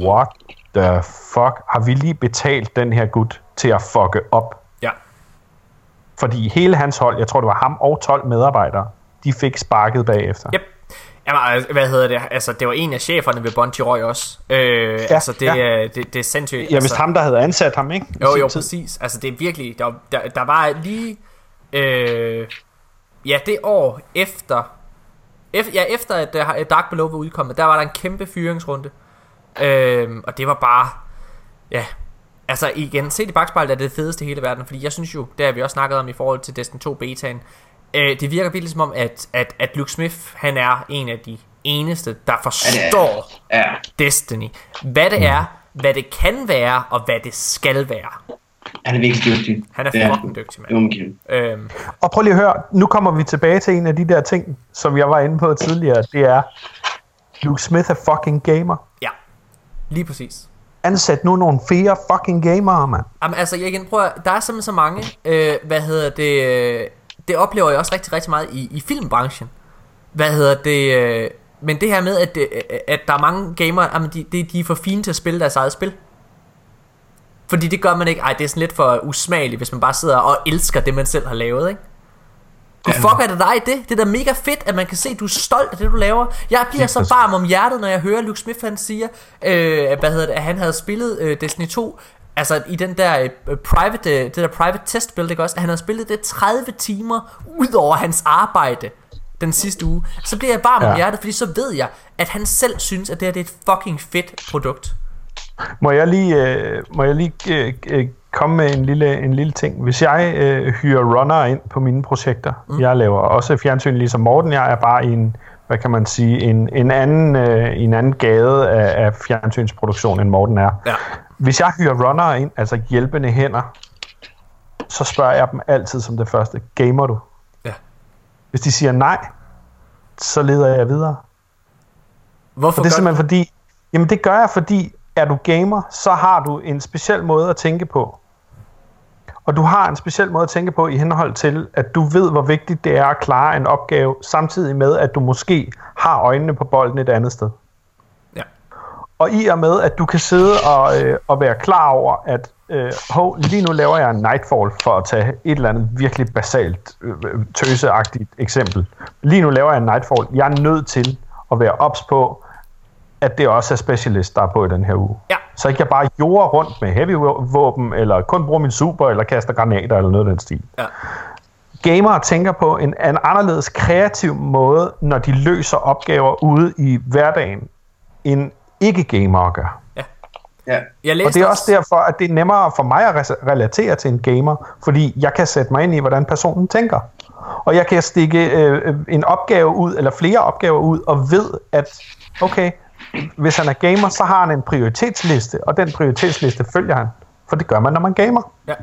what the fuck, har vi lige betalt den her gut til at fucke op? Ja. Fordi hele hans hold, jeg tror det var ham og 12 medarbejdere, de fik sparket bagefter. Yep. Jamen, altså, hvad hedder det? Altså, det var en af cheferne ved Bungie Røg også. Øh, ja, altså, det, ja. ja. det, det er sindssygt. Ja, altså, hvis ham, der havde ansat ham, ikke? I Jo, jo, tid. præcis. Altså, det er virkelig... Der, der, der var lige... Øh, ja, det år efter... efter ja, efter at uh, Dark Below var udkommet, der var der en kæmpe fyringsrunde. Øh, og det var bare... Ja, altså igen, set i bagspejlet er det det fedeste i hele verden, fordi jeg synes jo, det har vi også snakket om i forhold til Destiny 2 betaen, øh, det virker virkelig som om, at, at, at Luke Smith, han er en af de eneste, der forstår Ja. Destiny. Hvad det er, hvad det kan være, og hvad det skal være. Han er virkelig dygtig. Han er fucking dygtig, mand. Øhm, Og prøv lige at høre, nu kommer vi tilbage til en af de der ting, som jeg var inde på tidligere. Det er, Luke Smith er fucking gamer. ja, lige præcis. Ansæt nu nogle flere fucking gamere, mand. Jamen, altså, jeg igen prøver, der er simpelthen så mange, øh, hvad hedder det, øh, det oplever jeg også rigtig, rigtig meget i, i filmbranchen. Hvad hedder det, øh, men det her med, at, øh, at der er mange gamere, jamen de, de, de er for fine til at spille deres eget spil. Fordi det gør man ikke. Ej, det er sådan lidt for usmageligt, hvis man bare sidder og elsker det, man selv har lavet, ikke? Hvor fuck er det dig det? Det er da mega fedt, at man kan se, at du er stolt af det, du laver. Jeg bliver så varm om hjertet, når jeg hører Luke Smith, han siger, øh, hvad hedder det, at han havde spillet øh, Destiny 2, altså i den der øh, private, det der private test build, ikke også? At han havde spillet det 30 timer, ud over hans arbejde den sidste uge. Så bliver jeg varm ja. om hjertet, fordi så ved jeg, at han selv synes, at det her det er et fucking fedt produkt. Må jeg lige, øh, må jeg lige øh, øh, komme med en lille, en lille ting? Hvis jeg øh, hyrer runner ind på mine projekter, mm. jeg laver også fjernsyn ligesom Morten, jeg er bare i en, hvad kan man sige, en, en, anden, øh, en anden gade af, af fjernsynsproduktion, end Morten er. Ja. Hvis jeg hyrer runner ind, altså hjælpende hænder, så spørger jeg dem altid som det første, gamer du? Ja. Hvis de siger nej, så leder jeg videre. Hvorfor Og det er simpelthen fordi, jamen det gør jeg, fordi er du gamer, så har du en speciel måde at tænke på. Og du har en speciel måde at tænke på i henhold til, at du ved, hvor vigtigt det er at klare en opgave, samtidig med, at du måske har øjnene på bolden et andet sted. Ja. Og i og med, at du kan sidde og, øh, og være klar over, at øh, hov, lige nu laver jeg en Nightfall for at tage et eller andet virkelig basalt, øh, øh, tøseagtigt eksempel. Lige nu laver jeg en Nightfall. Jeg er nødt til at være ops på, at det også er specialist, der er på i den her uge. Ja. Så ikke jeg bare jorder rundt med heavy våben, eller kun bruger min super, eller kaster granater, eller noget af den stil. Ja. Gamere tænker på en, en anderledes kreativ måde, når de løser opgaver ude i hverdagen, end ikke-gamere gør. Ja. Jeg Og læste det er også derfor, at det er nemmere for mig at relatere til en gamer, fordi jeg kan sætte mig ind i, hvordan personen tænker. Og jeg kan stikke øh, en opgave ud, eller flere opgaver ud, og ved, at okay, hvis han er gamer, så har han en prioritetsliste, og den prioritetsliste følger han. For det gør man, når man gamer. Ja.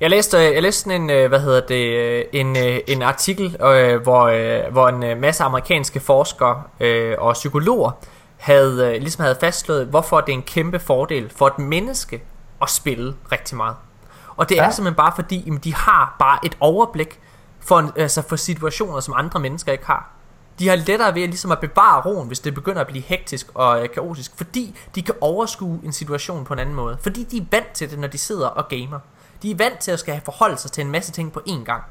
Jeg læste, jeg læste en, øh, hvad hedder det, øh, en, øh, en artikel, øh, hvor, øh, hvor en øh, masse amerikanske forskere øh, og psykologer havde, øh, ligesom havde fastslået, hvorfor det er en kæmpe fordel for et menneske at spille rigtig meget. Og det er Ja. simpelthen bare fordi, jamen, de har bare et overblik for, en, altså for situationer, som andre mennesker ikke har. De har lettere ved ligesom at bevare roen, hvis det begynder at blive hektisk og øh, kaotisk, fordi de kan overskue en situation på en anden måde. Fordi de er vant til det, når de sidder og gamer. De er vant til at skal forholde sig til en masse ting på én gang.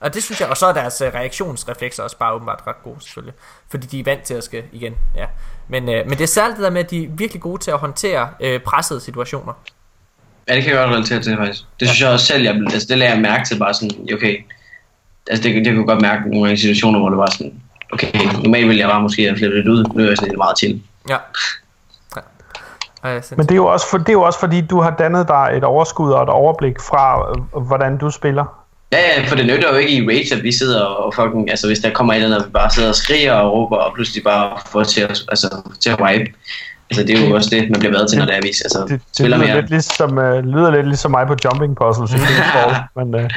Og det synes jeg, og så er deres øh, reaktionsreflekser også bare åbenbart ret gode selvfølgelig. Fordi de er vant til at skal igen, ja. Men, øh, men det er særligt det der med, at de er virkelig gode til at håndtere øh, pressede situationer. Ja, det kan jeg godt relatere til, faktisk. Det synes jeg også selv, jeg, altså, det lader jeg mærke til, bare sådan, okay, altså det, det kunne godt mærke nogle gange i situationer, hvor det var sådan, okay, normalt ville jeg bare måske have flippet lidt ud, nu er jeg sådan lidt meget til. Ja. ja. Men det er, jo også for, det er jo også fordi, du har dannet dig et overskud og et overblik fra, øh, hvordan du spiller. Ja, ja, for det nytter jo ikke i Rage, at vi sidder og fucking, altså hvis der kommer et eller andet, vi bare sidder og skriger og råber, og pludselig bare får til at, altså, til at wipe. Altså det er jo også det, man bliver været til, når det er, vi altså, Det, det spiller lyder, mere. lidt ligesom, uh, lyder lidt ligesom mig på Jumping Puzzles i Kingsfall, men uh,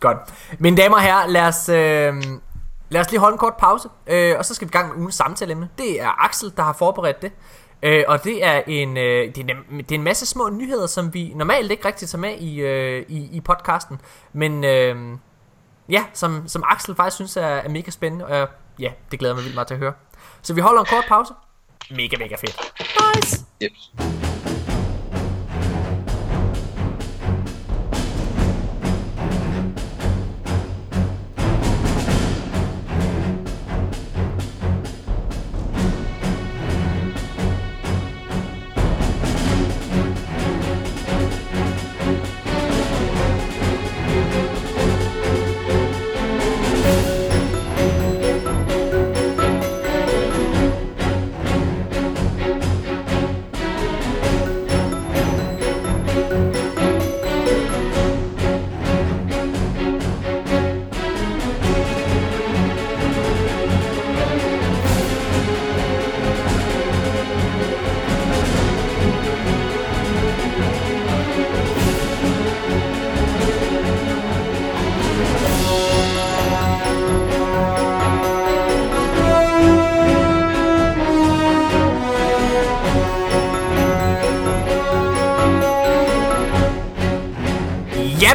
Godt. Mine damer og herrer, lad os, øh, lad os lige holde en kort pause, øh, og så skal vi i gang med ugens samtaleemne. Det er Axel, der har forberedt det. Øh, og det er, en, øh, det, er en, det er en masse små nyheder, som vi normalt ikke rigtig tager med i, øh, i, i podcasten. Men øh, ja, som, som Axel faktisk synes er, er mega spændende, og ja, det glæder jeg mig vildt meget til at høre. Så vi holder en kort pause. Mega, mega fedt. Nice! Yep.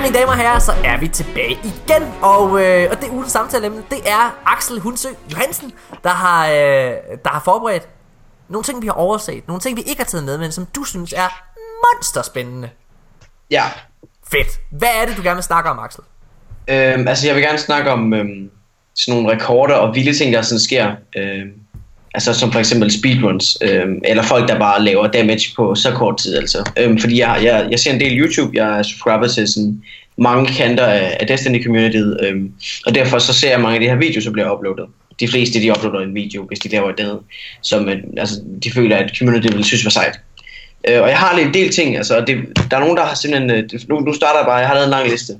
Mine damer og herrer, så er vi tilbage igen. Og, øh, og det ugens samtaleemne, det er Axel Hunsø Johansen, der har, øh, der har forberedt nogle ting, vi har overset. Nogle ting, vi ikke har taget med, men som du synes er monsterspændende. Ja. Fedt. Hvad er det, du gerne vil snakke om, Axel? Øhm, altså, jeg vil gerne snakke om øhm, sådan nogle rekorder og vilde ting, der sådan sker. Øhm, altså, som for eksempel speedruns, øhm, eller folk, der bare laver damage på så kort tid, altså. Øhm, fordi jeg, jeg, jeg ser en del YouTube, jeg er subscriber til sådan mange kanter af, af Destiny-communityet, øhm, og derfor så ser jeg mange af de her videoer, som bliver uploadet. De fleste, de uploader en video, hvis de laver det, som øh, altså, de føler, at community vil synes var sejt. Øh, og jeg har lidt en del ting, altså det, der er nogen, der har simpelthen, øh, nu, nu starter jeg bare, jeg har lavet en lang liste.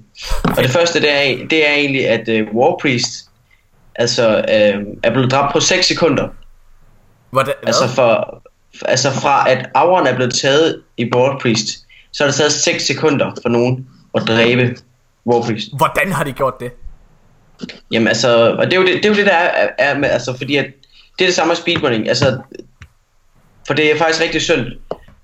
Og det første, det er, det er egentlig, at øh, Warpriest, altså, øh, er blevet dræbt på 6 sekunder. Hvordan, Altså, for, altså fra at Auron er blevet taget i Warpriest, så har det taget 6 sekunder for nogen at dræbe Warpriest. Hvordan har de gjort det? Jamen altså, og det er jo det, det, er jo det der er, er med, altså fordi at det er det samme med speedrunning, altså, for det er faktisk rigtig synd,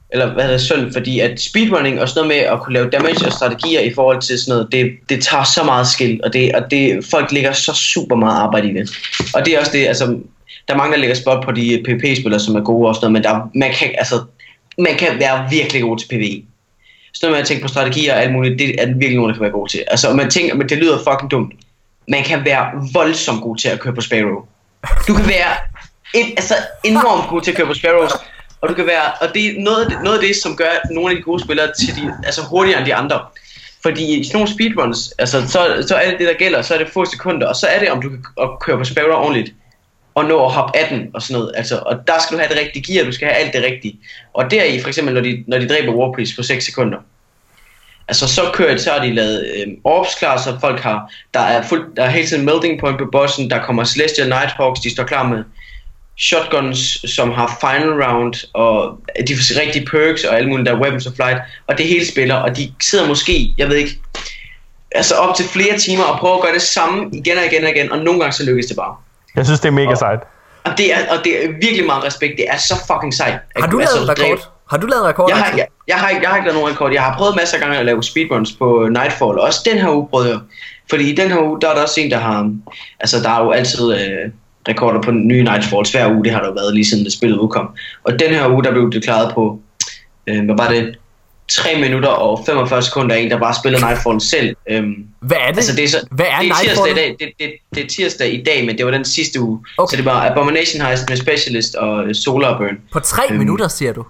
eller hvad er det synd, fordi at speedrunning og sådan noget med at kunne lave damage og strategier i forhold til sådan noget, det, det tager så meget skill, og det, og det, folk lægger så super meget arbejde i det. Og det er også det, altså, der er mange, der lægger spot på de øh, PvP-spillere, som er gode og sådan noget, men der, man kan, altså, man kan være virkelig god til PvE. Så når man tænker på strategier og alt muligt, det er virkelig nogen, der kan være god til. Altså, man tænker, men det lyder fucking dumt. Man kan være voldsomt god til at køre på Sparrow. Du kan være et, altså enormt god til at køre på Sparrows, og du kan være, og det er noget, af det- noget af det, som gør nogle af de gode spillere til de, altså hurtigere end de andre. Fordi i sådan nogle speedruns, altså, så, så er det det, der gælder, så er det få sekunder, og så er det, om du kan køre på Sparrow ordentligt, og nå at hoppe af den og sådan noget. Altså, og der skal du have det rigtige gear, du skal have alt det rigtige. Og deri, for eksempel, når de, når de dræber Warpriest på 6 sekunder, Altså så kører så har de lavet øh, orbs klar, så folk har, der er, fuld, der er hele tiden melting point på bossen, der kommer Celestial Nighthawks, de står klar med shotguns, som har final round, og de får rigtige perks og alle mulige, der er weapons of flight, og det hele spiller, og de sidder måske, jeg ved ikke, altså op til flere timer og prøver at gøre det samme igen og igen og igen, og nogle gange så lykkes det bare. Jeg synes, det er mega sejt. Og det er, og det er virkelig meget respekt, det er så fucking sejt. Har du Altså, lavet rekord? Har du lavet rekord? jeg har, jeg, jeg, har, ikke- jeg har ikke lavet nogen rekord. Jeg har prøvet masser af gange at lave speedruns på Nightfall. og Også den her uge prøvede jeg. Fordi i den her uge, der er der også en, der har... Altså, der er jo altid øh, rekorder på nye Nightfalls hver uge. Det har der jo været lige siden det spillet udkom. Og den her uge, der blev det klaret på... Øh, hvad var det? 3 minutter og 45 sekunder af en, der bare spillede Nightfall selv. Øhm, Hvad er det? Altså det er, så, Hvad er det er tirsdag i dag, det, det, det er tirsdag i dag, men det var den sidste uge. Okay. Så det var Abomination Heist med Specialist og øh, Solar Burn. På tre Øhm. minutter, siger du?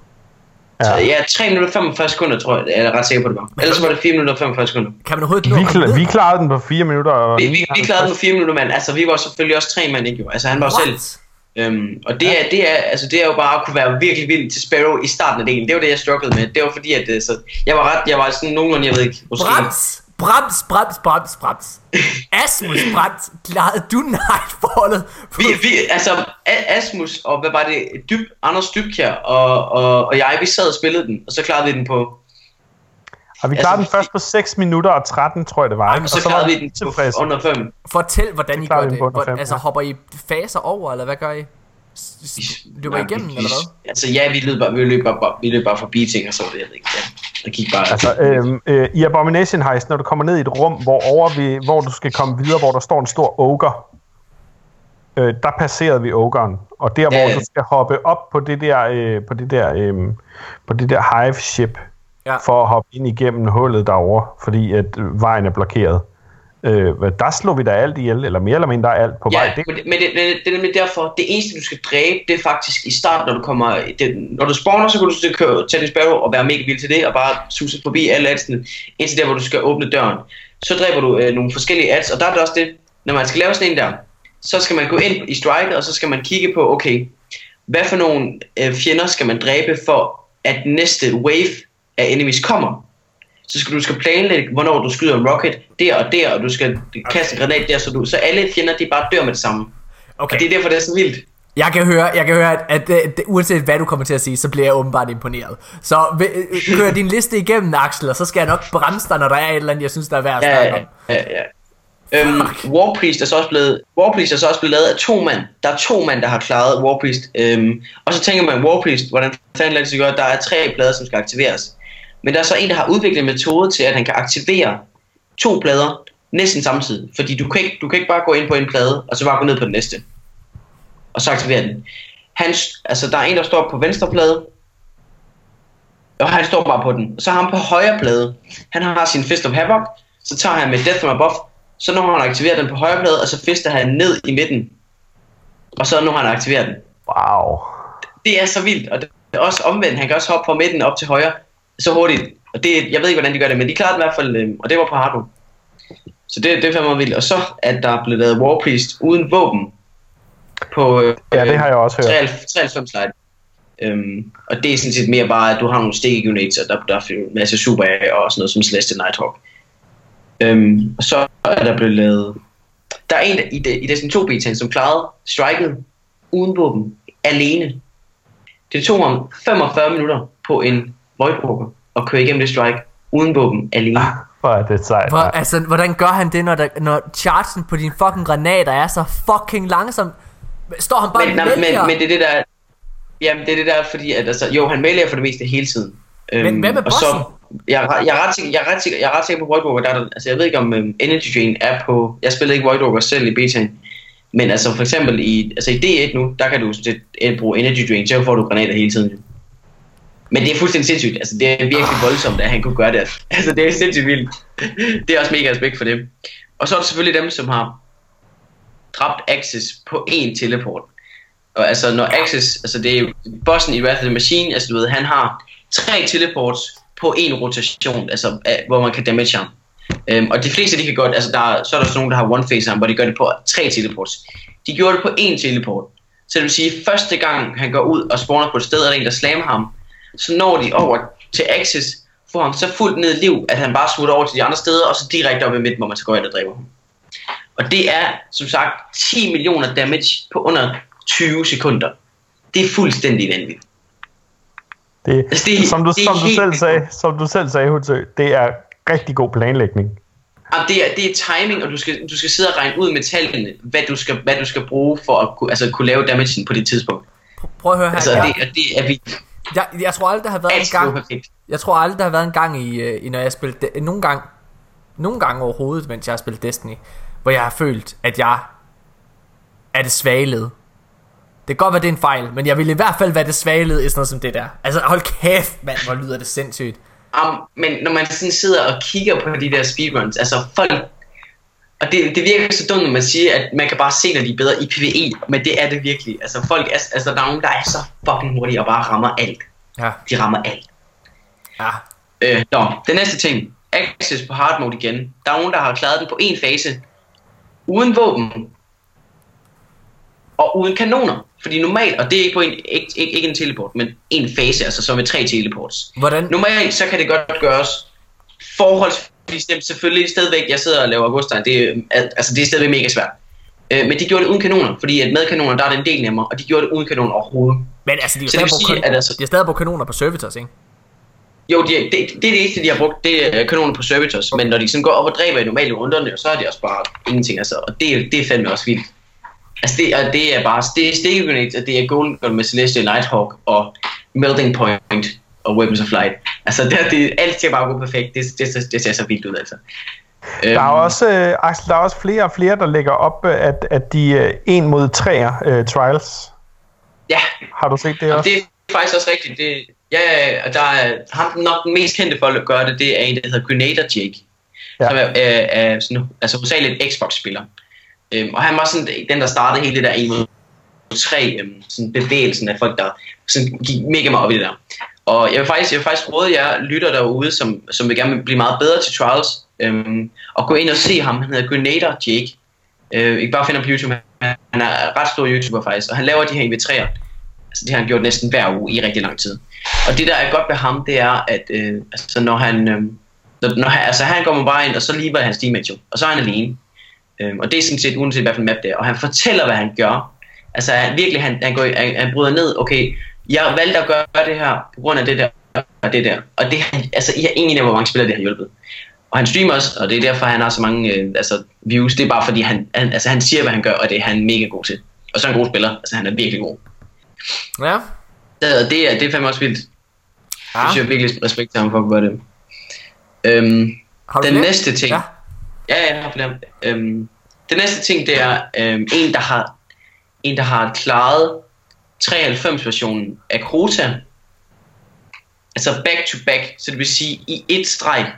Så Ja. ja, 3 minutter og 45 sekunder, tror jeg, jeg er ret sikker på, det var. Ellers var det 4 minutter og 45 sekunder. Kan man overhovedet Vi, ned? vi klarede den på 4 minutter og Vi, vi, vi 59. klarede den på 4 minutter, mand. Altså, vi var selvfølgelig også tre mand, ikke jo? Altså, han var What? selv. Øhm, og det er, det, er, altså, det er jo bare at kunne være virkelig vild til Sparrow i starten af delen. Det var det, jeg strugglede med. Det var fordi, at øh, så, jeg var ret, jeg var sådan nogenlunde, jeg ved ikke, måske... Brems! Brems, brems, brems, brems. Asmus Brems, klarede du Nightfallet? Vi, vi, altså, Asmus og hvad var det, Dyb, Anders Dybkjær og, og, og jeg, vi sad og spillede den, og så klarede vi den på, Og vi klarede altså, den først på 6 minutter og 13, tror jeg det var. ikke? og så klarede vi den tilfredse. under 5. Fortæl, hvordan I gør det. Hvor, altså, ja. hopper I faser over, eller hvad gør I? Løber I igennem, vi, eller hvad? Altså ja, vi løb bare, vi løb bare, vi løb bare forbi ting, og så var det, jeg ved ikke, ja. Jeg gik bare... Altså, øhm, øh, i Abomination Heist, når du kommer ned i et rum, hvor, over vi, hvor du skal komme videre, hvor der står en stor ogre, øh, der passerede vi ogeren. Og der, Ja, hvor ja. du skal hoppe op på det der, øh, på det der, øh, på det der hive ship, Ja. for at hoppe ind igennem hullet derovre, fordi at øh, vejen er blokeret. Øh, hvad- der slog vi da alt ihjel, eller mere eller mindre alt på vej. Ja, Det, men, det, men det, det, det er nemlig derfor, det eneste du skal dræbe, det er faktisk i starten, når du kommer, det, når du spawner, så kan du så køre, tage din sparrow og være mega vild til det, og bare suse forbi alle adsene, indtil der, hvor du skal åbne døren. Så dræber du øh, nogle forskellige ads, og der er det også det, når man skal lave sådan en der, så skal man gå ind i striket, og så skal man kigge på, okay, hvad for nogle øh, fjender skal man dræbe, for at næste wave af enemies kommer. Så skal du skal planlægge, hvornår du skyder en rocket der og der, og du skal kaste en granat der, så, du, så alle fjender de bare dør med det samme. Okay. Og det er derfor, det er så vildt. Jeg kan høre, jeg kan høre at, at, at, at uanset hvad du kommer til at sige, så bliver jeg åbenbart imponeret. Så vil- øh, kør din liste igennem, Axel, og så skal jeg nok bremse dig, når der er et eller andet, jeg synes, der er værd at Ja, snakke ja, om. ja. ja. Øhm, Warpriest er så også blevet Warpriest er så også blevet lavet af to mand. Der er to mand, der har klaret Warpriest. Øhm, og så tænker man, Warpriest, hvordan fanden lader det sig gøre? Der er tre plader, som skal aktiveres. Men der er så en, der har udviklet en metode til, at han kan aktivere to plader næsten samtidig. Fordi du kan, ikke, du kan ikke bare gå ind på en plade, og så bare gå ned på den næste. Og så aktivere den. Han, altså, der er en, der står på venstre plade, og han står bare på den. Så har han på højre plade, han har sin Fist of Havoc, så tager han med Death from Above, så når han aktiverer den på højre plade, og så fister han ned i midten, og så når han aktiverer den. Wow. Det er så vildt, og det er også omvendt. Han kan også hoppe fra midten op til højre så hurtigt. Og det, jeg ved ikke, hvordan de gør det, men de klarede det i hvert fald, øh, og det var på hardware. Så det, det er fandme vildt. Og så at der blevet lavet War Priest uden våben på øh, Ja, det har jeg også hørt. 93 slide. Øhm, og det er sådan set mere bare, at du har nogle stick units, og der, der er en masse super og sådan noget som Celeste Nighthawk. Øhm, og så er der blevet lavet... Der er en i, de, i Destiny 2 betaen, som klarede striket uden våben, alene. Det tog ham 45 minutter på en Voidwalker at køre igennem det strike uden våben, alene. Ah, Hvor er det sejt. Hvor, altså, hvordan gør han det, når, der, når chargen på dine fucking granater er så fucking langsom? Står han bare men, og nej, men, men det er det der... Jamen, det er det der, fordi at, altså, jo, han vælger for det meste hele tiden. Men hvad med og så, bossen? jeg, ret- jeg, er ret sikker, jeg, er ret sikker, jeg er ret sikker på Void Walker, der er der, altså jeg ved ikke om um, Energy Drain er på, jeg spillede ikke Void Walker selv i betaen, men altså for eksempel i, altså i D1 nu, der kan du sådan set bruge Energy Drain, så får du granater hele tiden. Men det er fuldstændig sindssygt, altså det er virkelig voldsomt, at han kunne gøre det. Altså det er sindssygt vildt. Det er også mega respekt for dem. Og så er der selvfølgelig dem, som har dræbt Axis på én teleport. Og altså når Axis, altså det er bossen i Wrath of the Machine, altså du ved, han har tre teleports på en rotation, altså hvor man kan damage ham. Øhm, og de fleste de kan godt, altså der, så er der sådan nogen, der har one face ham, hvor de gør det på tre teleports. De gjorde det på én teleport. Så det vil sige, første gang han går ud og spawner på et sted, og der er en, der slammer ham, så når de over til Axis, får ham så fuldt ned i liv, at han bare smutter over til de andre steder, og så direkte op i midten, hvor man så går ind og dræber ham. Og det er, som sagt, 10 millioner damage på under 20 sekunder. Det er fuldstændig vanvittigt. Det, Altså, det er- som du, det som, du helt selv sagde, som du selv sagde, Hutsø, det er rigtig god planlægning. Jamen, det, er, det er timing, og du skal, du skal sidde og regne ud med tallene, hvad du skal, hvad du skal bruge for at kunne, altså, kunne lave damagen på det tidspunkt. Prøv at høre her. Altså, det, og det er vildt. Jeg, jeg tror aldrig, der har været en Alt gang... Jeg tror aldrig, der har været en gang i, øh, i når jeg spillede... De- nogle gang... Nogle gange overhovedet, mens jeg har spillet Destiny, hvor jeg har følt, at jeg er det svage led. Det kan godt være, det er en fejl, men jeg vil i hvert fald være det svage led i sådan noget som det der. Altså, hold kæft, mand, hvor lyder det sindssygt. Um, men når man sådan sidder og kigger på de der speedruns, altså folk... Og det, det virker så dumt, når man siger, at man kan bare se, når de er bedre i PvE, men det er det virkelig. Altså folk er, altså der er nogen, der er så fucking hurtige og bare rammer alt. Ja, De rammer alt. ja. Øh, nå, den næste ting. Access på hard mode igen. Der er nogen, der har klaret den på en fase. Uden våben. Og uden kanoner. Fordi normalt, og det er ikke, på en, ikke, ikke, ikke en teleport, men en fase, altså så med tre teleports. Hvordan... Normalt, så kan det godt gøres forholdsvis nemt. Selvfølgelig stadigvæk, jeg sidder og laver Augustin, det, er, altså, det er stadigvæk mega svært. Øh, men de gjorde det uden kanoner, fordi at med kanoner, der er det en del nemmere, og de gjorde det uden kanoner overhovedet. Men altså, de det vil stadig sige, brugt at kan- altså- de har stadig brugt kanoner på servitors, ikke? Jo, de, det, det, er det eneste, de har brugt, det er kanoner på servitors, men når de sådan går op og dræber i normale runderne, så er det også bare ingenting, altså, og det, er- det er fandme også vildt. Altså, det, og det er bare, det er sticky grenades, og det er golden gun med Celestial Nighthawk, og melting point, og weapons of light. Altså, det, det, alt skal bare gå perfekt, det, det, det, det ser så vildt ud, altså. Der er også, øh, Axel, der er også flere og flere, der lægger op, øh, at, at de øh, en mod tre øh, trials. Ja, Har du set det og også? det er faktisk også rigtigt. Det, ja, og der er ham nok den mest kendte for at gøre det, det er en, der hedder Grenader Jake. Ja. Som er, er, er sådan, altså hovedsageligt Xbox-spiller. Øhm, og han var sådan den, der startede hele det der 1 mod 3 øhm, sådan bevægelsen af folk, der sådan gik mega meget op i det der. Og jeg vil faktisk, jeg vil faktisk råde jer lytter derude, som, som vil gerne blive meget bedre til Trials, øhm, og gå ind og se ham. Han hedder Grenader Jake. Øh, ikke bare finde ham på YouTube, han er ret stor YouTuber faktisk, og han laver de her invitræer. Altså det har han gjort næsten hver uge i rigtig lang tid. Og det der er godt ved ham, det er, at øh, altså, når han, øh, når, når han, altså, han kommer bare ind, og så lige var hans teammate jo, og så er han alene. Øhm, og det er sådan set uanset hvilken map det er. Og han fortæller, hvad han gør. Altså han, virkelig, han, han, går, han, han bryder ned, okay, jeg valgte at gøre det her, på grund af det der, og det der. Og det, altså, I har ingen idé, hvor mange spillere det har hjulpet. Og han streamer også, og det er derfor, han har så mange øh, altså, views. Det er bare fordi, han, han, altså, han siger, hvad han gør, og det er han mega god til. Og så er han en god spiller. Altså, han er virkelig god. Ja. Så det er, det er fandme også vildt. ja. Jeg synes, jeg virkelig respekt til ham for at gøre det. Øhm, Har den flere? næste ting. Ja. Ja, jeg har flere. Øhm, det næste ting, det er øhm, en, der har en, der har klaret 93-versionen af Krota. Altså back to back, så det vil sige, i et streg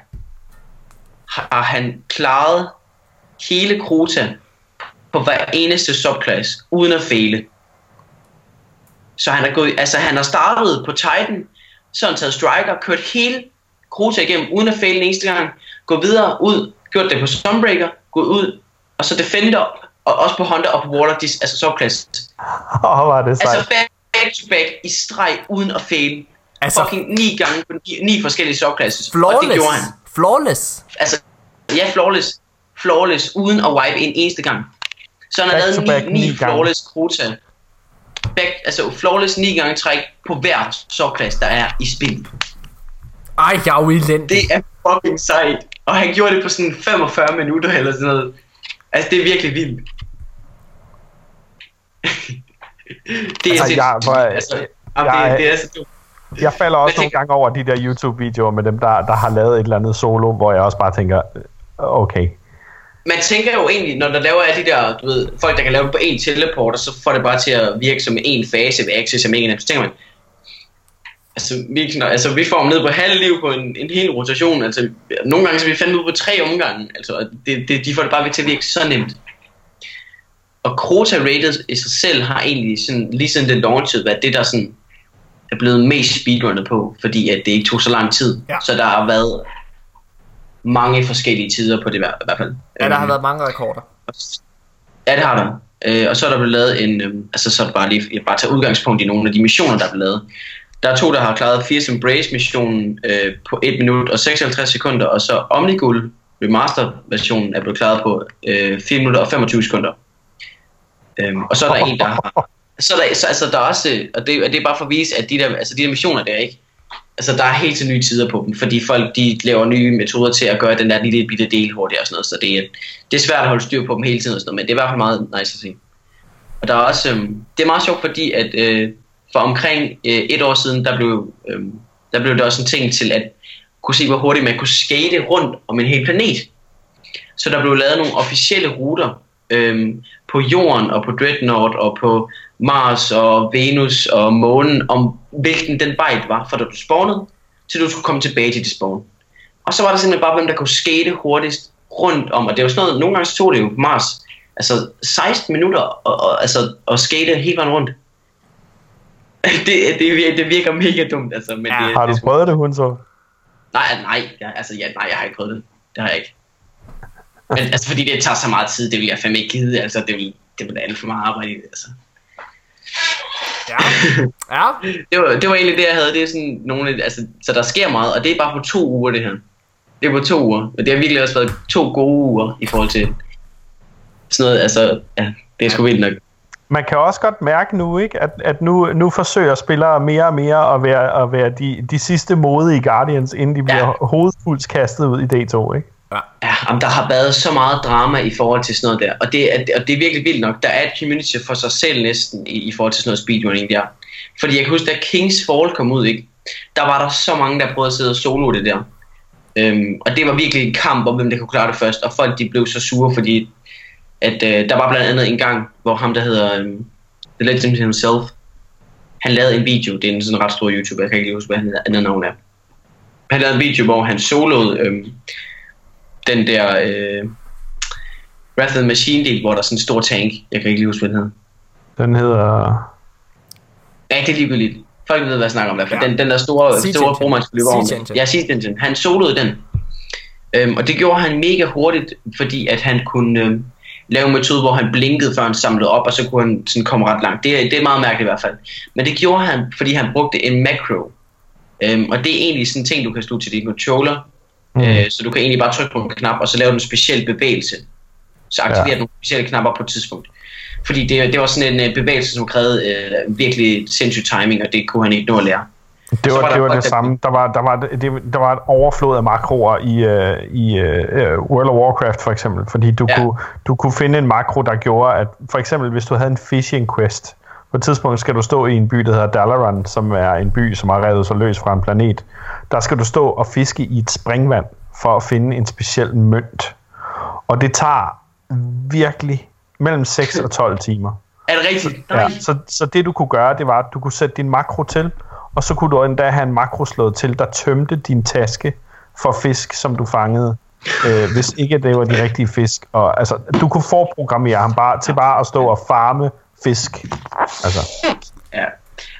har han klaret hele Krota på hver eneste subclass, uden at fejle. Så han har, gået, altså han har startet på Titan, så han taget Striker, kørt hele Krota igennem, uden at fejle en eneste gang, gå videre ud, gjort det på Sunbreaker, gå ud, og så Defender, og også på Hunter og på Water, de, altså subclass. Åh, oh, var det sejt. Altså back, back to back i streg, uden at fejle. Altså- Altså, fucking ni gange på ni, ni forskellige subclasses. Og Flawless. det gjorde han. Flawless. Altså, ja, flawless. Flawless, uden at wipe en eneste gang. Så han har Back to lavet back ni, ni ni gange. flawless krota. Back, altså flawless ni gange træk på hver subclass, der er i spil. Ej, jeg er jo elendig. Det er fucking sejt. Og han gjorde det på sådan 45 minutter eller sådan noget. Altså, det er virkelig vildt. Det er Altså, sindssygt. jeg- hvor- altså, jamen, jeg- det, det er så dumt. Jeg falder også Jeg nogle tænker- gange over de der YouTube-videoer med dem, der, der har lavet et eller andet solo, hvor jeg også bare tænker, okay. man tænker jo egentlig, når der laver alle de der, du ved, folk der kan lave det på én teleporter, så får det bare til at virke som en fase ved Axis og Mega så tænker man, altså vi, altså vi får dem ned på halv liv på en, en hel rotation, altså nogle gange så vi fandt ud på tre omgange, altså det, det, de får det bare til at virke så nemt. Og Crota Rated i sig selv har egentlig sådan, lige siden det launchet, været det der sådan er blevet mest speedrunnet på, fordi at det ikke tog så lang tid. Ja. Så der har været mange forskellige tider på det i hvert fald. Ja, der har Øhm, været mange rekorder. Ja, det har der. Øh, og så er der blevet lavet en, øh, altså så er det bare lige, jeg bare tage udgangspunkt i nogle af de missioner, der er blevet lavet. Der er to, der har klaret Fierce Embrace-missionen øh, på 1 minut og 56 sekunder, og så Omnigul Remaster-versionen er blevet klaret på øh, 4 minutter og 25 sekunder. Øhm, og så er der en, der har... Så er der, så, altså, der er også, og det, og det er bare for at vise, at de der, altså, de der missioner der, ikke? Altså, der er helt til nye tider på dem, fordi folk, de laver nye metoder til at gøre den der lille bitte del hurtigere og sådan noget, så det er, det er svært at holde styr på dem hele tiden og sådan noget, men det er i hvert fald meget nice at se. Og der er også, øhm, det er meget sjovt, fordi at øh, for omkring øh, et år siden, der blev, øhm, der blev det også en ting til at kunne se, hvor hurtigt man kunne skate rundt om en hel planet. Så der blev lavet nogle officielle ruter øhm, på Jorden og på Dreadnought og på Mars og Venus og Månen, om hvilken den vej det var, fra da du spawnede, til du skulle komme tilbage til det spawn. Og så var der simpelthen bare, hvem der kunne skate hurtigst rundt om, og det var sådan noget, nogle gange så tog det jo på Mars, altså 16 minutter, og, og, altså, at skate hele vejen rundt. det, det, vir- det virker mega dumt, altså, men Ja. det, Har det, du prøvet det, hun så? Nej, nej, jeg, altså, ja, nej, jeg har ikke prøvet det. Det har jeg ikke. Men altså, fordi det tager så meget tid, det vil jeg fandme ikke gide. Altså, det vil, det vil alt for meget arbejde i det, altså. Ja. ja. Det var, det var egentlig det, jeg havde. Det er sådan nogle, af- altså, så der sker meget, og det er bare på to uger, det her. Det er på to uger. Og det har virkelig også været to gode uger i forhold til sådan noget. Altså, ja, det er sgu vildt nok. Man kan også godt mærke nu, ikke, at, at nu, nu forsøger spillere mere og mere at være, at være de, de sidste modige Guardians, inden de bliver Ja. ja. hovedfuldt kastet ud i D2, ikke? Ja, om der har været så meget drama i forhold til sådan noget der, og det, er, og det er virkelig vildt nok. Der er et community for sig selv næsten i, i forhold til sådan noget speedrunning der. Fordi jeg kan huske, da Kings Fall kom ud, ikke? der var der så mange, der prøvede at sidde og solo det der. Øhm, og det var virkelig en kamp om, hvem der kunne klare det først, og folk de blev så sure, fordi at, øh, der var blandt andet en gang, hvor ham der hedder øh, The Legend himself, han lavede en video, det er en sådan ret stor YouTuber, jeg kan ikke lige huske, hvad han hedder, andet navn er. Han lavede en video, hvor han soloede øh, den der øh, Wrath of the Machine del, hvor der er sådan en stor tank. Jeg kan ikke lige huske, hvad den hedder. Den hedder... Ja, det er ligegyldigt. Folk ved, hvad jeg snakker om der. For Ja. den, den der store, store Engine. bro, man skal løbe over. Ja, Engine. Han soloede den. Øhm, og det gjorde han mega hurtigt, fordi at han kunne øhm, lave en metode, hvor han blinkede, før han samlede op, og så kunne han sådan komme ret langt. Det, er- det er meget mærkeligt i hvert fald. Men det gjorde han, fordi han brugte en macro. Øhm, og det er egentlig sådan en ting, du kan slutte til din controller. Mm. Øh, så du kan egentlig bare trykke på en knap, og så lave en speciel bevægelse. Så aktiverer Ja. nogle specielle knapper på et tidspunkt. Fordi det, det var sådan en øh, bevægelse, som krævede øh, virkelig sindssyg timing, og det kunne han ikke nå at lære. Det var, var det, var det samme. Der var, der, var, det, der var et overflod af makroer i, uh, i uh, World of Warcraft for eksempel. Fordi du. Ja. kunne, du kunne finde en makro, der gjorde, at for eksempel hvis du havde en fishing quest, på et tidspunkt skal du stå i en by, der hedder Dalaran, som er en by, som har revet sig løs fra en planet. Der skal du stå og fiske i et springvand for at finde en speciel mønt. Og det tager virkelig mellem 6 og 12 timer. Er det rigtigt? Ja, så, så det du kunne gøre, det var, at du kunne sætte din makro til, og så kunne du endda have en makro slået til, der tømte din taske for fisk, som du fangede. Øh, hvis ikke det var de rigtige fisk. Og, altså, du kunne forprogrammere ham bare til bare at stå og farme fisk. Altså, Ja.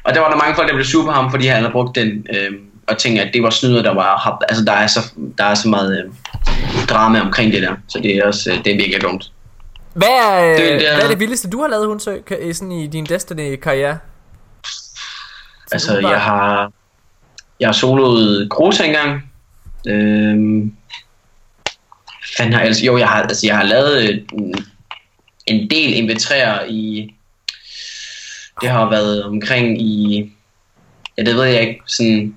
Og der var der mange folk, der blev sure på ham, fordi han havde brugt den, øh, og tænkte, at det var snyder, der var... Altså, der er så, der er så meget øh, drama omkring det der, så det er også øh, det er virkelig dumt. Hvad er, Det- det, det er- hvad er det vildeste, du har lavet, Hundsø, ka- i, sådan i din Destiny-karriere? Altså, jeg har, jeg har soloet Grosa engang. Øhm, fanden har jeg, altså, jo, jeg har, altså, jeg har lavet øh, en- en del inventrærer i, det har været omkring i, ja, det ved jeg ikke, sådan,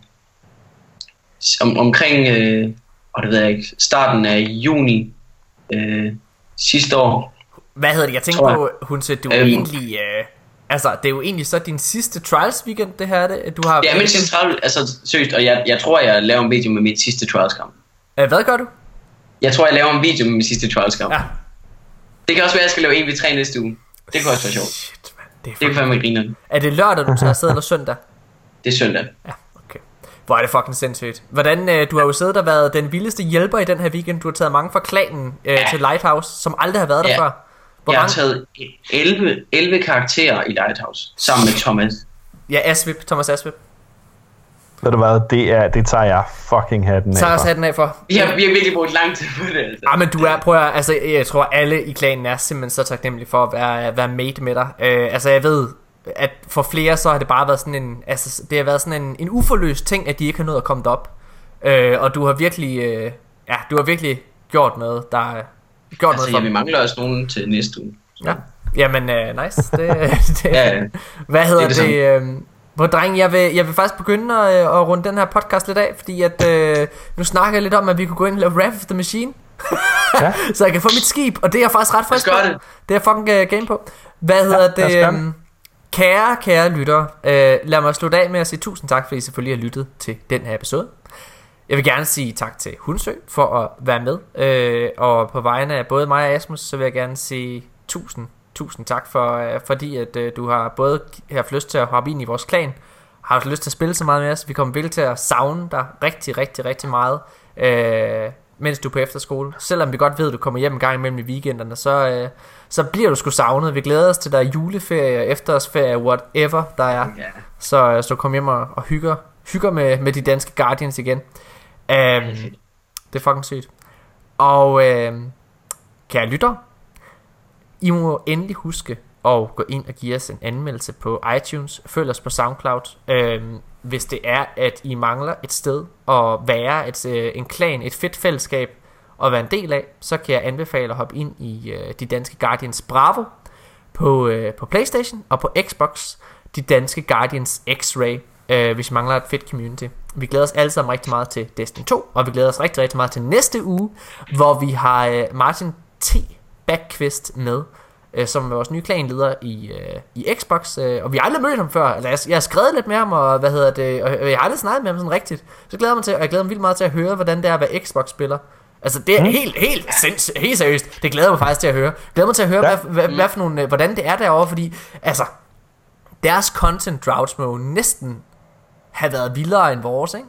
om, omkring, øh, og det ved jeg ikke, starten af juni øh, sidste år. Hvad hedder det? Jeg tænker jeg. på, Hundsø, du er Øhm. egentlig... Øh, altså, det er jo egentlig så din sidste trials weekend, det her er det. Du har, er min sidste travl, altså seriøst, og jeg, jeg tror, jeg laver en video med mit sidste trials kamp. Øh, hvad gør du? Jeg tror, jeg laver en video med min sidste trials kamp. Ja. Det kan også være, at jeg skal lave 1v3 næste uge. Det kan også være sjovt. Shit. Det er, Det er fandme griner. er det lørdag, du tager afsted, eller søndag? Det er søndag. Ja, okay. Hvor er det fucking sindssygt. Hvordan, øh, du har jo siddet og været den vildeste hjælper i den her weekend. Du har taget mange fra klanen øh, Ja. til Lighthouse, som aldrig har været der Ja. før. Hvor Jeg har mange? taget 11, 11 karakterer i Lighthouse, sammen med Thomas. Ja, Asvip, Thomas Asvip. Ved du hvad, det, er, det tager jeg fucking hatten af Tager for. hatten af for. Vi har, vi har virkelig brugt lang tid på det, altså. Ah, men du er, prøv at, altså, jeg tror alle i klanen er simpelthen så taknemmelige for at være, være mate med dig. Øh, altså, jeg ved, at for flere så har det bare været sådan en, altså, det har været sådan en, en uforløst ting, at de ikke har nået at komme derop. Øh, og du har virkelig, øh, ja, du har virkelig gjort noget, der er gjort Altså, noget ja, for vi mangler også nogen til næste uge. Ja. Jamen, uh, nice. Det, det, Ja, ja. Hvad hedder det det? er det øh, hvor dreng, jeg vil, jeg vil faktisk begynde at, øh, at runde den her podcast lidt af, fordi at, øh, nu snakker jeg lidt om, at vi kunne gå ind og lave Rap of the Machine. Ja. så jeg kan få mit skib, og det er jeg faktisk ret frisk på. det. Det er jeg fucking uh, game på. Hvad hedder os det? øhm, kære, kære lyttere, øh, lad mig slutte af med at sige tusind tak, fordi I selvfølgelig har lyttet til den her episode. Jeg vil gerne sige tak til Hundsø for at være med, øh, og på vegne af både mig og Asmus, så vil jeg gerne sige tusind, tusind tak for, øh, fordi at øh, du har både haft lyst til at hoppe ind i vores klan, har haft lyst til at spille så meget med os. Vi kommer virkelig til at savne dig rigtig, rigtig, rigtig meget, øh, mens du er på efterskole. Selvom vi godt ved, at du kommer hjem en gang imellem i weekenderne, så, øh, så bliver du sgu savnet. Vi glæder os til der er juleferie, efterårsferie, whatever der er. Så, øh, så kom hjem og, og hygger, hygger med, med de danske Guardians igen. Um, det er fucking sygt. Og øh, kære lytter, i må endelig huske at gå ind og give os en anmeldelse på iTunes. Følg os på SoundCloud. Øh, hvis det er, at I mangler et sted at være, et, øh, en klan, et fedt fællesskab at være en del af, så kan jeg anbefale at hoppe ind i øh, de danske Guardians Bravo på, øh, på Playstation og på Xbox, de danske Guardians X-Ray, øh, hvis I mangler et fedt community. Vi glæder os alle sammen rigtig meget til Destiny 2, og vi glæder os rigtig, rigtig meget til næste uge, hvor vi har øh, Martin T. Backquist med, øh, som er vores nye klanleder i, øh, i Xbox, øh, og vi har aldrig mødt ham før. Altså, jeg, jeg har skrevet lidt med ham, og hvad hedder det, og jeg har aldrig snakket med ham sådan rigtigt. Så glæder jeg mig til, og jeg glæder mig vildt meget til at høre, hvordan det er at være Xbox spiller. Altså det er mm. helt, helt, sinds, helt seriøst. Det glæder jeg mig faktisk til at høre. Glæder mig til at høre, Ja. ja. hvad, hvad, hvad for nogle, øh, hvordan det er derovre, fordi altså deres content droughts må jo næsten have været vildere end vores, ikke?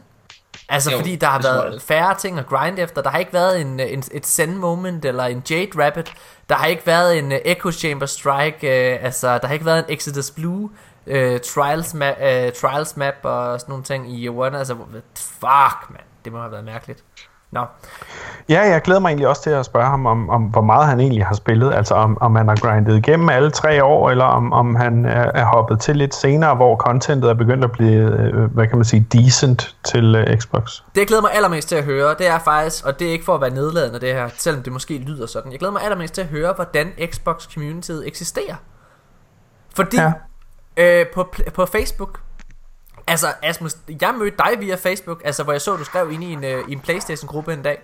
Altså Jo, fordi der har det været jeg. færre ting at grind efter. Der har ikke været en, en, et send moment eller en Jade Rabbit. Der har ikke været en uh, Echo Chamber Strike. Uh, altså der har ikke været en Exodus Blue uh, trials, map, uh, trials map og sådan nogle ting i One. Altså fuck man, det må have været mærkeligt. Nå, Ja, jeg glæder mig egentlig også til at spørge ham om, om hvor meget han egentlig har spillet. Altså om, om han har grindet igennem alle tre år, eller om, om han er, er hoppet til lidt senere, hvor contentet er begyndt at blive, øh, hvad kan man sige, decent til øh, Xbox. Det jeg glæder mig allermest til at høre, det er faktisk, og det er ikke for at være nedladende det her, selvom det måske lyder sådan. Jeg glæder mig allermest til at høre, hvordan Xbox communityet eksisterer. Fordi Ja. øh, på, på Facebook, altså Asmus, jeg mødte dig via Facebook, altså hvor jeg så, du skrev ind i en, øh, i en Playstation-gruppe en dag.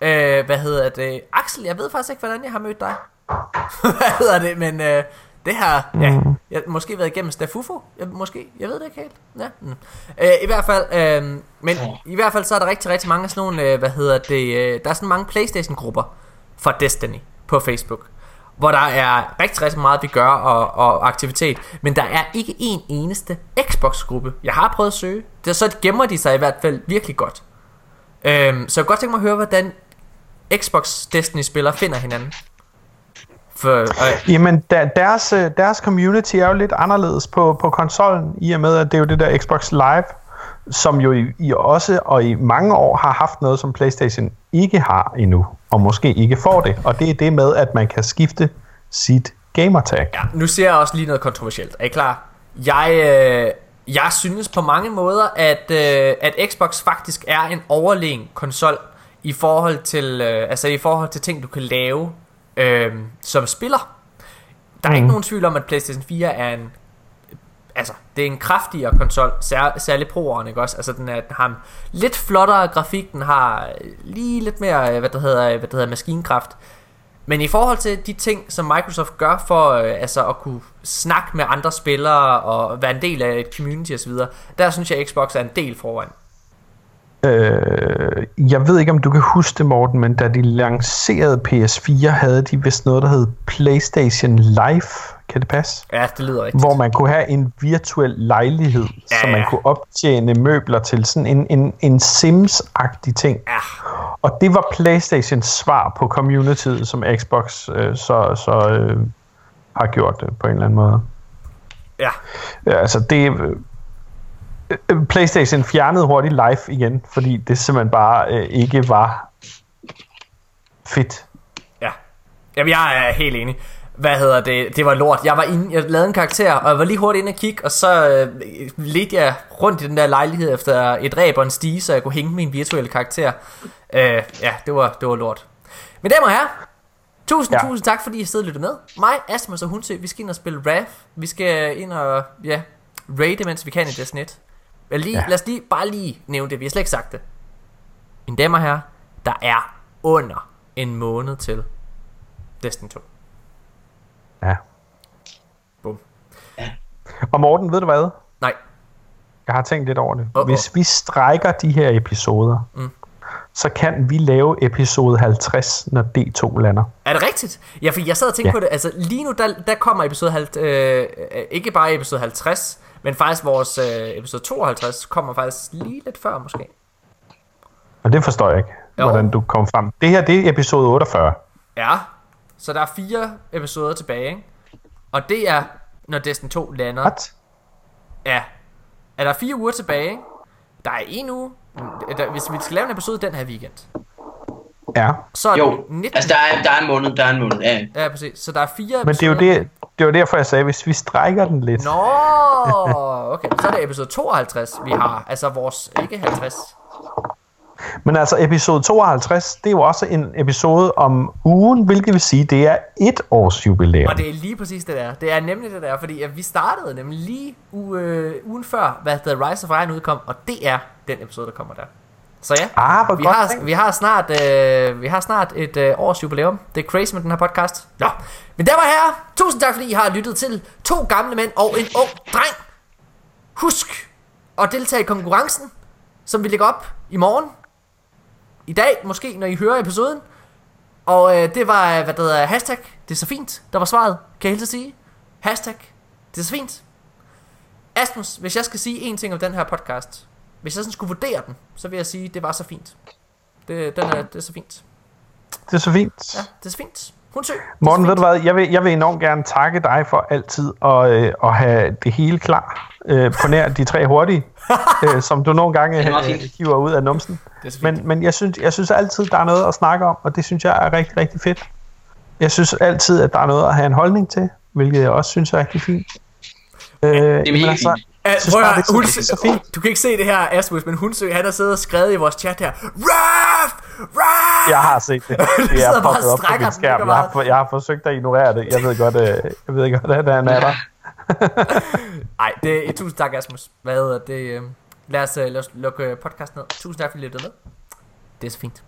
Øh, hvad hedder det? Axel, jeg ved faktisk ikke, hvordan jeg har mødt dig. hvad hedder det? Men øh, det har ja, jeg måske været igennem Stafufo. Jeg, måske, jeg ved det ikke helt. Ja. Mm. Øh, I hvert fald, øh, men i hvert fald så er der rigtig, rigtig mange sådan nogle, øh, hvad hedder det, øh, der er sådan mange Playstation-grupper. for Destiny på Facebook. Hvor der er rigtig, rigtig meget, vi gør og, og aktivitet. Men der er ikke en eneste Xbox-gruppe. Jeg har prøvet at søge. Det, så gemmer de sig i hvert fald virkelig godt. Øhm, så jeg kunne godt tænke mig at høre, hvordan Xbox Destiny-spillere finder hinanden. For, øh. Jamen, der, deres, øh, deres community er jo lidt anderledes på, på konsollen, i og med, at det er jo det der Xbox Live, som jo i, i også og i mange år har haft noget, som PlayStation ikke har endnu, og måske ikke får det. Og det er det med, at man kan skifte sit gamertag. Ja, nu ser jeg også lige noget kontroversielt. Er I klar? Jeg, øh, jeg synes på mange måder, at, øh, at Xbox faktisk er en overlegen konsol i forhold til, øh, altså i forhold til ting, du kan lave øh, som spiller. Der er mm. ikke nogen tvivl om, at PlayStation 4 er en altså, det er en kraftigere konsol, sær, særligt pro'eren, ikke også? Altså, den, er, den har lidt flottere grafik, den har øh, lige lidt mere, øh, hvad der hedder, øh, hvad der hedder maskinkraft. Men i forhold til de ting, som Microsoft gør for øh, altså at kunne snakke med andre spillere og være en del af et community osv., der synes jeg, at Xbox er en del foran. Øh, jeg ved ikke, om du kan huske det, Morten, men da de lancerede PS4, havde de vist noget, der hed PlayStation Live. Kan det passe? Ja, det lyder rigtigt. Hvor man kunne have en virtuel lejlighed, ja, så man kunne optjene møbler til sådan en, en, en Sims-agtig ting. Ja. Og det var PlayStations svar på communityet, som Xbox øh, så, så øh, har gjort det på en eller anden måde. Ja. ja altså det Øh, PlayStation fjernede hurtigt live igen, fordi det simpelthen bare øh, ikke var fedt. Ja. Jamen, jeg er helt enig. Hvad hedder det? Det var lort. Jeg var inde, jeg lavede en karakter, og jeg var lige hurtigt inde og kigge, og så øh, ledte jeg rundt i den der lejlighed efter et ræb og en stige, så jeg kunne hænge min virtuelle karakter. Øh, ja, det var, det var lort. Men damer og herrer, tusind, ja. tusind tak, fordi I sidder og lyttede med. Mig, Asmus og Hunsø, vi skal ind og spille RAF. Vi skal ind og, ja, raide, mens vi kan i Destiny 1. Lige, ja. Lad os lige, bare lige nævne det, vi har slet ikke sagt det. Mine damer her, der er under en måned til Destiny 2. Ja. Bum. Ja. Og Morten, ved du hvad? Nej. Jeg har tænkt lidt over det. Uh-oh. Hvis vi strækker de her episoder, mm. så kan vi lave episode 50, når D2 lander. Er det rigtigt? Ja, for jeg sad og tænkte ja. på det. Altså lige nu, der, der kommer episode 50, øh, ikke bare episode 50, men faktisk vores øh, episode 52 kommer faktisk lige lidt før måske. Og det forstår jeg ikke, jo. hvordan du kom frem. Det her, det er episode 48. Ja, så der er fire episoder tilbage, ikke? Og det er, når Destiny 2 lander. What? Ja. Er der fire uger tilbage, ikke? Der er en uge. Der, hvis vi skal lave en episode den her weekend. Ja. Så er jo, 19... altså der er, der er en måned, der er en måned, ja. Ja, præcis. Så der er fire Men det er jo det, det var derfor, jeg sagde, hvis vi strækker den lidt. Nå, okay. Så er det episode 52, vi har. Altså vores, ikke 50. Men altså episode 52, det er jo også en episode om ugen, hvilket vil sige, det er et års jubilæum. Og det er lige præcis det der. Det er nemlig det der, fordi vi startede nemlig lige u- øh, ugen før, hvad The Rise of Iron udkom, og det er den episode, der kommer der. Så ja, ah, vi, har, vi, har snart, øh, vi har snart et øh, års jubilæum. Det er crazy med den her podcast. Ja. Men der var her. Tusind tak, fordi I har lyttet til to gamle mænd og en ung dreng. Husk at deltage i konkurrencen, som vi lægger op i morgen. I dag, måske, når I hører episoden. Og øh, det var, hvad der hedder, hashtag, det er så fint, der var svaret. Kan jeg helt sige? Hashtag, det er så fint. Asmus, hvis jeg skal sige en ting om den her podcast, hvis jeg sådan skulle vurdere den, så vil jeg sige, det var så fint. Det, den er, det er så fint. Det er så fint. Ja, det er så fint. Søg. Morten, ved du hvad, jeg vil, jeg vil enormt gerne takke dig for altid at, øh, at have det hele klar øh, på nær de tre hurtige, øh, som du nogle gange øh, hiver ud af numsen. Men, men jeg, synes, jeg synes altid, der er noget at snakke om, og det synes jeg er rigtig, rigtig fedt. Jeg synes altid, at der er noget at have en holdning til, hvilket jeg også synes er rigtig fint. Øh, det er mega altså, fint. Uh, prøv at, hun, så fint. Du kan ikke se det her, Asmus, men hun søg, han har siddet og skrevet i vores chat her. Ruff! Ruff! Jeg har set det. Det er poppet op på min skærm. Jeg har, jeg har forsøgt at ignorere det. Jeg ved godt, øh, jeg ved godt at han er der. Ej, det er, tusind tak, Asmus. Hvad hedder det? Øh, lad os, lad os lukke podcasten ned. Tusind tak, fordi I lyttede med. Det er så fint.